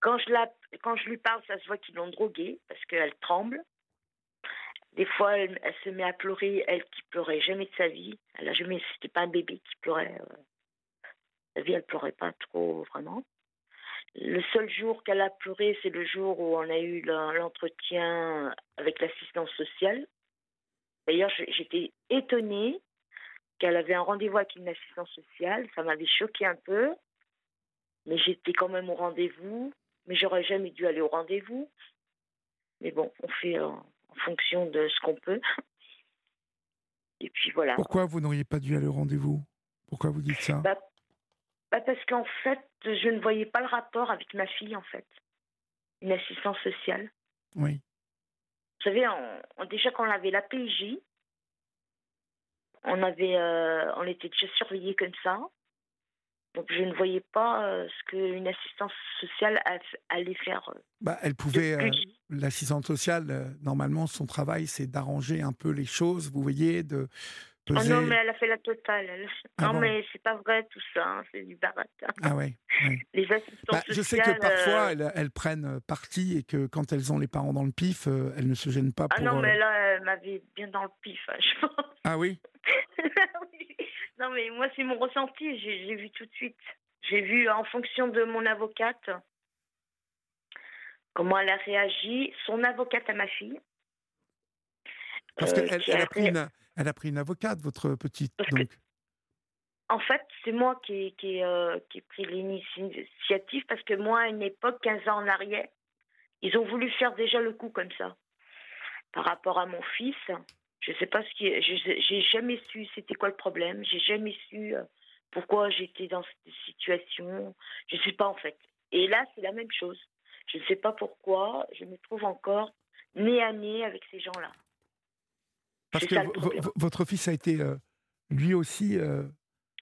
Quand je, la, quand je lui parle, ça se voit qu'ils l'ont droguée parce qu'elle tremble. Des fois, elle, se met à pleurer, elle qui pleurait jamais de sa vie. Elle a jamais, c'était pas un bébé qui pleurait. Euh. Sa vie, elle pleurait pas trop vraiment. Le seul jour qu'elle a pleuré, c'est le jour où on a eu l'entretien avec l'assistance sociale. D'ailleurs, j'étais étonnée qu'elle avait un rendez-vous avec une assistante sociale. Ça m'avait choqué un peu. Mais j'étais quand même au rendez-vous. Mais j'aurais jamais dû aller au rendez-vous. Mais bon, on fait euh, en fonction de ce qu'on peut. Et puis voilà. Pourquoi vous n'auriez pas dû aller au rendez-vous? Pourquoi vous dites ça? Bah, bah, Parce qu'en fait, je ne voyais pas le rapport avec ma fille, en fait. Une assistante sociale. Oui. Vous savez, déjà quand on avait la PJ, on avait, euh, on était déjà surveillés comme ça. Donc je ne voyais pas euh, ce qu'une assistance sociale allait faire. Euh, bah, elle pouvait, l'assistante sociale, normalement, son travail, c'est d'arranger un peu les choses, vous voyez, de ah non, mais elle a fait la totale. Ah non, mais c'est pas vrai tout ça, hein, c'est du baratin. Ah ouais. Les assistants bah, Je sais que parfois elles, prennent parti et que quand elles ont les parents dans le pif, elles ne se gênent pas pour. Ah non, mais là, elle m'avait bien dans le pif, hein, je pense. Ah oui? Non, mais moi, c'est mon ressenti. J'ai vu tout de suite. J'ai vu en fonction de mon avocate comment elle a réagi, son avocate à ma fille. Parce qu'elle euh, a, pris une, elle a pris une avocate, votre petite. Donc. en fait, c'est moi qui, qui, euh, qui ai pris l'initiative parce que moi, à une époque, 15 ans en arrière, ils ont voulu faire déjà le coup comme ça. Par rapport à mon fils, je sais pas ce qui. J'ai jamais su c'était quoi le problème. J'ai jamais su euh, pourquoi j'étais dans cette situation. Je sais pas en fait. Et là, c'est la même chose. Je ne sais pas pourquoi. Je me trouve encore nez à nez avec ces gens-là. Parce que votre fils a été euh, lui aussi. Euh...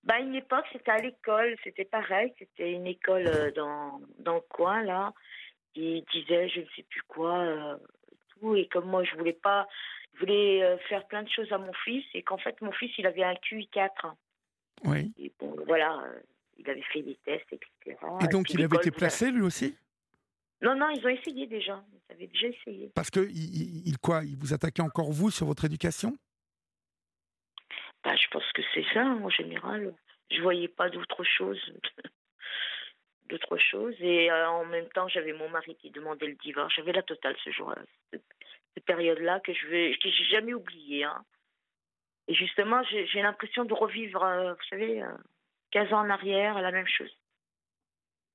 Bah, à une époque, c'était à l'école, c'était pareil. C'était une école euh, dans, dans le coin là. Il disait je ne sais plus quoi, tout. Et comme moi, je voulais pas voulais euh, faire plein de choses à mon fils et qu'en fait, mon fils, il avait un QI4. Oui. Et bon, voilà, euh, il avait fait des tests, etc. Et donc, il avait été placé lui aussi? Non, non, ils ont essayé déjà. Ils avaient déjà essayé. Parce que il, quoi Ils vous attaquaient encore vous sur votre éducation? Bah, je pense que c'est ça en général. Je voyais pas d'autre chose. d'autre chose. Et euh, en même temps, j'avais mon mari qui demandait le divorce. J'avais la totale ce jour-là. Cette, période-là que je vais, que j'ai jamais oublié. Hein. Et justement, j'ai l'impression de revivre, euh, vous savez, 15 euh, ans en arrière, la même chose.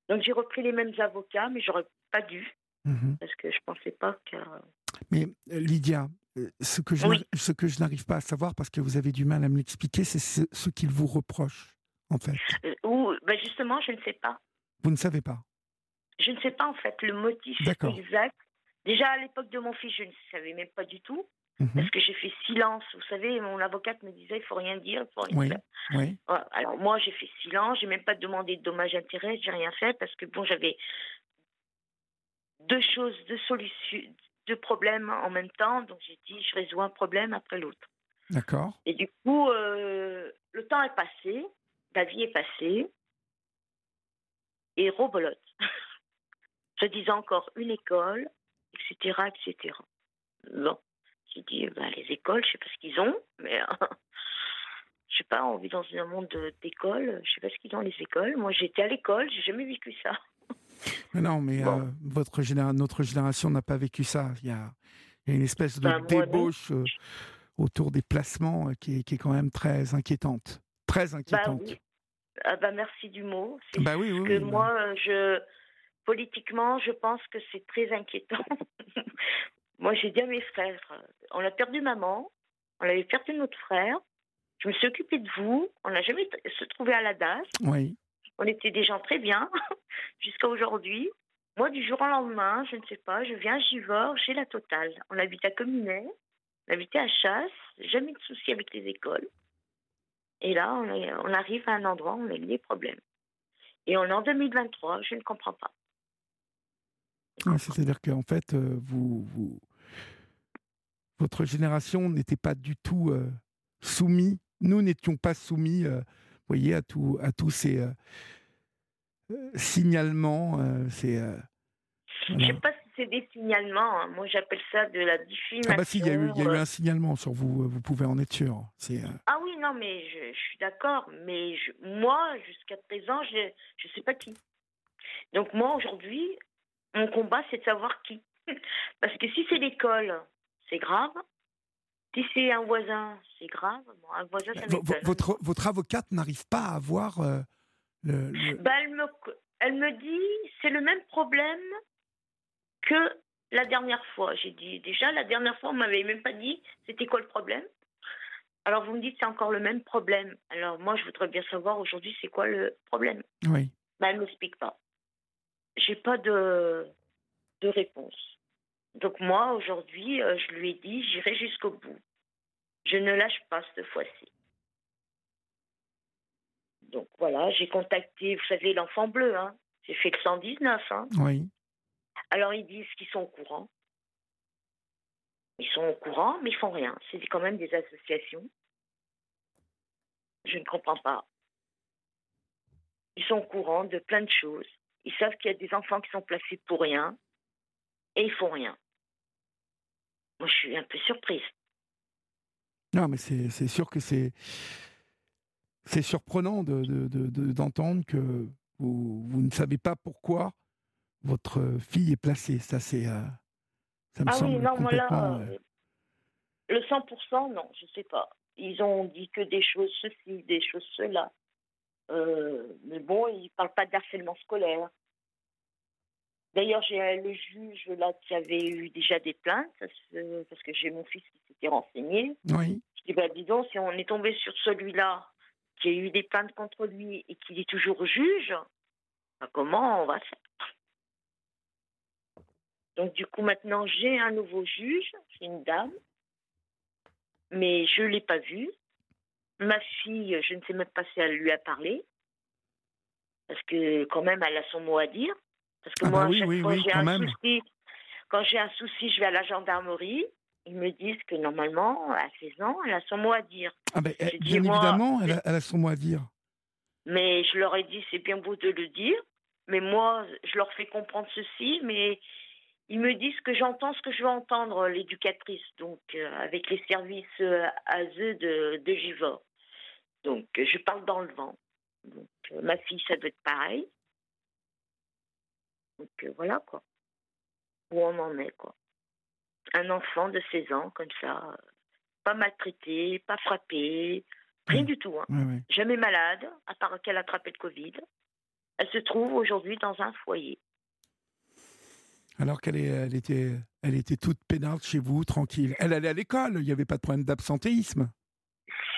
Donc j'ai repris les mêmes avocats, mais j'aurais pas dû. Mhm. Parce que je pensais pas que. Mais Lydia, ce que je, ce que je n'arrive pas à savoir, parce que vous avez du mal à me l'expliquer, c'est ce, ce qu'il vous reproche, en fait. Ou, ben justement, je ne sais pas. Vous ne savez pas Je ne sais pas en fait le motif exact. Déjà à l'époque de mon fils, je ne savais même pas du tout. Mhm. Parce que j'ai fait silence. Vous savez, mon avocate me disait il faut rien dire, il faut rien faire. Oui. Alors moi, j'ai fait silence. J'ai même pas demandé de dommages intérêts. J'ai rien fait parce que bon, j'avais deux choses, deux solutions, deux problèmes en même temps. Donc j'ai dit je résous un problème après l'autre. D'accord. Et du coup, euh, le temps est passé, la vie est passée et robolote. Se disant encore une école, etc., etc. Bon, j'ai dit, ben, les écoles, je sais pas ce qu'ils ont, mais je sais pas, on vit dans un monde d'écoles, je sais pas ce qu'ils ont les écoles. Moi, j'étais à l'école, j'ai jamais vécu ça. Non, mais euh, votre notre génération n'a pas vécu ça. Il y a, une espèce de ben, débauche euh, autour des placements euh, qui, est, qui, est, quand même très inquiétante. Très ben inquiétante. Ah bah merci du mot. Bah oui, que moi, je politiquement, je pense que c'est très inquiétant. moi, j'ai dit à mes frères, on a perdu maman, on avait perdu notre frère. Je me suis occupée de vous. On n'a jamais se trouvé à la DAS. Oui. On était des gens très bien jusqu'à aujourd'hui. Moi, du jour au lendemain, je ne sais pas, je viens à Givors, j'ai la totale. On habite à Communet, on habitait à Chasse, jamais de soucis avec les écoles. Et là, on, arrive à un endroit où on a des problèmes. Et on est en 2023, je ne comprends pas. C'est-à-dire qu'en fait, euh, votre génération n'était pas du tout euh, soumis. Nous n'étions pas soumis, euh, voyez, à, tout, à tous ces signalements. c'est, Je ne sais pas c'est des signalements. Hein. Moi, j'appelle ça de la diffamation. Ah bah si, il y, a eu, y a eu un signalement sur vous. Vous pouvez en être sûr. Euh, ah oui, non, mais je, suis d'accord. Mais moi, jusqu'à présent, je ne sais pas qui. Donc moi, aujourd'hui, mon combat, c'est de savoir qui. Parce que si c'est l'école, c'est grave. Si c'est un voisin, c'est grave. un voisin, ça votre, votre avocate n'arrive pas à avoir euh, le... Bah, elle, me, elle me dit, c'est le même problème que la dernière fois. J'ai dit déjà, la dernière fois, on m'avait même pas dit c'était quoi le problème? Alors vous me dites c'est encore le même problème. Alors moi, je voudrais bien savoir aujourd'hui c'est quoi le problème? Oui. Ben, elle ne m'explique pas. J'ai pas de, de réponse. Donc moi, aujourd'hui, euh, je lui ai dit j'irai jusqu'au bout. Je ne lâche pas cette fois-ci. Donc voilà, j'ai contacté, vous savez, l'enfant bleu. Hein. J'ai fait le 119. Hein. Oui. Alors ils disent qu'ils sont au courant. Ils sont au courant, mais ils font rien. C'est quand même des associations. Je ne comprends pas. Ils sont au courant de plein de choses. Ils savent qu'il y a des enfants qui sont placés pour rien et ils font rien. Moi, je suis un peu surprise. Non, mais c'est sûr que c'est c'est surprenant d'entendre de, de, que vous, vous, ne savez pas pourquoi votre fille est placée. Ça, c'est. Euh, ça me ah semble oui, non, moi là, euh, le 100%, non, je sais pas. Ils ont dit que des choses ceci, des choses cela. Euh, mais bon, ils parlent pas de harcèlement scolaire. D'ailleurs, j'ai le juge là qui avait eu déjà des plaintes parce que j'ai mon fils qui s'était renseigné. Oui. Je dis bah dis donc, si on est tombé sur celui-là qui a eu des plaintes contre lui et qu'il est toujours juge, bah, comment on va faire? Donc du coup maintenant j'ai un nouveau juge, c'est une dame, mais je ne l'ai pas vue. Ma fille, je ne sais même pas si elle lui a parlé, parce que quand même elle a son mot à dire. Parce que ah moi, bah chaque fois j'ai un souci, quand j'ai un souci, je vais à la gendarmerie. Ils me disent que normalement, à 16 ans, elle a son mot à dire. Ah ben, bien évidemment, elle a, elle a, son mot à dire. Mais je leur ai dit, c'est bien beau de le dire, Mais moi, je leur fais comprendre ceci, mais ils me disent que j'entends ce que je veux entendre, l'éducatrice, donc euh, avec les services euh, ASE de, de Givor. Donc, je parle dans le vent. Donc, euh, ma fille, ça doit être pareil. Donc, euh, voilà, quoi. Où on en est, quoi. Un enfant de 16 ans, comme ça, euh, pas maltraité, pas frappé, rien du tout. Hein. Jamais malade, à part qu'elle a attrapé le Covid. Elle se trouve aujourd'hui dans un foyer. Alors qu'elle elle était, elle était toute peinarde chez vous, tranquille. Elle allait à l'école, il n'y avait pas de problème d'absentéisme?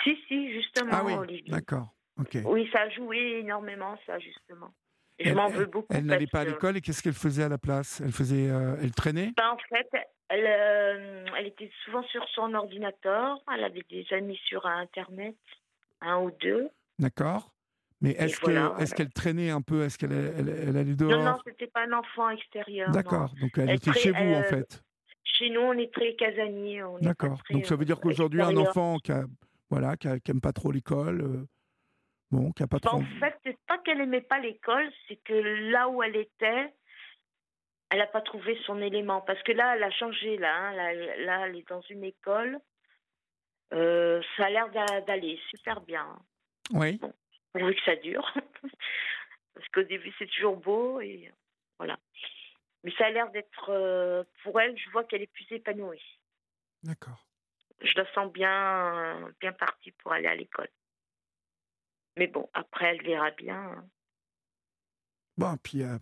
Si, si, justement, Ah oui, Olivier. d'accord. Ok. Oui, ça a joué énormément, ça, justement. Elle- m'en elle- veux beaucoup. Elle n'allait pas à l'école et qu'est-ce qu'elle faisait à la place? Elle faisait, euh, elle traînait? Ben, en fait, elle, euh, elle était souvent sur son ordinateur. Elle avait des amis sur Internet, un ou deux. D'accord. Mais est-ce voilà. qu'elle traînait un peu? Est-ce qu'elle elle, elle allait dehors? Non, non, c'était pas un enfant extérieur. D'accord. Donc elle, était chez vous en euh, fait. Chez nous, on est très casanier. on est pas D'accord. Donc ça veut dire qu'aujourd'hui un enfant qui a, voilà, qui, a- qui aime pas trop l'école, bon, qui a pas trop. en fait, c'est pas qu'elle aimait pas l'école, c'est que là où elle était, elle n'a pas trouvé son élément. Parce que là, elle a changé. Là, hein. là, là, elle est dans une école. Euh, ça a l'air d'a- d'aller super bien. Oui. pourvu que ça dure. Parce qu'au début, c'est toujours beau et voilà. Mais ça a l'air d'être, euh, pour elle, je vois qu'elle est plus épanouie. D'accord. Je la sens bien, bien partie pour aller à l'école. Mais bon, après, elle verra bien. hein. Bon, puis euh,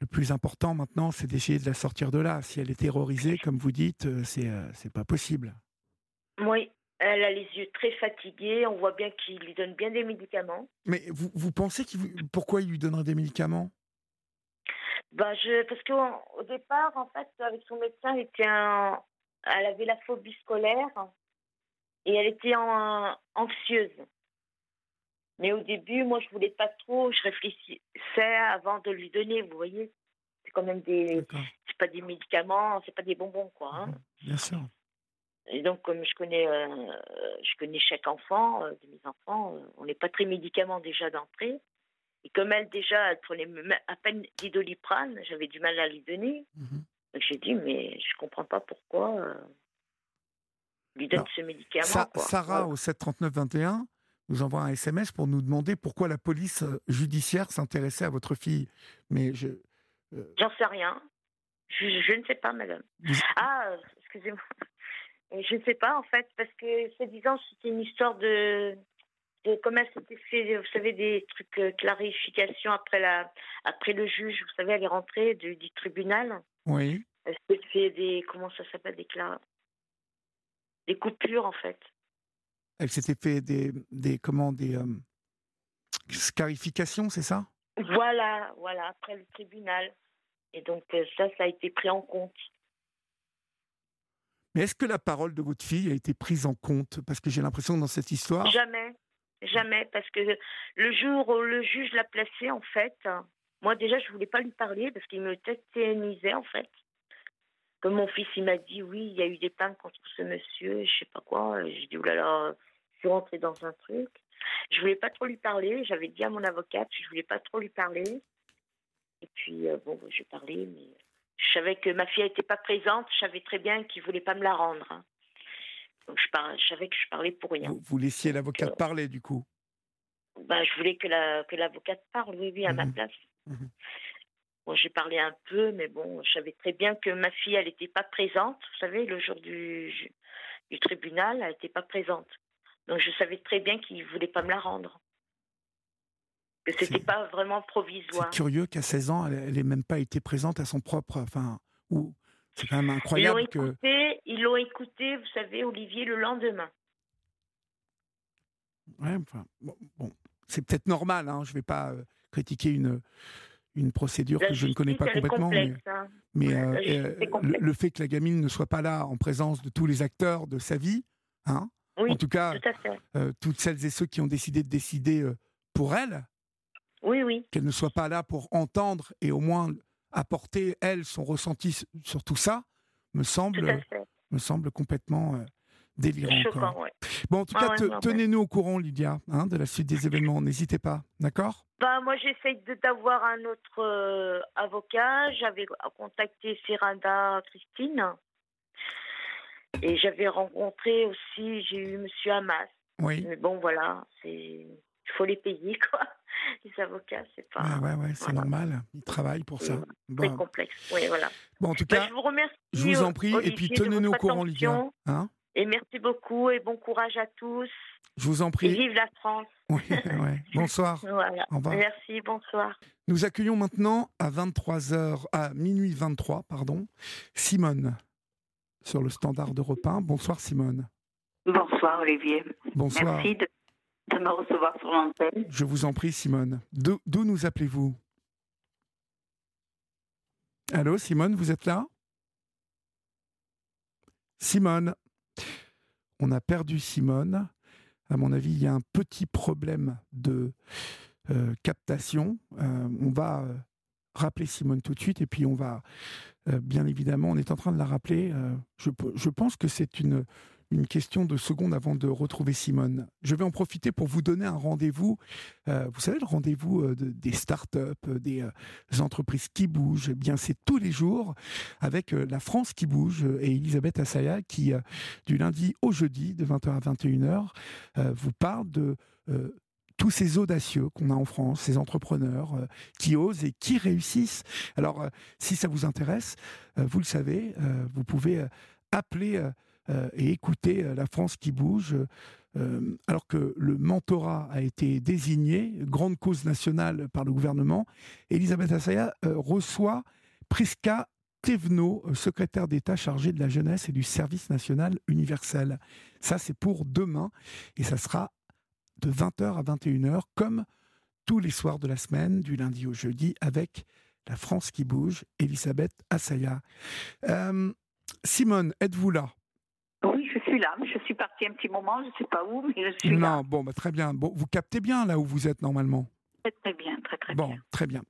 le plus important maintenant, c'est d'essayer de la sortir de là. Si elle est terrorisée, comme vous dites, euh, c'est euh, pas possible. Oui, elle a les yeux très fatigués. On voit bien qu'il lui donne bien des médicaments. Mais vous, vous pensez qu'il pourquoi il lui donnerait des médicaments? Je, parce qu'au au départ, en fait, avec son médecin, elle, était un- elle avait la phobie scolaire et elle était en, anxieuse. Mais au début, moi, je voulais pas trop. Je réfléchissais avant de lui donner. Vous voyez, c'est quand même des, c'est pas des médicaments, c'est pas des bonbons, quoi. hein. Bien sûr. Et donc, comme je connais, euh, je connais chaque enfant euh, de mes enfants, euh, on n'est pas très médicaments déjà d'entrée. Et comme elle déjà, elle prenait à peine des doliprane, j'avais du mal à lui donner. Mhm. Donc j'ai dit, mais je comprends pas pourquoi euh, lui donne Alors, ce médicament. Sa- quoi. Sarah Voilà. au 73921 nous envoie un SMS pour nous demander pourquoi la police euh, judiciaire s'intéressait à votre fille. Mais je, euh, J'en sais rien. Je, je ne sais pas, madame. Vous- Ah, euh, excusez-moi. Je ne sais pas, en fait, parce que, soi-disant, c'était une histoire de, de comment elle s'était fait, vous savez, des trucs, euh, clarification après, la, après le juge. Vous savez, elle est rentrée du, du tribunal. oui, fait des, comment ça s'appelle, des, cla- des coupures, en fait. Elle s'était fait des, des comment des euh, scarifications, c'est ça? Voilà, voilà, après le tribunal. Et donc, euh, ça, ça a été pris en compte. Mais est-ce que la parole de votre fille a été prise en compte? Parce que j'ai l'impression que dans cette histoire, Jamais, jamais, parce que le jour où le juge l'a placé, en fait, moi déjà, je voulais pas lui parler parce qu'il me tétanisait, en fait. Comme mon fils, il m'a dit, oui, il y a eu des plaintes contre ce monsieur, je sais pas quoi. J'ai dit, oulala, je suis rentrée dans un truc. Je voulais pas trop lui parler, j'avais dit à mon avocate, je voulais pas trop lui parler. Et puis, euh, bon, j'ai parlé, mais je savais que ma fille n'était pas présente, je savais très bien qu'il voulait pas me la rendre. hein. Donc, je, par- je savais que je parlais pour rien. vous, vous laissiez l'avocat parler du coup? Ben, je voulais que la que l'avocate parle, oui, oui, à ma Mhm. place. Mhm. Bon, j'ai parlé un peu, mais bon, je savais très bien que ma fille, elle n'était pas présente. Vous savez, le jour du, tribunal, elle n'était pas présente. Donc, je savais très bien qu'il ne voulait pas me la rendre. Que c'était C'est- pas vraiment provisoire. C'est curieux qu'à 16 ans, elle n'ait même pas été présente à son propre. Enfin, ou c'est quand même Ils l'ont incroyable que. écouté, ils l'ont écouté, vous savez, Olivier, le lendemain. Ouais, enfin, bon, bon, c'est peut-être normal. Hein, je ne vais pas euh, critiquer une une procédure La que je ne connais pas complètement. Mais, hein. mais, euh, euh, le, fait que la gamine ne soit pas là en présence de tous les acteurs de sa vie, hein, Oui, en tout cas, tout euh, toutes celles et ceux qui ont décidé de décider euh, pour elle, Oui, oui. qu'elle ne soit pas là pour entendre et au moins apporter, elle, son ressenti sur tout ça, me semble, me semble complètement délirant. Choquant, Bon, en tout cas, tenez-nous au courant, Lydia, hein, de la suite des événements. N'hésitez pas, d'accord? Bah, moi, j'essaye d'avoir un autre euh, avocat. J'avais contacté Seranda Christine. Et j'avais rencontré aussi, j'ai eu Monsieur Hamas. Oui. Mais bon, voilà, c'est il faut les payer, quoi. Les avocats, c'est pas. Ouais, ouais, ouais c'est normal. Ils travaillent pour ça. C'est complexe. Oui, voilà. Bon, en tout bah, cas, je vous remercie. Je vous en prie. et puis, tenez-nous au courant, Lydia. Hein et merci beaucoup et bon courage à tous. Je vous en prie. Et vive la France. Oui, ouais. Bonsoir. voilà. Au revoir. Merci, bonsoir. Nous accueillons maintenant à 23h, à minuit 23, pardon, Simone sur le standard de repas. Bonsoir Simone. Bonsoir Olivier. Bonsoir. Merci de, me recevoir sur l'antenne. Je vous en prie Simone. D'où nous appelez-vous? Allô Simone, vous êtes là? Simone on a perdu Simone. À mon avis, il y a un petit problème de euh, captation. Euh, on va euh, rappeler Simone tout de suite et puis on va, bien évidemment, on est en train de la rappeler. je, pense que c'est une, une question de seconde avant de retrouver Simone. Je vais en profiter pour vous donner un rendez-vous. Euh, vous savez, le rendez-vous euh, des startups, euh, des entreprises qui bougent. Eh bien, c'est tous les jours avec la France qui bouge et Elisabeth Assaya qui, du lundi au jeudi, de 20h à 21h, vous parle de tous ces audacieux qu'on a en France, ces entrepreneurs qui osent et qui réussissent. Alors, si ça vous intéresse, vous le savez, vous pouvez appeler euh, et écouter euh, la France qui bouge. Euh, alors que le mentorat a été désigné, grande cause nationale par le gouvernement, Elisabeth Assaya reçoit Prisca Thévenot, secrétaire d'État chargé de la jeunesse et du service national universel. Ça, c'est pour demain et ça sera de 20h à 21h, comme tous les soirs de la semaine, du lundi au jeudi, avec la France qui bouge, Elisabeth Assaya. Simone, êtes-vous là? Suis là. Je suis partie un petit moment, je ne sais pas où, mais je suis là. Non, bon, bah, très bien. Bon, vous captez bien là où vous êtes normalement? Très, très bien, très, très bien. Bon, très bien.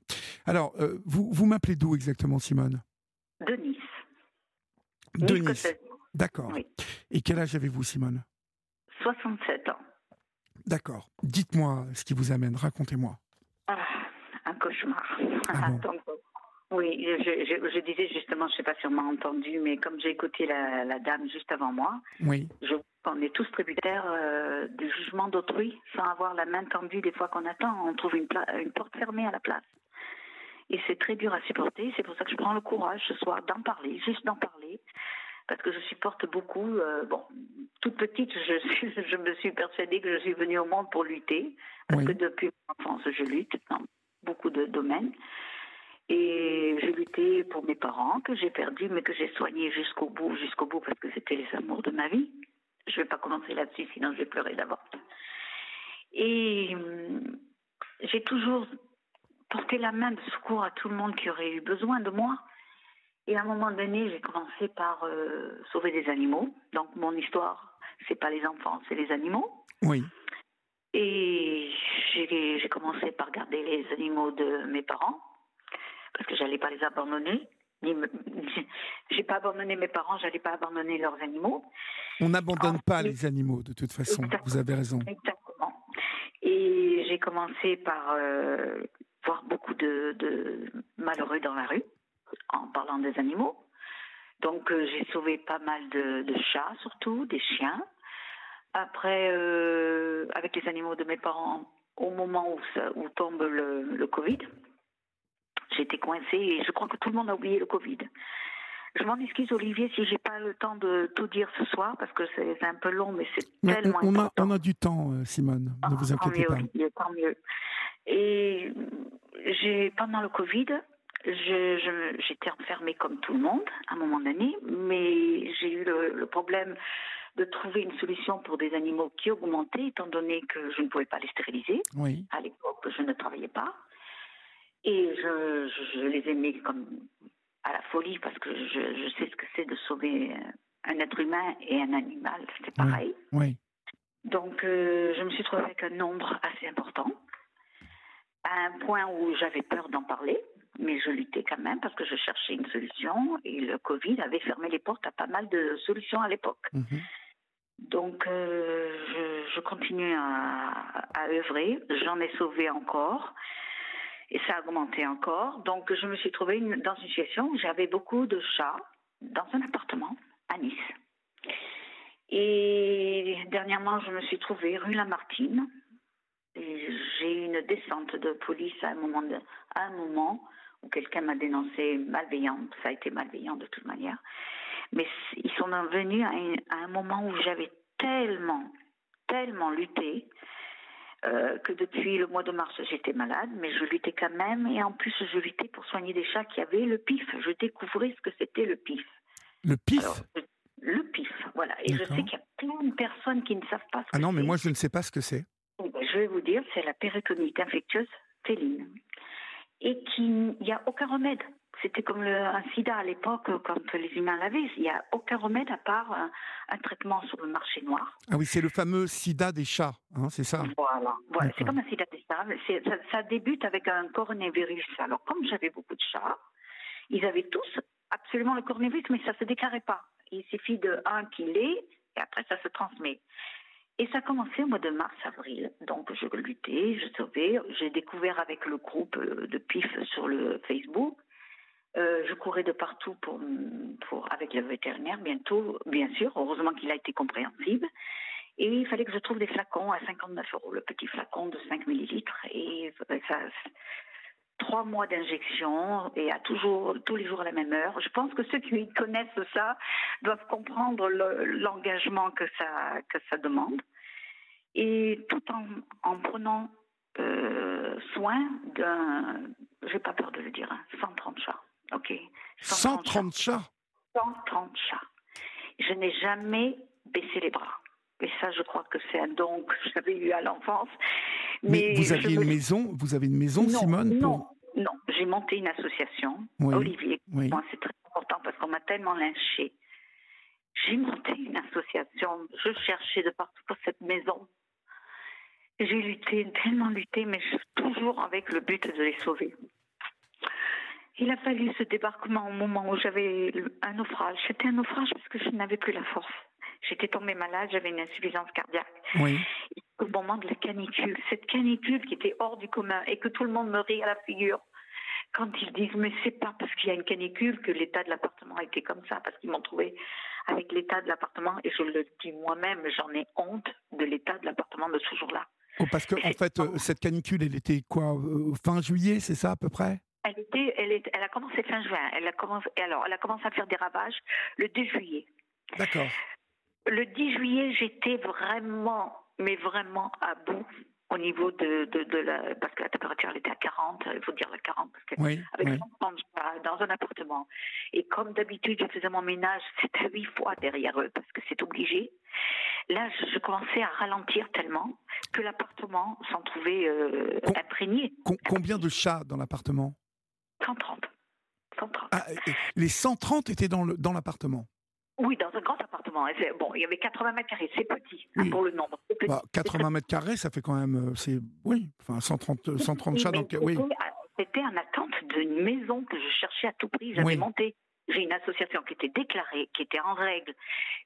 Alors, euh, vous, vous m'appelez d'où exactement, Simone? De Nice. De Nice. D'accord. Et quel âge avez-vous, Simone? 67 ans. D'accord. Dites-moi ce qui vous amène, racontez-moi. Ah, un cauchemar. Ah Oui, je, disais justement, je ne sais pas si on m'a entendu, mais comme j'ai écouté la, dame juste avant moi, oui. je, on est tous tributaires euh, du jugement d'autrui sans avoir la main tendue des fois qu'on attend. On trouve une, une porte fermée à la place. Et c'est très dur à supporter. C'est pour ça que je prends le courage ce soir d'en parler, juste d'en parler, parce que je supporte beaucoup. Euh, bon, toute petite, je, je me suis persuadée que je suis venue au monde pour lutter, parce que depuis mon enfance, je lutte dans beaucoup de domaines. Et j'ai lutté pour mes parents que j'ai perdus, mais que j'ai soignés jusqu'au bout, jusqu'au bout, parce que c'était les amours de ma vie. Je ne vais pas commencer là-dessus, sinon je vais pleurer d'abord. Et hum, j'ai toujours porté la main de secours à tout le monde qui aurait eu besoin de moi. Et à un moment donné, j'ai commencé par euh, sauver des animaux. Donc mon histoire, c'est pas les enfants, c'est les animaux. Oui. Et j'ai commencé par garder les animaux de mes parents parce que j'allais pas les abandonner. J'ai pas abandonné mes parents, j'allais pas abandonner leurs animaux. On n'abandonne pas les animaux de toute façon. Vous avez raison. Exactement. Et j'ai commencé par euh, voir beaucoup de, malheureux dans la rue en parlant des animaux. Donc euh, j'ai sauvé pas mal de, chats surtout, des chiens. Après, euh, avec les animaux de mes parents, au moment où, où tombe le, le Covid, J'étais coincée et je crois que tout le monde a oublié le Covid. Je m'en excuse, Olivier, si j'ai pas le temps de tout dire ce soir, parce que c'est un peu long, mais c'est tellement on, important. A, on a du temps, euh, Simone. ne ah, vous inquiétez pas. Olivier, tant mieux. Et j'ai pendant le Covid, j'étais enfermée comme tout le monde à un moment donné, mais j'ai eu le, le, problème de trouver une solution pour des animaux qui augmentaient, étant donné que je ne pouvais pas les stériliser. Oui. À l'époque, je ne travaillais pas. Et je, je, les aimais comme à la folie parce que je, je sais ce que c'est de sauver un être humain et un animal. C'est pareil. Oui. Donc, euh, je me suis trouvée avec un nombre assez important, à un point où j'avais peur d'en parler, mais je luttais quand même parce que je cherchais une solution et le Covid avait fermé les portes à pas mal de solutions à l'époque. Mhm. Donc, je, je, continue à, à œuvrer. J'en ai sauvé encore. Et ça a augmenté encore. Donc, je me suis trouvée dans une situation où j'avais beaucoup de chats dans un appartement à Nice. Et dernièrement, je me suis trouvée rue Lamartine. J'ai eu une descente de police à un moment, où quelqu'un m'a dénoncé malveillant. Ça a été malveillant de toute manière. Mais ils sont venus à un moment où j'avais tellement, tellement lutté euh, que depuis le mois de mars, j'étais malade, mais je luttais quand même. Et en plus, je luttais pour soigner des chats qui avaient le pif. Je découvrais ce que c'était le pif. Le pif Le pif, voilà. Et je sais qu'il y a plein de personnes qui ne savent pas ce que c'est. Ah non, mais moi, je ne sais pas ce que c'est. Je vais vous dire, c'est la péritonite infectieuse féline. Et qu'il n'y a aucun remède. C'était comme le, un sida à l'époque, quand les humains l'avaient. Il n'y a aucun remède à part un, traitement sur le marché noir. Ah oui, c'est le fameux sida des chats, hein, c'est ça? Voilà, voilà. c'est comme un sida des chats. Ça, ça, débute avec un coronavirus. Alors, comme j'avais beaucoup de chats, ils avaient tous absolument le coronavirus, mais ça ne se déclarait pas. Il suffit de un qui l'ait, et après ça se transmet. Et ça a commencé au mois de mars-avril. Donc je luttais, je sauvais. J'ai découvert avec le groupe euh, de PIF sur le Facebook euh, je courais de partout avec le vétérinaire, bientôt, bien sûr. Heureusement qu'il a été compréhensible. Et il fallait que je trouve des flacons à 59 euros, le petit flacon de 5 millilitres. Et euh, ça, trois mois d'injection et à toujours, tous les jours à la même heure. Je pense que ceux qui connaissent ça doivent comprendre l'engagement que ça, demande. Et tout en, en prenant euh, soin d'un, j'ai pas peur de le dire, 130 hein, chats. OK. 130, chats. 130 chats. Je n'ai jamais baissé les bras. Et ça, je crois que c'est un don que j'avais eu à l'enfance. Mais, vous aviez une maison, vous avez une maison, Simone Non, non. J'ai monté une association, Olivier. Moi, c'est très important parce qu'on m'a tellement lynché. J'ai monté une association. Je cherchais de partout pour cette maison. J'ai lutté, tellement lutté, mais toujours avec le but de les sauver. Il a fallu ce débarquement au moment où j'avais un naufrage. C'était un naufrage parce que je n'avais plus la force. J'étais tombée malade, j'avais une insuffisance cardiaque. Oui. Au moment de la canicule, cette canicule qui était hors du commun et que tout le monde me rit à la figure. Quand ils disent, mais c'est pas parce qu'il y a une canicule que l'état de l'appartement a été comme ça, parce qu'ils m'ont trouvé avec l'état de l'appartement, et je le dis moi-même, j'en ai honte de l'état de l'appartement de ce jour-là. Oh, parce que, en fait, euh, cette canicule, elle était quoi euh, Fin juillet, c'est ça à peu près? Elle, était, elle, est, elle a commencé fin juin. Elle a commencé, alors, elle a commencé à faire des ravages le 2 juillet. D'accord. Le 10 juillet, j'étais vraiment, mais vraiment à bout au niveau de, de, la. Parce que la température, elle était à 40, il faut dire la 40, parce que oui, avec dans un appartement. Et comme d'habitude, je faisais mon ménage, c'était huit fois derrière eux, parce que c'est obligé. Là, je, commençais à ralentir tellement que l'appartement s'en trouvait euh, imprégné. combien de chats dans l'appartement? 130. 130. Ah, les 130 étaient dans l'appartement? Oui, dans un grand appartement. Bon, il y avait 80 mètres carrés, c'est petit hein, pour le nombre. 80 bah, mètres carrés, ça fait quand même, euh, c'est oui, enfin 130, 130 chats. Donc, oui. C'était en attente d'une maison que je cherchais à tout prix. J'avais monté j'ai une association qui était déclarée, qui était en règle,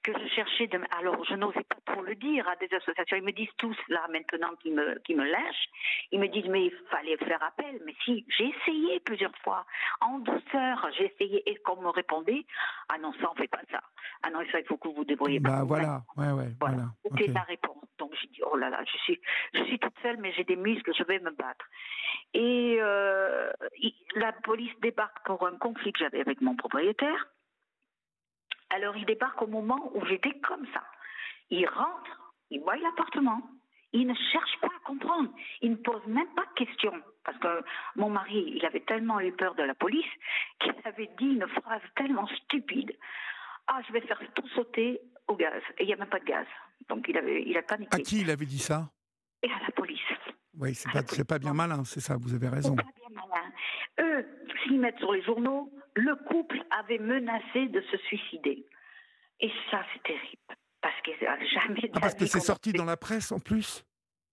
que je cherchais de... Alors, je n'osais pas trop le dire à des associations. Ils me disent tous, là, maintenant, qu'ils me, qui me lâchent, ils me disent, mais il fallait faire appel. Mais si, j'ai essayé plusieurs fois, en douceur, j'ai essayé, et qu'on me répondait, ah non, ça, on fait pas ça. Ah non, ça, il faut que vous vous débrouillez. Bah, voilà, ouais, ouais, voilà. C'était ma réponse. Donc, j'ai dit, oh là là, je suis, je suis toute seule, mais j'ai des muscles, je vais me battre. Et euh, la police débarque pour un conflit que j'avais avec mon propriétaire. Alors il débarque au moment où j'étais comme ça. Il rentre, il voit l'appartement. Il ne cherche pas à comprendre. Il ne pose même pas de questions. Parce que mon mari, il avait tellement eu peur de la police qu'il avait dit une phrase tellement stupide. Ah, je vais faire tout sauter au gaz. Et il n'y a même pas de gaz. Donc il, avait, il a paniqué. À qui il avait dit ça? Et à la police. Oui, c'est pas, pas bien malin, c'est ça, vous avez raison. Pas bien malin. Eux, mettent sur les journaux, le couple avait menacé de se suicider. Et ça, c'est terrible. Parce que jamais. Ah, parce que c'est sorti dans la presse en plus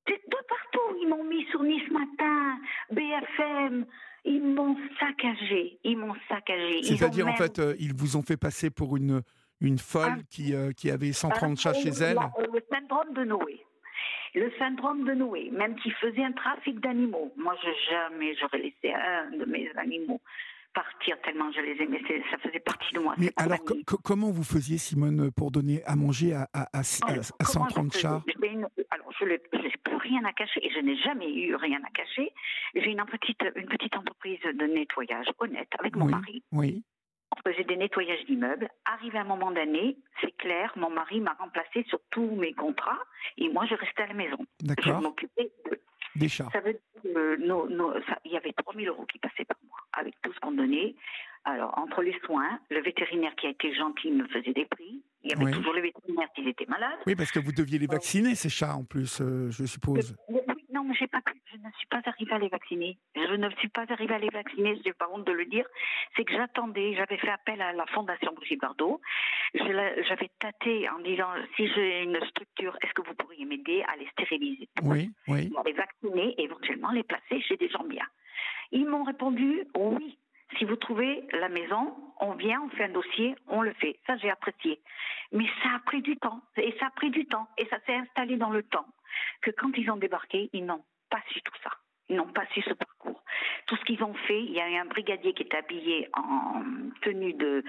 De partout. Ils m'ont mis sur Nice Matin, BFM. Ils m'ont saccagé. Ils m'ont saccagé. C'est-à-dire, en fait, euh, ils vous ont fait passer pour une, une folle qui, qui avait 130 chats chez elle Le syndrome de Noé le syndrome de Noé, même qui faisait un trafic d'animaux. Moi, je jamais j'aurais laissé un de mes animaux partir tellement je les aimais. Ça faisait partie de moi. Mais alors, comment vous faisiez, Simone, pour donner à manger à, à, à, 130 chats? Alors, je n'ai plus rien à cacher et je n'ai jamais eu rien à cacher. J'ai une petite, une petite entreprise de nettoyage honnête avec mon mari. Oui. On faisait des nettoyages d'immeubles. Arrivé un moment d'année, c'est clair, mon mari m'a remplacé sur tous mes contrats et moi, je restais à la maison. D'accord. Je m'occupais de des chats. Ça veut dire il y avait 3 000 euros qui passaient par mois avec tout ce qu'on donnait. Alors, entre les soins, le vétérinaire qui a été gentil me faisait des prix. Il y avait toujours le vétérinaire qui était malade. Oui, parce que vous deviez les vacciner, ces chats, en plus, euh, je suppose. Non, mais j'ai pas Je ne suis pas arrivée à les vacciner. Je ne suis pas arrivée à les vacciner, je n'ai pas honte de le dire. C'est que j'attendais, j'avais fait appel à la Fondation Brigitte Bardot. J'avais tâté en disant si j'ai une structure, est-ce que vous pourriez m'aider à les stériliser? Oui, oui. les vacciner et éventuellement les placer chez des gens bien. Ils m'ont répondu oui. Si vous trouvez la maison, on vient, on fait un dossier, on le fait. Ça, j'ai apprécié. Mais ça a pris du temps. Et ça a pris du temps. Et ça s'est installé dans le temps. Que quand ils ont débarqué, ils n'ont pas su tout ça. Ils n'ont pas su ce parcours. Tout ce qu'ils ont fait, il y a eu un brigadier qui est habillé en tenue de.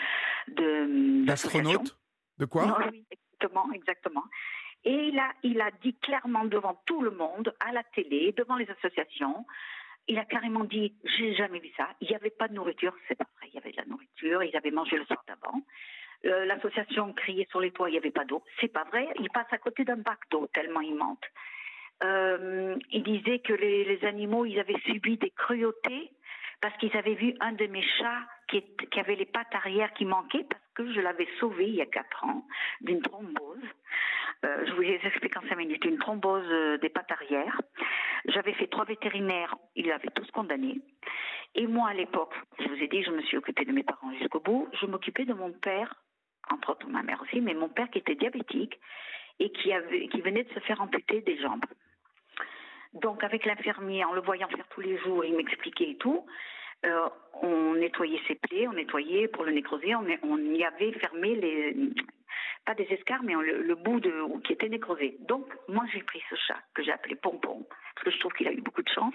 D'astronaute? De quoi? Oui, exactement, exactement. Et il a, il a dit clairement devant tout le monde, à la télé, devant les associations, il a carrément dit J'ai jamais vu ça. Il n'y avait pas de nourriture. C'est pas vrai. Il y avait de la nourriture. Ils avaient mangé le soir d'avant. Euh, l'association criait sur les toits, il n'y avait pas d'eau. C'est pas vrai. Il passe à côté d'un bac d'eau, tellement il mente. Euh, il disait que les, animaux, ils avaient subi des cruautés parce qu'ils avaient vu un de mes chats qui, qui, avait les pattes arrière qui manquaient parce que je l'avais sauvé il y a quatre ans d'une thrombose. Euh, je vous les explique en cinq minutes. Une thrombose euh, des pattes arrière. J'avais fait trois vétérinaires, ils l'avaient tous condamné. Et moi, à l'époque, je vous ai dit, je me suis occupée de mes parents jusqu'au bout. Je m'occupais de mon père, entre autres ma mère aussi, mais mon père qui était diabétique et qui, avait, qui venait de se faire amputer des jambes. Donc, avec l'infirmier, en le voyant faire tous les jours, il m'expliquait et tout. Euh, on nettoyait ses plaies, on nettoyait pour le nécroser, on, y avait fermé les, pas des escarres, mais le, bout de, qui était nécrosé. Donc, moi, j'ai pris ce chat que j'ai appelé Pompon, parce que je trouve qu'il a eu beaucoup de chance.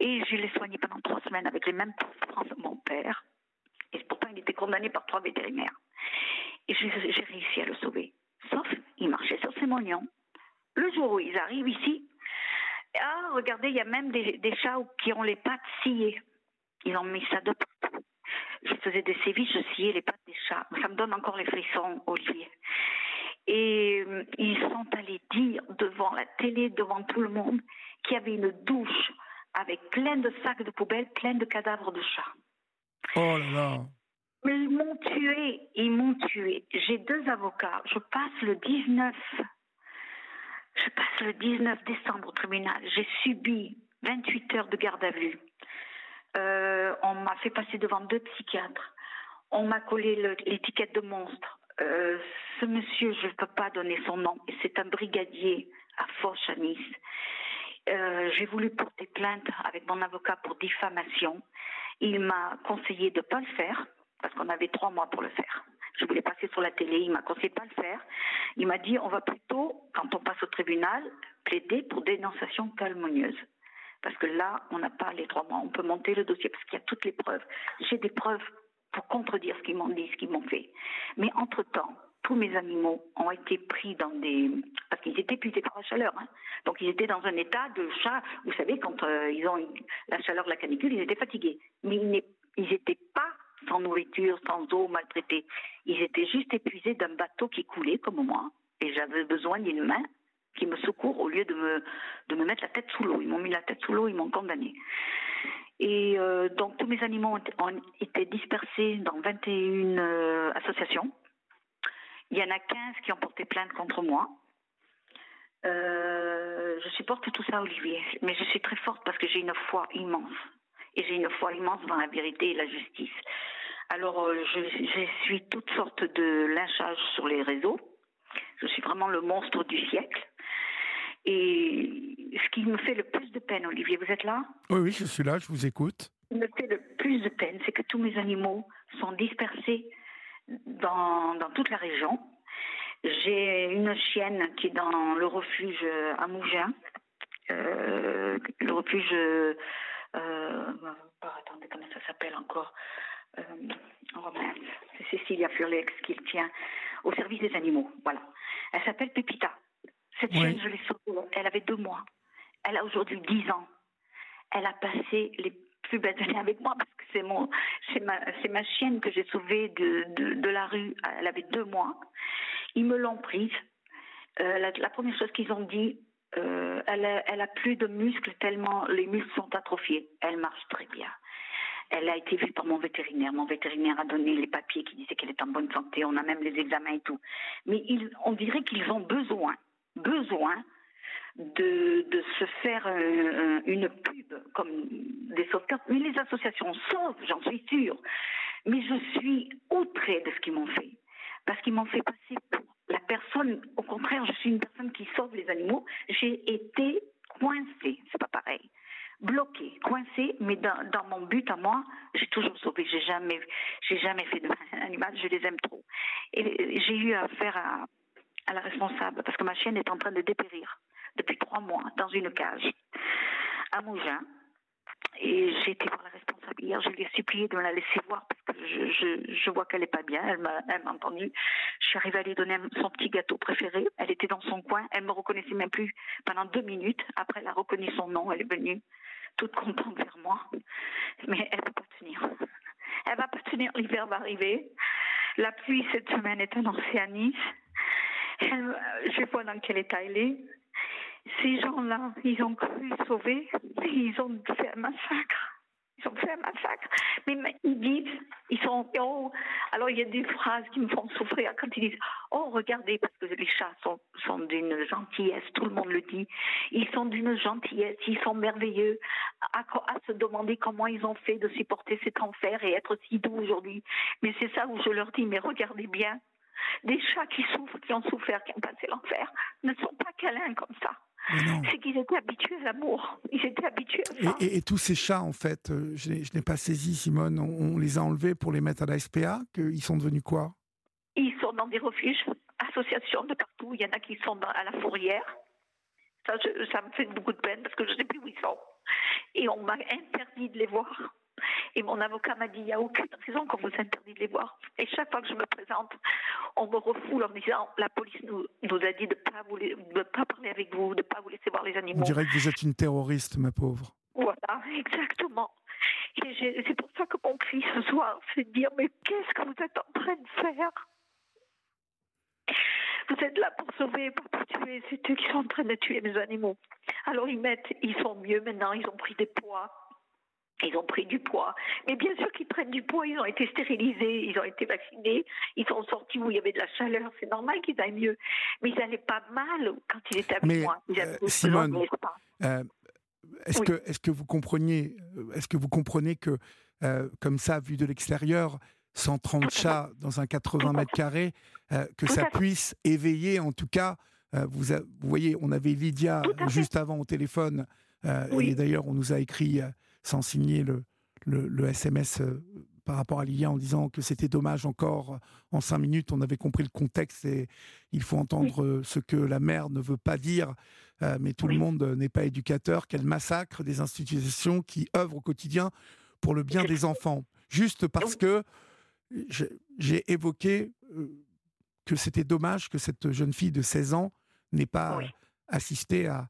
Et je l'ai soigné pendant trois semaines avec les mêmes souffrances de mon père. Et pourtant, il était condamné par trois vétérinaires. Et j'ai réussi à le sauver. Sauf, il marchait sur ses moignons. Le jour où ils arrivent ici, ah, regardez, il y a même des, chats qui ont les pattes sciées. Ils ont mis ça de partout. Je faisais des sévices, je sciais les pattes des chats. Ça me donne encore les frissons, Olivier. Et euh, ils sont allés dire devant la télé, devant tout le monde, qu'il y avait une douche avec plein de sacs de poubelles, plein de cadavres de chats. Oh là là ils m'ont tué, ils m'ont tué. J'ai deux avocats. Je passe le 19 je passe le 19 décembre au tribunal. J'ai subi 28 heures de garde à vue. Euh, on m'a fait passer devant deux psychiatres. On m'a collé l'étiquette de monstre. Euh, ce monsieur, je ne peux pas donner son nom, c'est un brigadier à Foch à Nice. Euh, j'ai voulu porter plainte avec mon avocat pour diffamation. Il m'a conseillé de ne pas le faire qu'on avait trois mois pour le faire. Je voulais passer sur la télé, il m'a conseillé pas le faire. Il m'a dit on va plutôt, quand on passe au tribunal, plaider pour dénonciation calomnieuse. Parce que là, on n'a pas les trois mois. On peut monter le dossier parce qu'il y a toutes les preuves. J'ai des preuves pour contredire ce qu'ils m'ont dit, ce qu'ils m'ont fait. Mais entre-temps, tous mes animaux ont été pris dans des... Parce qu'ils étaient épuisés par la chaleur. Hein. Donc ils étaient dans un état de chat. Vous savez, quand euh, ils ont la chaleur la canicule, ils étaient fatigués. Mais ils n'étaient pas sans nourriture, sans eau, maltraités. Ils étaient juste épuisés d'un bateau qui coulait, comme moi. Et j'avais besoin d'une main qui me secourt au lieu de me, de me mettre la tête sous l'eau. Ils m'ont mis la tête sous l'eau, ils m'ont condamné. Et euh, donc tous mes animaux ont, été dispersés dans 21 euh, associations. Il y en a 15 qui ont porté plainte contre moi. Euh, je supporte tout ça, Olivier, mais je suis très forte parce que j'ai une foi immense. Et j'ai une foi immense dans la vérité et la justice. Alors, je, je suis toutes sortes de lynchages sur les réseaux. Je suis vraiment le monstre du siècle. Et ce qui me fait le plus de peine, Olivier, vous êtes là? Oui, oui, je suis là, je vous écoute. Ce qui me fait le plus de peine, c'est que tous mes animaux sont dispersés dans, dans toute la région. J'ai une chienne qui est dans le refuge à Mougins, euh, le refuge. Euh, attendez, comment ça s'appelle encore euh, C'est Cécilia Furlex qui le tient au service des animaux. Voilà. Elle s'appelle Pépita. Cette chienne, je l'ai sauvée. Elle avait deux mois. Elle a aujourd'hui dix ans. Elle a passé les plus belles années avec moi parce que c'est mon, c'est ma, c'est ma chienne que j'ai sauvée de, de, de, la rue. Elle avait deux mois. Ils me l'ont prise. Euh, la, première chose qu'ils ont dit, euh, elle, a, plus de muscles tellement les muscles sont atrophiés. Elle marche très bien. Elle a été vue par mon vétérinaire. Mon vétérinaire a donné les papiers qui disaient qu'elle est en bonne santé. On a même les examens et tout. Mais on dirait qu'ils ont besoin, besoin de, se faire une pub comme des sauveteurs. Mais les associations sauvent, j'en suis sûre. Mais je suis outrée de ce qu'ils m'ont fait. Parce qu'ils m'ont fait passer pour la personne, au contraire, je suis une personne qui sauve les animaux. J'ai été coincée, c'est pas pareil. Bloquée, coincée, mais dans, mon but à moi, j'ai toujours sauvé. J'ai jamais, j'ai jamais fait de mal à un animal. Je les aime trop. Et j'ai eu affaire à, à la responsable parce que ma chienne est en train de dépérir depuis trois mois dans une cage à Mougins. Et j'ai été voir la responsable hier, je lui ai supplié de me la laisser voir parce que je, vois qu'elle n'est pas bien, elle m'a, elle m'a entendu. Je suis arrivée à lui donner son petit gâteau préféré, elle était dans son coin, elle me reconnaissait même plus pendant deux minutes. Après, elle a reconnu son nom, elle est venue toute contente vers moi. Mais elle ne peut pas tenir. Elle va pas tenir, l'hiver va arriver. La pluie cette semaine est annoncée à Nice. Elle, je vois dans quel état elle est ces gens-là, ils ont cru sauver, ils ont fait un massacre. Ils ont fait un massacre. Mais, ils disent, ils sont oh. Alors il y a des phrases qui me font souffrir quand ils disent Oh, regardez, parce que les chats sont, sont d'une gentillesse, tout le monde le dit. Ils sont d'une gentillesse, ils sont merveilleux. À, à, se demander comment ils ont fait de supporter cet enfer et être si doux aujourd'hui. Mais c'est ça où je leur dis Mais regardez bien, des chats qui souffrent, qui ont souffert, qui ont passé l'enfer, ne sont pas câlins comme ça. C'est qu'ils étaient habitués à l'amour. Ils étaient habitués à ça. Et, tous ces chats, en fait, euh, je n'ai pas saisi, Simone, on, les a enlevés pour les mettre à la SPA Ils sont devenus quoi? Ils sont dans des refuges, associations de partout. Il y en a qui sont à la fourrière. Ça, ça me fait beaucoup de peine parce que je ne sais plus où ils sont. Et on m'a interdit de les voir. Et mon avocat m'a dit, il n'y a aucune raison qu'on vous interdit de les voir. Et chaque fois que je me présente, on me refoule en me disant, la police nous, nous a dit de ne pas, pas parler avec vous, de ne pas vous laisser voir les animaux. On dirait que vous êtes une terroriste, ma pauvre. Voilà, exactement. Et c'est pour ça que mon cri ce soir, c'est de dire, mais qu'est-ce que vous êtes en train de faire? Vous êtes là pour sauver, pas pour tuer. C'est eux qui sont en train de tuer mes animaux. Alors ils mettent, ils sont mieux maintenant, ils ont pris des poids. Ils ont pris du poids. Mais bien sûr qu'ils prennent du poids, ils ont été stérilisés, ils ont été vaccinés, ils sont sortis où il y avait de la chaleur. C'est normal qu'ils aillent mieux. Mais ils n'allaient pas mal quand ils étaient avec Mais, moi. Euh, Simone, euh, est-ce que, est que vous compreniez, euh, est-ce que vous comprenez que, euh, comme ça, vu de l'extérieur, 130 chats dans un 80 mètres carrés, euh, que ça puisse éveiller, en tout cas, vous, vous, voyez, on avait Lydia juste avant au téléphone, et d'ailleurs, on nous a écrit sans signer le, le, SMS euh, par rapport à l'IA en disant que c'était dommage encore euh, en cinq minutes. On avait compris le contexte et il faut entendre euh, ce que la mère ne veut pas dire. mais tout le monde n'est pas éducateur. Qu'elle massacre des institutions qui œuvrent au quotidien pour le bien des enfants. Juste parce que j'ai évoqué que c'était dommage que cette jeune fille de 16 ans n'ait pas assisté à,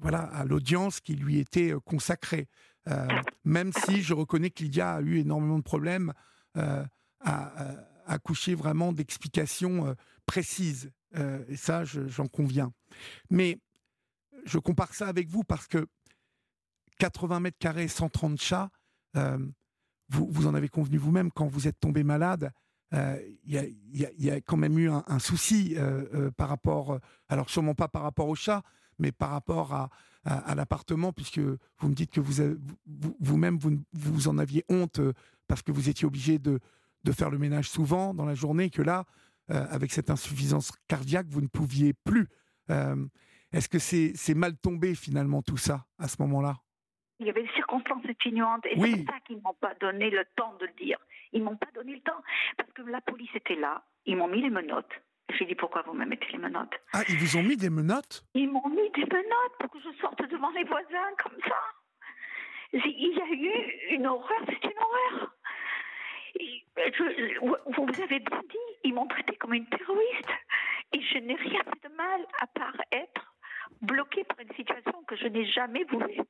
voilà, à l'audience qui lui était consacrée. Euh, même si je reconnais que Lydia a eu énormément de problèmes euh, à, accoucher vraiment d'explications euh, précises. et ça, j'en conviens. Mais je compare ça avec vous parce que 80 mètres carrés, 130 chats, vous, vous, en avez convenu vous-même quand vous êtes tombé malade. Il y, y, a quand même eu un souci par rapport, alors sûrement pas par rapport aux chats, mais par rapport à, à, l'appartement, puisque vous me dites que vous, vous-même, vous, vous, en aviez honte euh, parce que vous étiez obligé de, de faire le ménage souvent dans la journée, que là, euh, avec cette insuffisance cardiaque, vous ne pouviez plus. Euh, est-ce que c'est mal tombé finalement tout ça à ce moment-là? Il y avait des circonstances atténuantes. Et c'est ça qu'ils m'ont pas donné le temps de le dire. Ils m'ont pas donné le temps. Parce que la police était là, ils m'ont mis les menottes. J'ai dit pourquoi vous me mettez les menottes? Ah, ils vous ont mis des menottes? Ils m'ont mis des menottes pour que je sorte devant les voisins comme ça. Il y a eu une horreur, c'est une horreur. vous avez bien dit, ils m'ont traité comme une terroriste. Et je n'ai rien fait de mal à part être bloquée par une situation que je n'ai jamais voulu.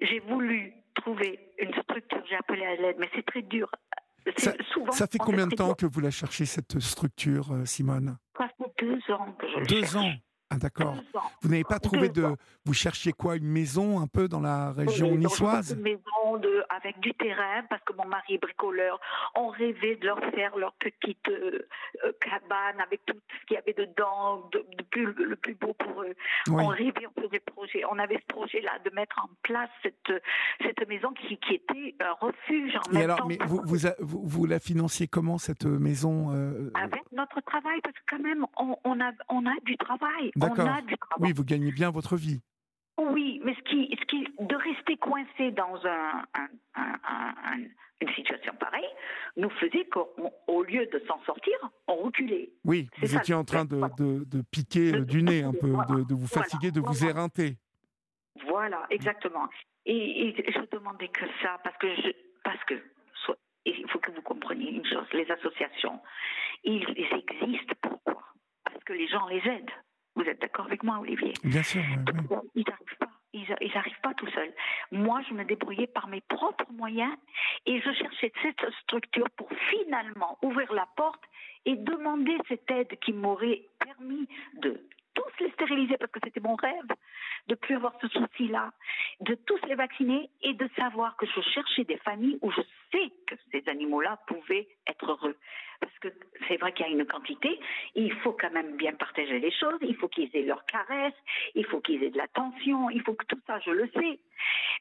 J'ai voulu trouver une structure, j'ai appelé à l'aide, mais c'est très dur. Ça, souvent, ça fait combien de temps que vous la cherchez, cette structure, euh, Simone? Ça fait deux ans que je Deux ans ah, d'accord. Vous n'avez pas trouvé de. Vous cherchiez quoi Une maison un peu dans la région niçoise? Une maison de... avec du terrain, parce que mon mari est bricoleur. On rêvait de leur faire leur petite euh, euh, cabane avec tout ce qu'il y avait dedans, de, plus, le plus beau pour eux. On rêvait, on faisait projet. On avait ce projet-là de mettre en place cette, cette maison qui, qui était un refuge en Et alors, mais vous, vous, vous, la financiez comment, cette maison euh, Avec notre travail, parce que quand même, on, on, a, on a du travail. D'accord. Oui, vous gagnez bien votre vie. Oui, mais ce qui, ce qui, de rester coincé dans un, une situation pareille nous faisait qu'au lieu de s'en sortir, on reculait. Oui, vous étiez en train de, de, piquer du nez un peu, de, vous fatiguer, de vous éreinter. Voilà, exactement. Et, je demandais que ça, parce que, je, parce que il faut que vous compreniez une chose, les associations, ils existent pourquoi? Parce que les gens les aident. Vous êtes d'accord avec moi, Olivier Bien sûr. Ils n'arrivent pas. Ils n'arrivent pas tout seuls. Moi, je me débrouillais par mes propres moyens et je cherchais cette structure pour finalement ouvrir la porte et demander cette aide qui m'aurait permis de tous les stériliser parce que c'était mon rêve, de plus avoir ce souci-là, de tous les vacciner et de savoir que je cherchais des familles où je sais que ces animaux-là pouvaient être heureux parce que c'est vrai qu'il y a une quantité, il faut quand même bien partager les choses, il faut qu'ils aient leur caresse, il faut qu'ils aient de l'attention, il faut que tout ça, je le sais.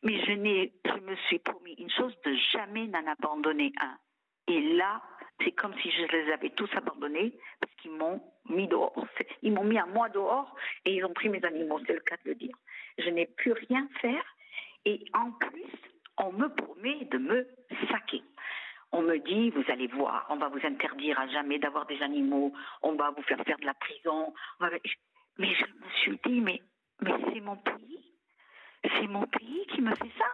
Mais je, je me suis promis une chose, de jamais n'en abandonner un. Et là, c'est comme si je les avais tous abandonnés parce qu'ils m'ont mis dehors. Ils m'ont mis à moi dehors et ils ont pris mes animaux, c'est le cas de le dire. Je n'ai plus rien faire et en plus, on me promet de me saquer on me dit, vous allez voir, on va vous interdire à jamais d'avoir des animaux, on va vous faire faire de la prison. Mais je me suis dit, mais, mais c'est mon pays. C'est mon pays qui me fait ça.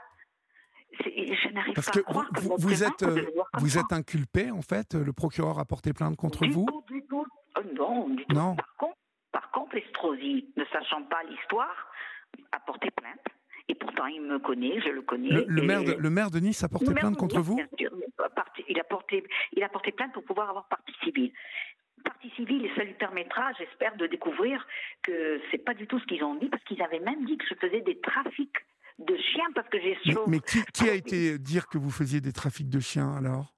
Je n'arrive pas à croire vous, que vous êtes, euh, vous êtes inculpé, en fait Le procureur a porté plainte contre vous du tout. Euh, non, du tout. Non. Par contre, par contre, Estrosi, ne sachant pas l'histoire, a porté plainte. Et pourtant, il me connaît, je le connais. Le, maire, de, le maire de Nice a porté plainte contre vous il a, porté, il a porté plainte pour pouvoir avoir partie civile partie civile et ça lui permettra, j'espère, de découvrir que c'est pas du tout ce qu'ils ont dit, parce qu'ils avaient même dit que je faisais des trafics de chiens parce que j'ai. Mais, mais qui, qui, a été dire que vous faisiez des trafics de chiens alors?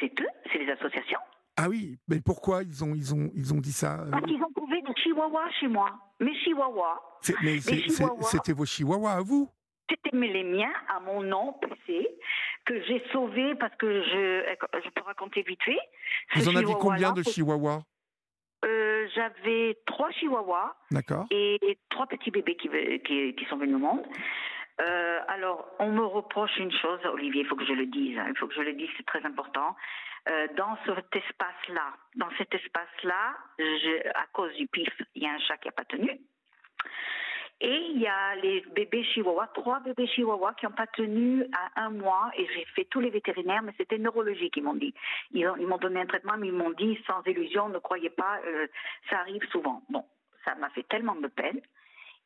C'est eux, c'est les associations. Ah oui, mais pourquoi ils ont ils ont ils ont dit ça euh? Parce qu'ils ont trouvé des chihuahuas chez moi, mes chihuahuas. Mais c'était vos chihuahuas à vous? C'était les miens à mon nom PC que j'ai sauvé parce que je, je peux raconter vite fait. Vous en avez combien de chihuahuas? Euh, J'avais trois chihuahuas. D'accord. Et, trois petits bébés qui, qui, qui, sont venus au monde. Euh, alors, on me reproche une chose, Olivier, il faut que je le dise, hein, il faut que je le dise, c'est très important. Euh, dans cet espace-là, dans cet espace-là, à cause du pif, il y a un chat qui n'a pas tenu. Et il y a les bébés chihuahuas, trois bébés chihuahuas qui n'ont pas tenu à un mois et j'ai fait tous les vétérinaires, mais c'était neurologique, ils m'ont dit. Ils, m'ont donné un traitement, mais ils m'ont dit sans illusion, ne croyez pas, euh, ça arrive souvent. Bon, ça m'a fait tellement de peine.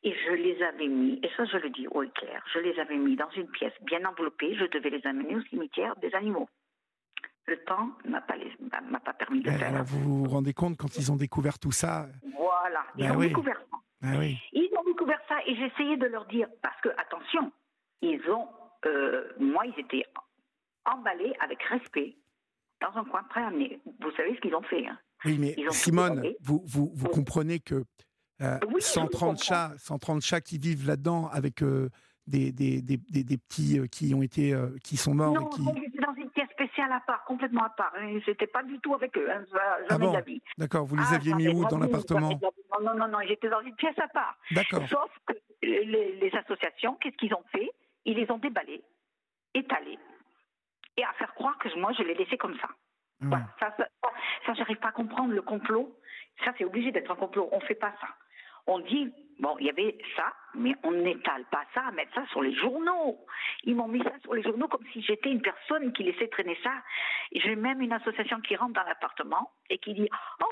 Et je les avais mis, et ça je le dis haut et clair, je les avais mis dans une pièce bien enveloppée, je devais les amener au cimetière des animaux. Le temps ne m'a pas, permis de le faire. vous vous rendez compte quand ils ont découvert tout ça? Voilà, ils ben ont découvert ça. Ben oui. Ils ont découvert ça et j'essayais de leur dire, parce que, attention, ils ont, euh, moi, ils étaient emballés avec respect dans un coin prêt à. Vous savez ce qu'ils ont fait. Hein. Oui, mais Simone, vous, vous, vous comprenez que 130, euh, chats, 130 chats qui vivent là-dedans avec euh, des, des, des, des, petits qui ont été qui sont morts non, et qui... dans une pièce spéciale à part, complètement à part. J'étais pas du tout avec eux, hein, jamais ah bon D'accord, vous les ah, aviez mis où dans l'appartement non, non, non, j'étais dans une pièce à part. D'accord. Sauf que les, associations, qu'est-ce qu'ils ont fait? Ils les ont déballés, étalés, et à faire croire que moi, je les laissais comme ça. Voilà, ça, ça, ça j'arrive pas à comprendre le complot. Ça, c'est obligé d'être un complot. On fait pas ça. On dit, bon, il y avait ça, mais on n'étale pas ça, à mettre ça sur les journaux. Ils m'ont mis ça sur les journaux comme si j'étais une personne qui laissait traîner ça. J'ai même une association qui rentre dans l'appartement et qui dit, oh,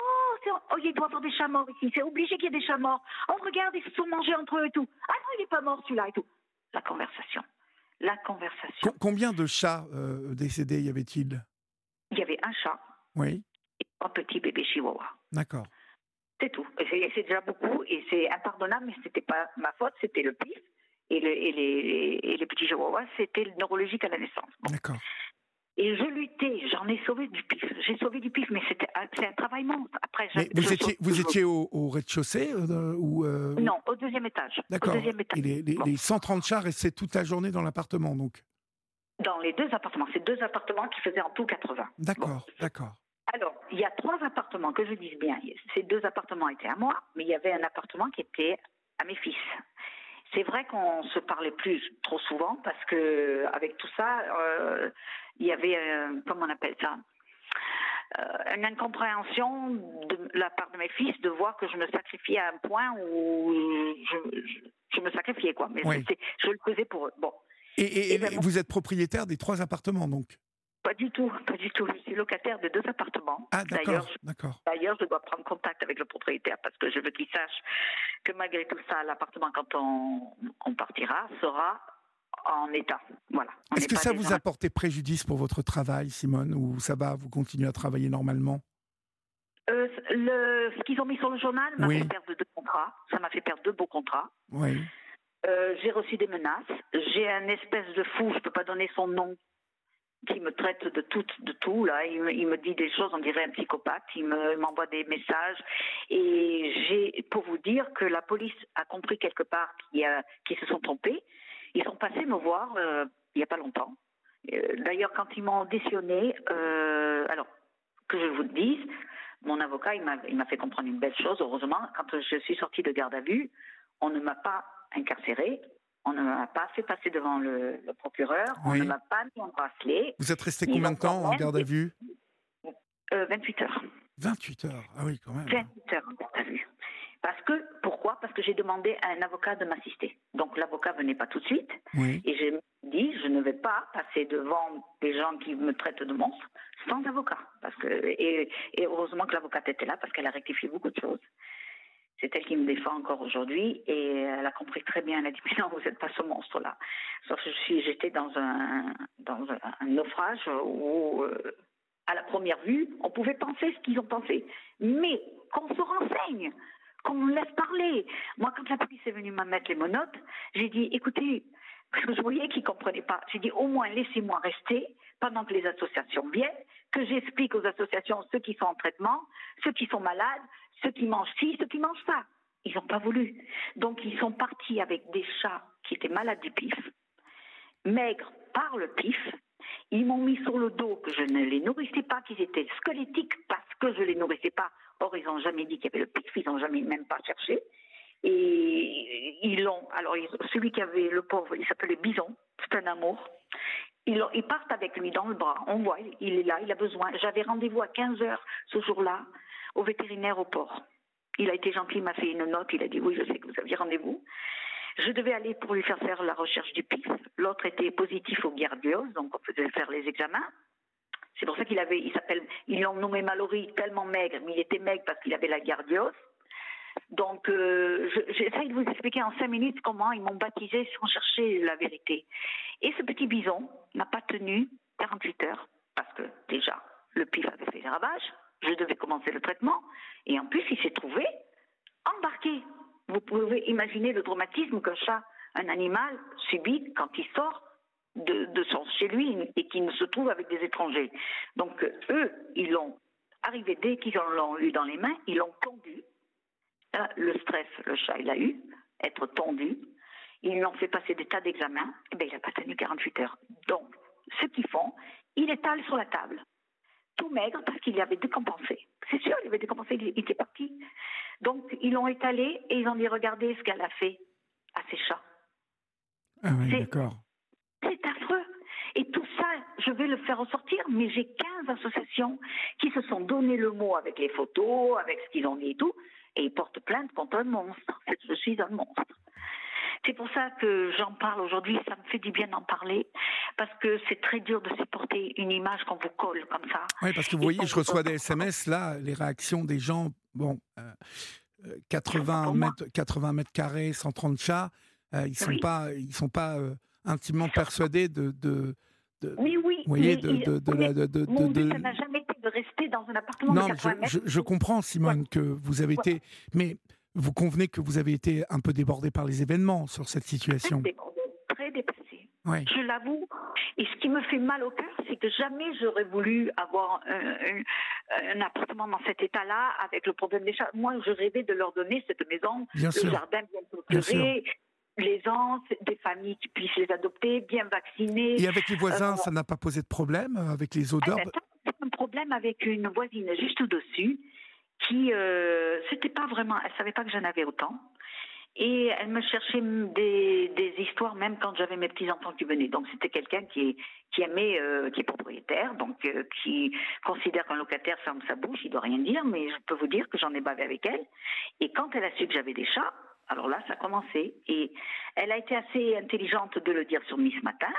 oh, il doit y avoir des chats morts ici, c'est obligé qu'il y ait des chats morts. Oh, regarde, ils se sont mangés entre eux et tout. Ah non, il n'est pas mort celui-là et tout. La conversation. La conversation. Co- combien de chats euh, décédés y avait-il? Il y avait un chat Oui, et un petit bébé chihuahua. d'accord. C'est tout. C'est déjà beaucoup et c'est impardonnable, mais c'était pas ma faute, c'était le pif. Et, le- et les, et les petits chihuahuas, c'était le neurologique à la naissance. Bon. D'accord. Et je luttais, j'en ai sauvé du pif. J'ai sauvé du pif, mais c'était c'est un travail monstre. Après, Mais vous étiez, vous toujours. étiez au, au rez-de-chaussée euh, ou euh, Non, au deuxième étage. D'accord. Et les, les- les 130 chats restaient toute la journée dans l'appartement, donc. Dans les deux appartements. C'est deux appartements qui faisaient en tout 80. D'accord, d'accord. Alors, il y a trois appartements, que je dise bien. Ces deux appartements étaient à moi, mais il y avait un appartement qui était à mes fils. C'est vrai qu'on se parlait plus trop souvent parce que avec tout ça, euh, il y avait, euh, comment on appelle ça, Euh, une incompréhension de la part de mes fils de voir que je me sacrifiais à un point où je, je- je me sacrifiais quoi. Mais Oui. je le faisais pour eux. Bon. Et, et- ben, et vous êtes propriétaire des trois appartements, donc? Pas du tout, pas du tout. Je suis locataire de deux appartements. Ah, D'ailleurs, d'accord, d'accord. D'ailleurs, je dois prendre contact avec le propriétaire parce que je veux qu'il sache que malgré tout ça, l'appartement, quand on, on partira, sera en état. Voilà. Est-ce que ça vous a porté préjudice pour votre travail, Simone, ou ça va, vous continuez à travailler normalement? Euh, le, ce qu'ils ont mis sur le journal m'a Oui. fait perdre deux contrats. Ça m'a fait perdre deux beaux contrats. Oui. Euh, j'ai reçu des menaces. J'ai un espèce de fou, je peux pas donner son nom, qui me traite de tout, de tout. Là, il me, dit des choses, on dirait un psychopathe. Il me- il m'envoie des messages. Et j'ai, pour vous dire que la police a compris quelque part qu'ils se sont trompés. Ils sont passés me voir euh, il y a pas longtemps. Euh, D'ailleurs, quand ils m'ont auditionné, euh, alors que je vous le dise, mon avocat, il m'a fait comprendre une belle chose. Heureusement, quand je suis sortie de garde à vue, on ne m'a pas incarcérée, on ne m'a pas fait passer devant le, le procureur, on ne m'a pas mis en bracelet. Vous êtes resté combien de temps en garde à vue Euh, 28 heures. 28 heures. Ah oui, quand même. 28 heures en garde à vue. Parce que, pourquoi? Parce que j'ai demandé à un avocat de m'assister. Donc l'avocat venait pas tout de suite. Oui. Et j'ai dit, je ne vais pas passer devant des gens qui me traitent de monstre sans avocat. Parce que, et, et heureusement que l'avocate était là parce qu'elle a rectifié beaucoup de choses. C'est elle qui me défend encore aujourd'hui et elle a compris très bien. Elle a dit, mais non, vous n'êtes pas ce monstre-là. Sauf j'étais dans un, naufrage où, euh, à la première vue, on pouvait penser ce qu'ils ont pensé. Mais qu'on se renseigne, qu'on me laisse parler. Moi, quand la police est venue me mettre les menottes, j'ai dit, écoutez, je voyais qu'ils ne comprenaient pas. J'ai dit, au moins, laissez-moi rester pendant que les associations viennent, que j'explique aux associations ceux qui sont en traitement, ceux qui sont malades, ceux qui mangent ci, ceux qui mangent ça. Ils n'ont pas voulu. Donc, ils sont partis avec des chats qui étaient malades du pif, maigres par le pif. Ils m'ont mis sur le dos que je ne les nourrissais pas, qu'ils étaient squelettiques parce que je les nourrissais pas. Or, ils n'ont jamais dit qu'il y avait le pif, ils n'ont jamais même pas cherché. Et ils l'ont. Alors, celui qui avait le pauvre, il s'appelait Bison, c'est un amour. Ils, ils partent avec lui dans le bras. On voit, il est là, il a besoin. J'avais rendez-vous à 15 heures ce jour-là au vétérinaire au port. Il a été gentil, il m'a fait une note, il a dit oui, je sais que vous aviez rendez-vous. Je devais aller pour lui faire faire la recherche du pif. L'autre était positif au gardiose, donc on faisait faire les examens. C'est pour ça qu'il avait, il s'appelle, ils l'ont nommé Mallory tellement maigre, mais il était maigre parce qu'il avait la gardiose. Donc, euh, je- de vous expliquer en cinq minutes comment ils m'ont baptisé sans chercher la vérité. Et ce petit bison n'a pas tenu 48 heures parce que déjà, le pif avait fait des ravages. Je devais commencer le traitement. Et en plus, il s'est trouvé embarqué. Vous pouvez imaginer le traumatisme qu'un chat, un animal, subit quand il sort de, chez lui et qu'il se trouve avec des étrangers. Donc, eux, ils l'ont arrivé dès qu'ils l'ont eu dans les mains, ils l'ont tondu. Là, le stress, le chat, il a eu, être tondu. Ils lui ont fait passer des tas d'examens. Eh ben, il n'a pas tenu 48 heures. Donc, ce qu'ils font, il étale sur la table. Tout maigre parce qu'il avait décompensé. C'est sûr, il avait décompensé, il était parti. Donc, ils l'ont étalé et ils ont dit regardez ce qu'elle a fait à ses chats. Ah oui, d'accord. C'est affreux. Et tout ça, je vais le faire ressortir, mais j'ai 15 associations qui se sont donné le mot avec les photos, avec ce qu'ils ont dit et tout, et ils portent plainte contre un monstre. Je suis un monstre. C'est pour ça que j'en parle aujourd'hui, ça me fait du bien d'en parler, parce que c'est très dur de supporter une image qu'on vous colle comme ça. Oui, parce que vous voyez, je reçois des SMS, là, les réactions des gens, bon, 80, euh, mètres, 80 mètres carrés, 130 chats, euh, ils ne sont, pas, ils sont pas euh, intimement persuadés de, de, oui, oui. Vous voyez, de, de, de, la, de, de, ça n'a jamais été de rester dans un appartement non, de 80 je, je, je, comprends, Simone, que vous avez été. Mais vous convenez que vous avez été un peu débordé par les événements sur cette situation? Très débordé, très dépassé. Je l'avoue. Et ce qui me fait mal au cœur, c'est que jamais j'aurais voulu avoir un, un, un appartement dans cet état-là, avec le problème des chats. Moi, je rêvais de leur donner cette maison, bien le sûr. jardin bien clôturé, les ans, des familles qui puissent les adopter, bien vaccinées. Et avec les voisins, euh, ça n'a pas posé de problème avec les odeurs C'est un problème avec une voisine juste au-dessus qui, euh, c'était pas vraiment, elle savait pas que j'en avais autant. Et elle me cherchait des, des histoires même quand j'avais mes petits enfants qui venaient. Donc c'était quelqu'un qui, qui aimait, euh, qui est propriétaire, donc euh, qui considère qu'un locataire ferme sa bouche, il doit rien dire. Mais je peux vous dire que j'en ai bavé avec elle. Et quand elle a su que j'avais des chats, alors là, ça a commencé. Et elle a été assez intelligente de le dire sur Miss Matin,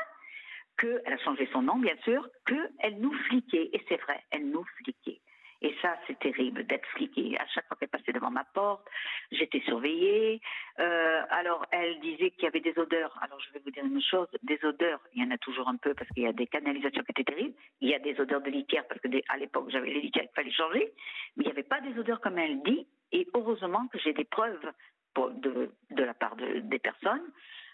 qu'elle a changé son nom, bien sûr, qu'elle nous fliquait. Et c'est vrai, elle nous fliquait. Et ça, c'est terrible d'être fliquée. À chaque fois qu'elle passait devant ma porte, j'étais surveillée. Euh, alors, elle disait qu'il y avait des odeurs. Alors, je vais vous dire une chose des odeurs, il y en a toujours un peu parce qu'il y a des canalisations qui étaient terribles. Il y a des odeurs de litière parce que à l'époque, j'avais les litières qu'il fallait changer. Mais il n'y avait pas des odeurs comme elle dit. Et heureusement que j'ai des preuves de, la part de, des personnes.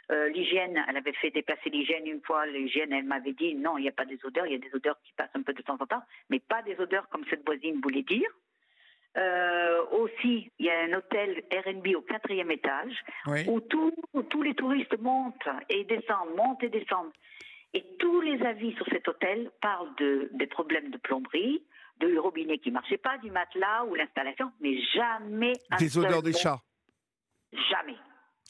Euh, l'hygiène, elle avait fait déplacer l'hygiène une fois. L'hygiène, elle m'avait dit non, il n'y a pas des odeurs, il y a des odeurs qui passent un peu de temps en temps, mais pas des odeurs comme cette voisine voulait dire. Euh, aussi, il y a un hôtel R&B au quatrième étage oui. où, tout, où tous les touristes montent et descendent, montent et descendent. Et tous les avis sur cet hôtel parlent de, des problèmes de plomberie, de robinet qui ne marchait pas, du matelas ou l'installation, mais jamais. Des odeurs des chats Jamais.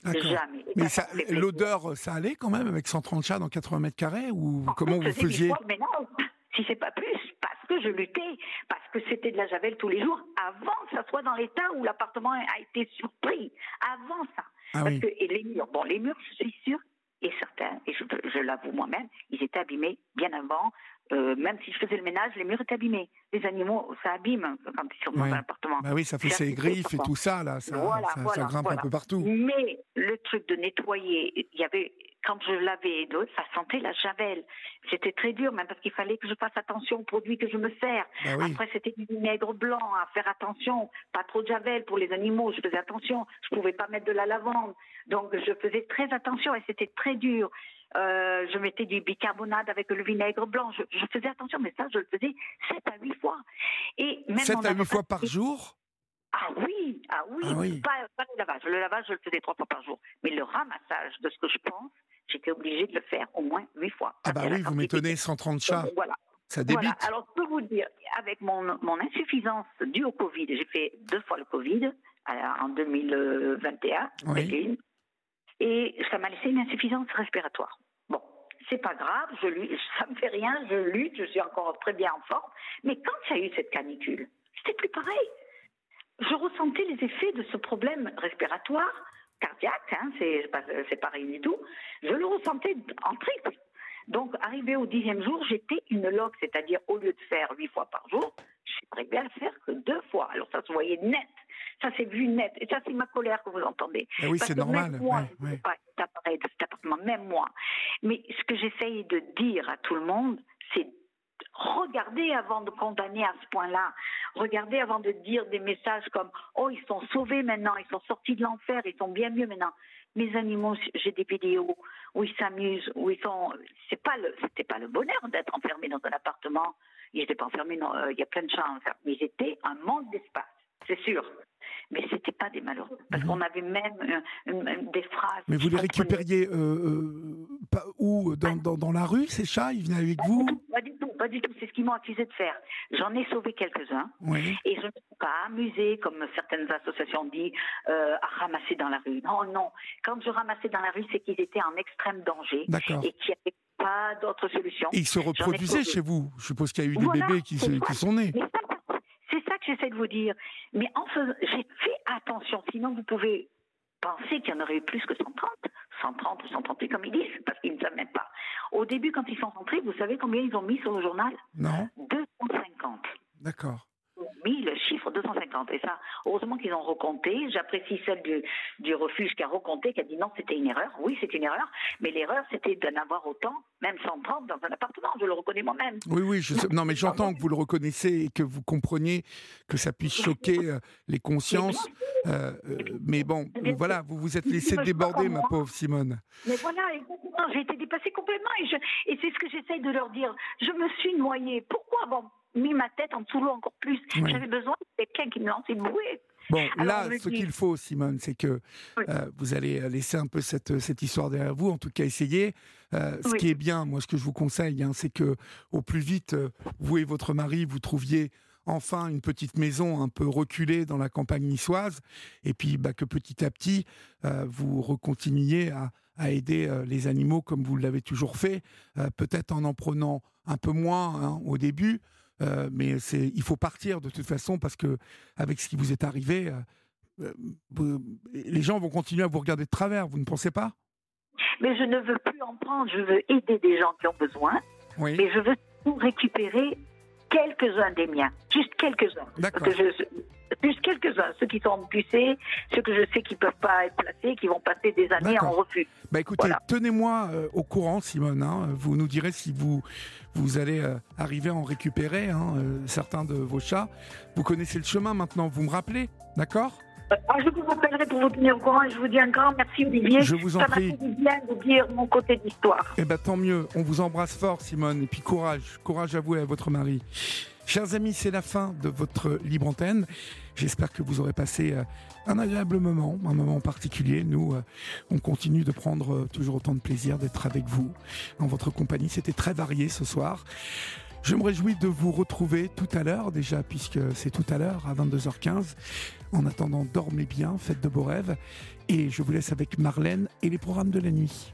Jamais. Mais ça, l'odeur, ça allait quand même avec 130 chats dans 80 mètres carrés ou en comment vous faisiez Mais non, si c'est pas plus, parce que je luttais, parce que c'était de la javel tous les jours, avant que ça soit dans l'état où l'appartement a été surpris, avant ça. Ah parce oui. que et les murs, bon, les murs, je suis sûre, et certains, et je, je l'avoue moi-même, ils étaient abîmés bien avant. Euh, même si je faisais le ménage, les murs étaient abîmés. Les animaux, ça abîme quand ils sont dans Ouais. un appartement. Bah oui, ça fait ses griffes et tout ça, là. Ça, Voilà, ça, ça voilà, grimpe voilà. un peu partout. Mais le truc de nettoyer, il y avait quand je lavais et d'autres, ça sentait la javel. C'était très dur, même parce qu'il fallait que je fasse attention aux produits que je me sers. Bah oui. Après, c'était du vinaigre blanc à faire attention, pas trop de javel pour les animaux. Je faisais attention. Je pouvais pas mettre de la lavande, donc je faisais très attention et c'était très dur. Euh, je mettais du bicarbonate avec le vinaigre blanc. Je, je faisais attention, mais ça, je le faisais 7 à 8 fois. Et même 7 mon à 8 avocat- fois par jour? Ah oui, ah oui, Ah oui. Pas, pas le lavage. Le lavage, je le faisais trois fois par jour. Mais le ramassage de ce que je pense, j'étais obligée de le faire au moins huit fois. Ah bah oui, vous m'étonnez, 130 chats. Donc, Voilà. Ça débite. Voilà. Alors, je peux vous dire, avec mon, mon insuffisance due au Covid, j'ai fait deux fois le Covid euh, en 2021, Oui. et ça m'a laissé une insuffisance respiratoire. Bon, c'est pas grave, je lutte, ça me fait rien, je lutte, je suis encore très bien en forme. Mais quand il y a eu cette canicule, c'était plus pareil. Je ressentais les effets de ce problème respiratoire, cardiaque, hein, c'est pas, c'est pas rien du tout. Je le ressentais en triple. Donc, arrivé au dixième jour, j'étais une log, c'est-à-dire au lieu de faire huit fois par jour, j'ai arrivé à le faire que deux fois. Alors, ça se voyait net. Ça s'est vu net. Et ça, c'est ma colère que vous entendez. Ah oui, c'est normal, Même moi, ouais, pas de cet appartement, même moi. Mais ce que j'essaye de dire à tout le monde, c'est regardez avant de condamner à ce point-là. Regardez avant de dire des messages comme Oh, ils sont sauvés maintenant, ils sont sortis de l'enfer, ils sont bien mieux maintenant. Mes animaux, j'ai des vidéos où ils s'amusent, où ils sont. C'est pas le, c'était pas le bonheur d'être enfermé dans un appartement. Ils n'étaient pas enfermés, non, euh, il y a plein de chambres, mais ils étaient un manque d'espace, c'est sûr. Mais c'était pas des malheureux, parce qu'on avait même euh, une- des phrases. Mais vous les récupériez euh, euh, pas- où dans, dans, dans la rue, ces chats Ils venaient avec vous Pas du tout, pas du tout. C'est ce qu'ils m'ont accusé de faire. J'en ai sauvé quelques-uns. Oui. Et je ne me suis pas amusée, comme certaines associations disent, euh, à ramasser dans la rue. Non, non. Quand je ramassais dans la rue, c'est qu'ils étaient en extrême danger D'accord. et qu'il y avait pas d'autre solution. Et ils se reproduisaient chez vous. Je suppose qu'il y a eu des bébés qui, qui sont nés. C'est ça j'essaie de vous dire. Mais en faisant, j'ai fait attention. Sinon, vous pouvez penser qu'il y en aurait eu plus que 130, 130 ou 138 comme ils disent, parce qu'ils ne savent même pas. Au début, quand ils sont rentrés, vous savez combien ils ont mis sur le journal? Non. 250. D'accord mis le chiffre 250. Et ça, heureusement qu'ils ont recompté. J'apprécie celle du, du, refuge qui a recompté, qui a dit non, c'était une erreur. Oui, c'est une erreur. Mais l'erreur, c'était d'en avoir autant, même 130 dans un appartement. Je le reconnais moi-même. Oui, oui. Je sais, non, mais j'entends que vous le reconnaissez et que vous compreniez que ça puisse choquer euh, les consciences. Euh, euh, mais bon, voilà, vous vous êtes laissé déborder, ma pauvre Simone. Mais voilà, j'ai été dépassée complètement et, et c'est ce que j'essaye de leur dire. Je me suis noyée. Pourquoi? Bon, mis ma tête en dessous l'eau encore plus. J'avais besoin de quelqu'un qui me lance une bouée. Bon, là, ce qu'il faut, Simone, c'est que euh, vous allez laisser un peu cette, cette histoire derrière vous, en tout cas essayer. Euh, ce qui est bien, moi, ce que je vous conseille, hein, c'est que au plus vite, euh, vous et votre mari, vous trouviez enfin une petite maison un peu reculée dans la campagne niçoise, et puis bah, que petit à petit, vous recontinuiez à, à aider les animaux comme vous l'avez toujours fait, peut-être en en prenant un peu moins hein, au début, euh, mais c'est, il faut partir de toute façon parce que avec ce qui vous est arrivé, euh, euh, les gens vont continuer à vous regarder de travers. Vous ne pensez pas? Mais je ne veux plus en prendre. Je veux aider des gens qui ont besoin. Oui. Mais je veux tout récupérer quelques-uns des miens, juste quelques-uns. D'accord. Juste quelques-uns, ceux qui sont poussés, ceux que je sais qui ne peuvent pas être placés, qui vont passer des années en refus. Bah écoutez, tenez-moi euh, au courant, Simone. Hein. vous nous direz si vous, vous allez euh, arriver à en récupérer hein, euh, certains de vos chats. Vous connaissez le chemin maintenant, vous me rappelez, d'accord? Ah, je vous rappellerai pour vous tenir au courant et je vous dis un grand merci Olivier. Je vous en prie. Ça m'a fait bien de dire mon côté d'histoire. Eh bien tant mieux, on vous embrasse fort Simone et puis courage, courage à vous et à votre mari. Chers amis, c'est la fin de votre libre antenne. J'espère que vous aurez passé euh, un agréable moment, un moment particulier. Nous, euh, on continue de prendre euh, toujours autant de plaisir d'être avec vous en votre compagnie. C'était très varié ce soir. Je me réjouis de vous retrouver tout à l'heure déjà, puisque c'est tout à l'heure à 22h15. En attendant, dormez bien, faites de beaux rêves. Et je vous laisse avec Marlène et les programmes de la nuit.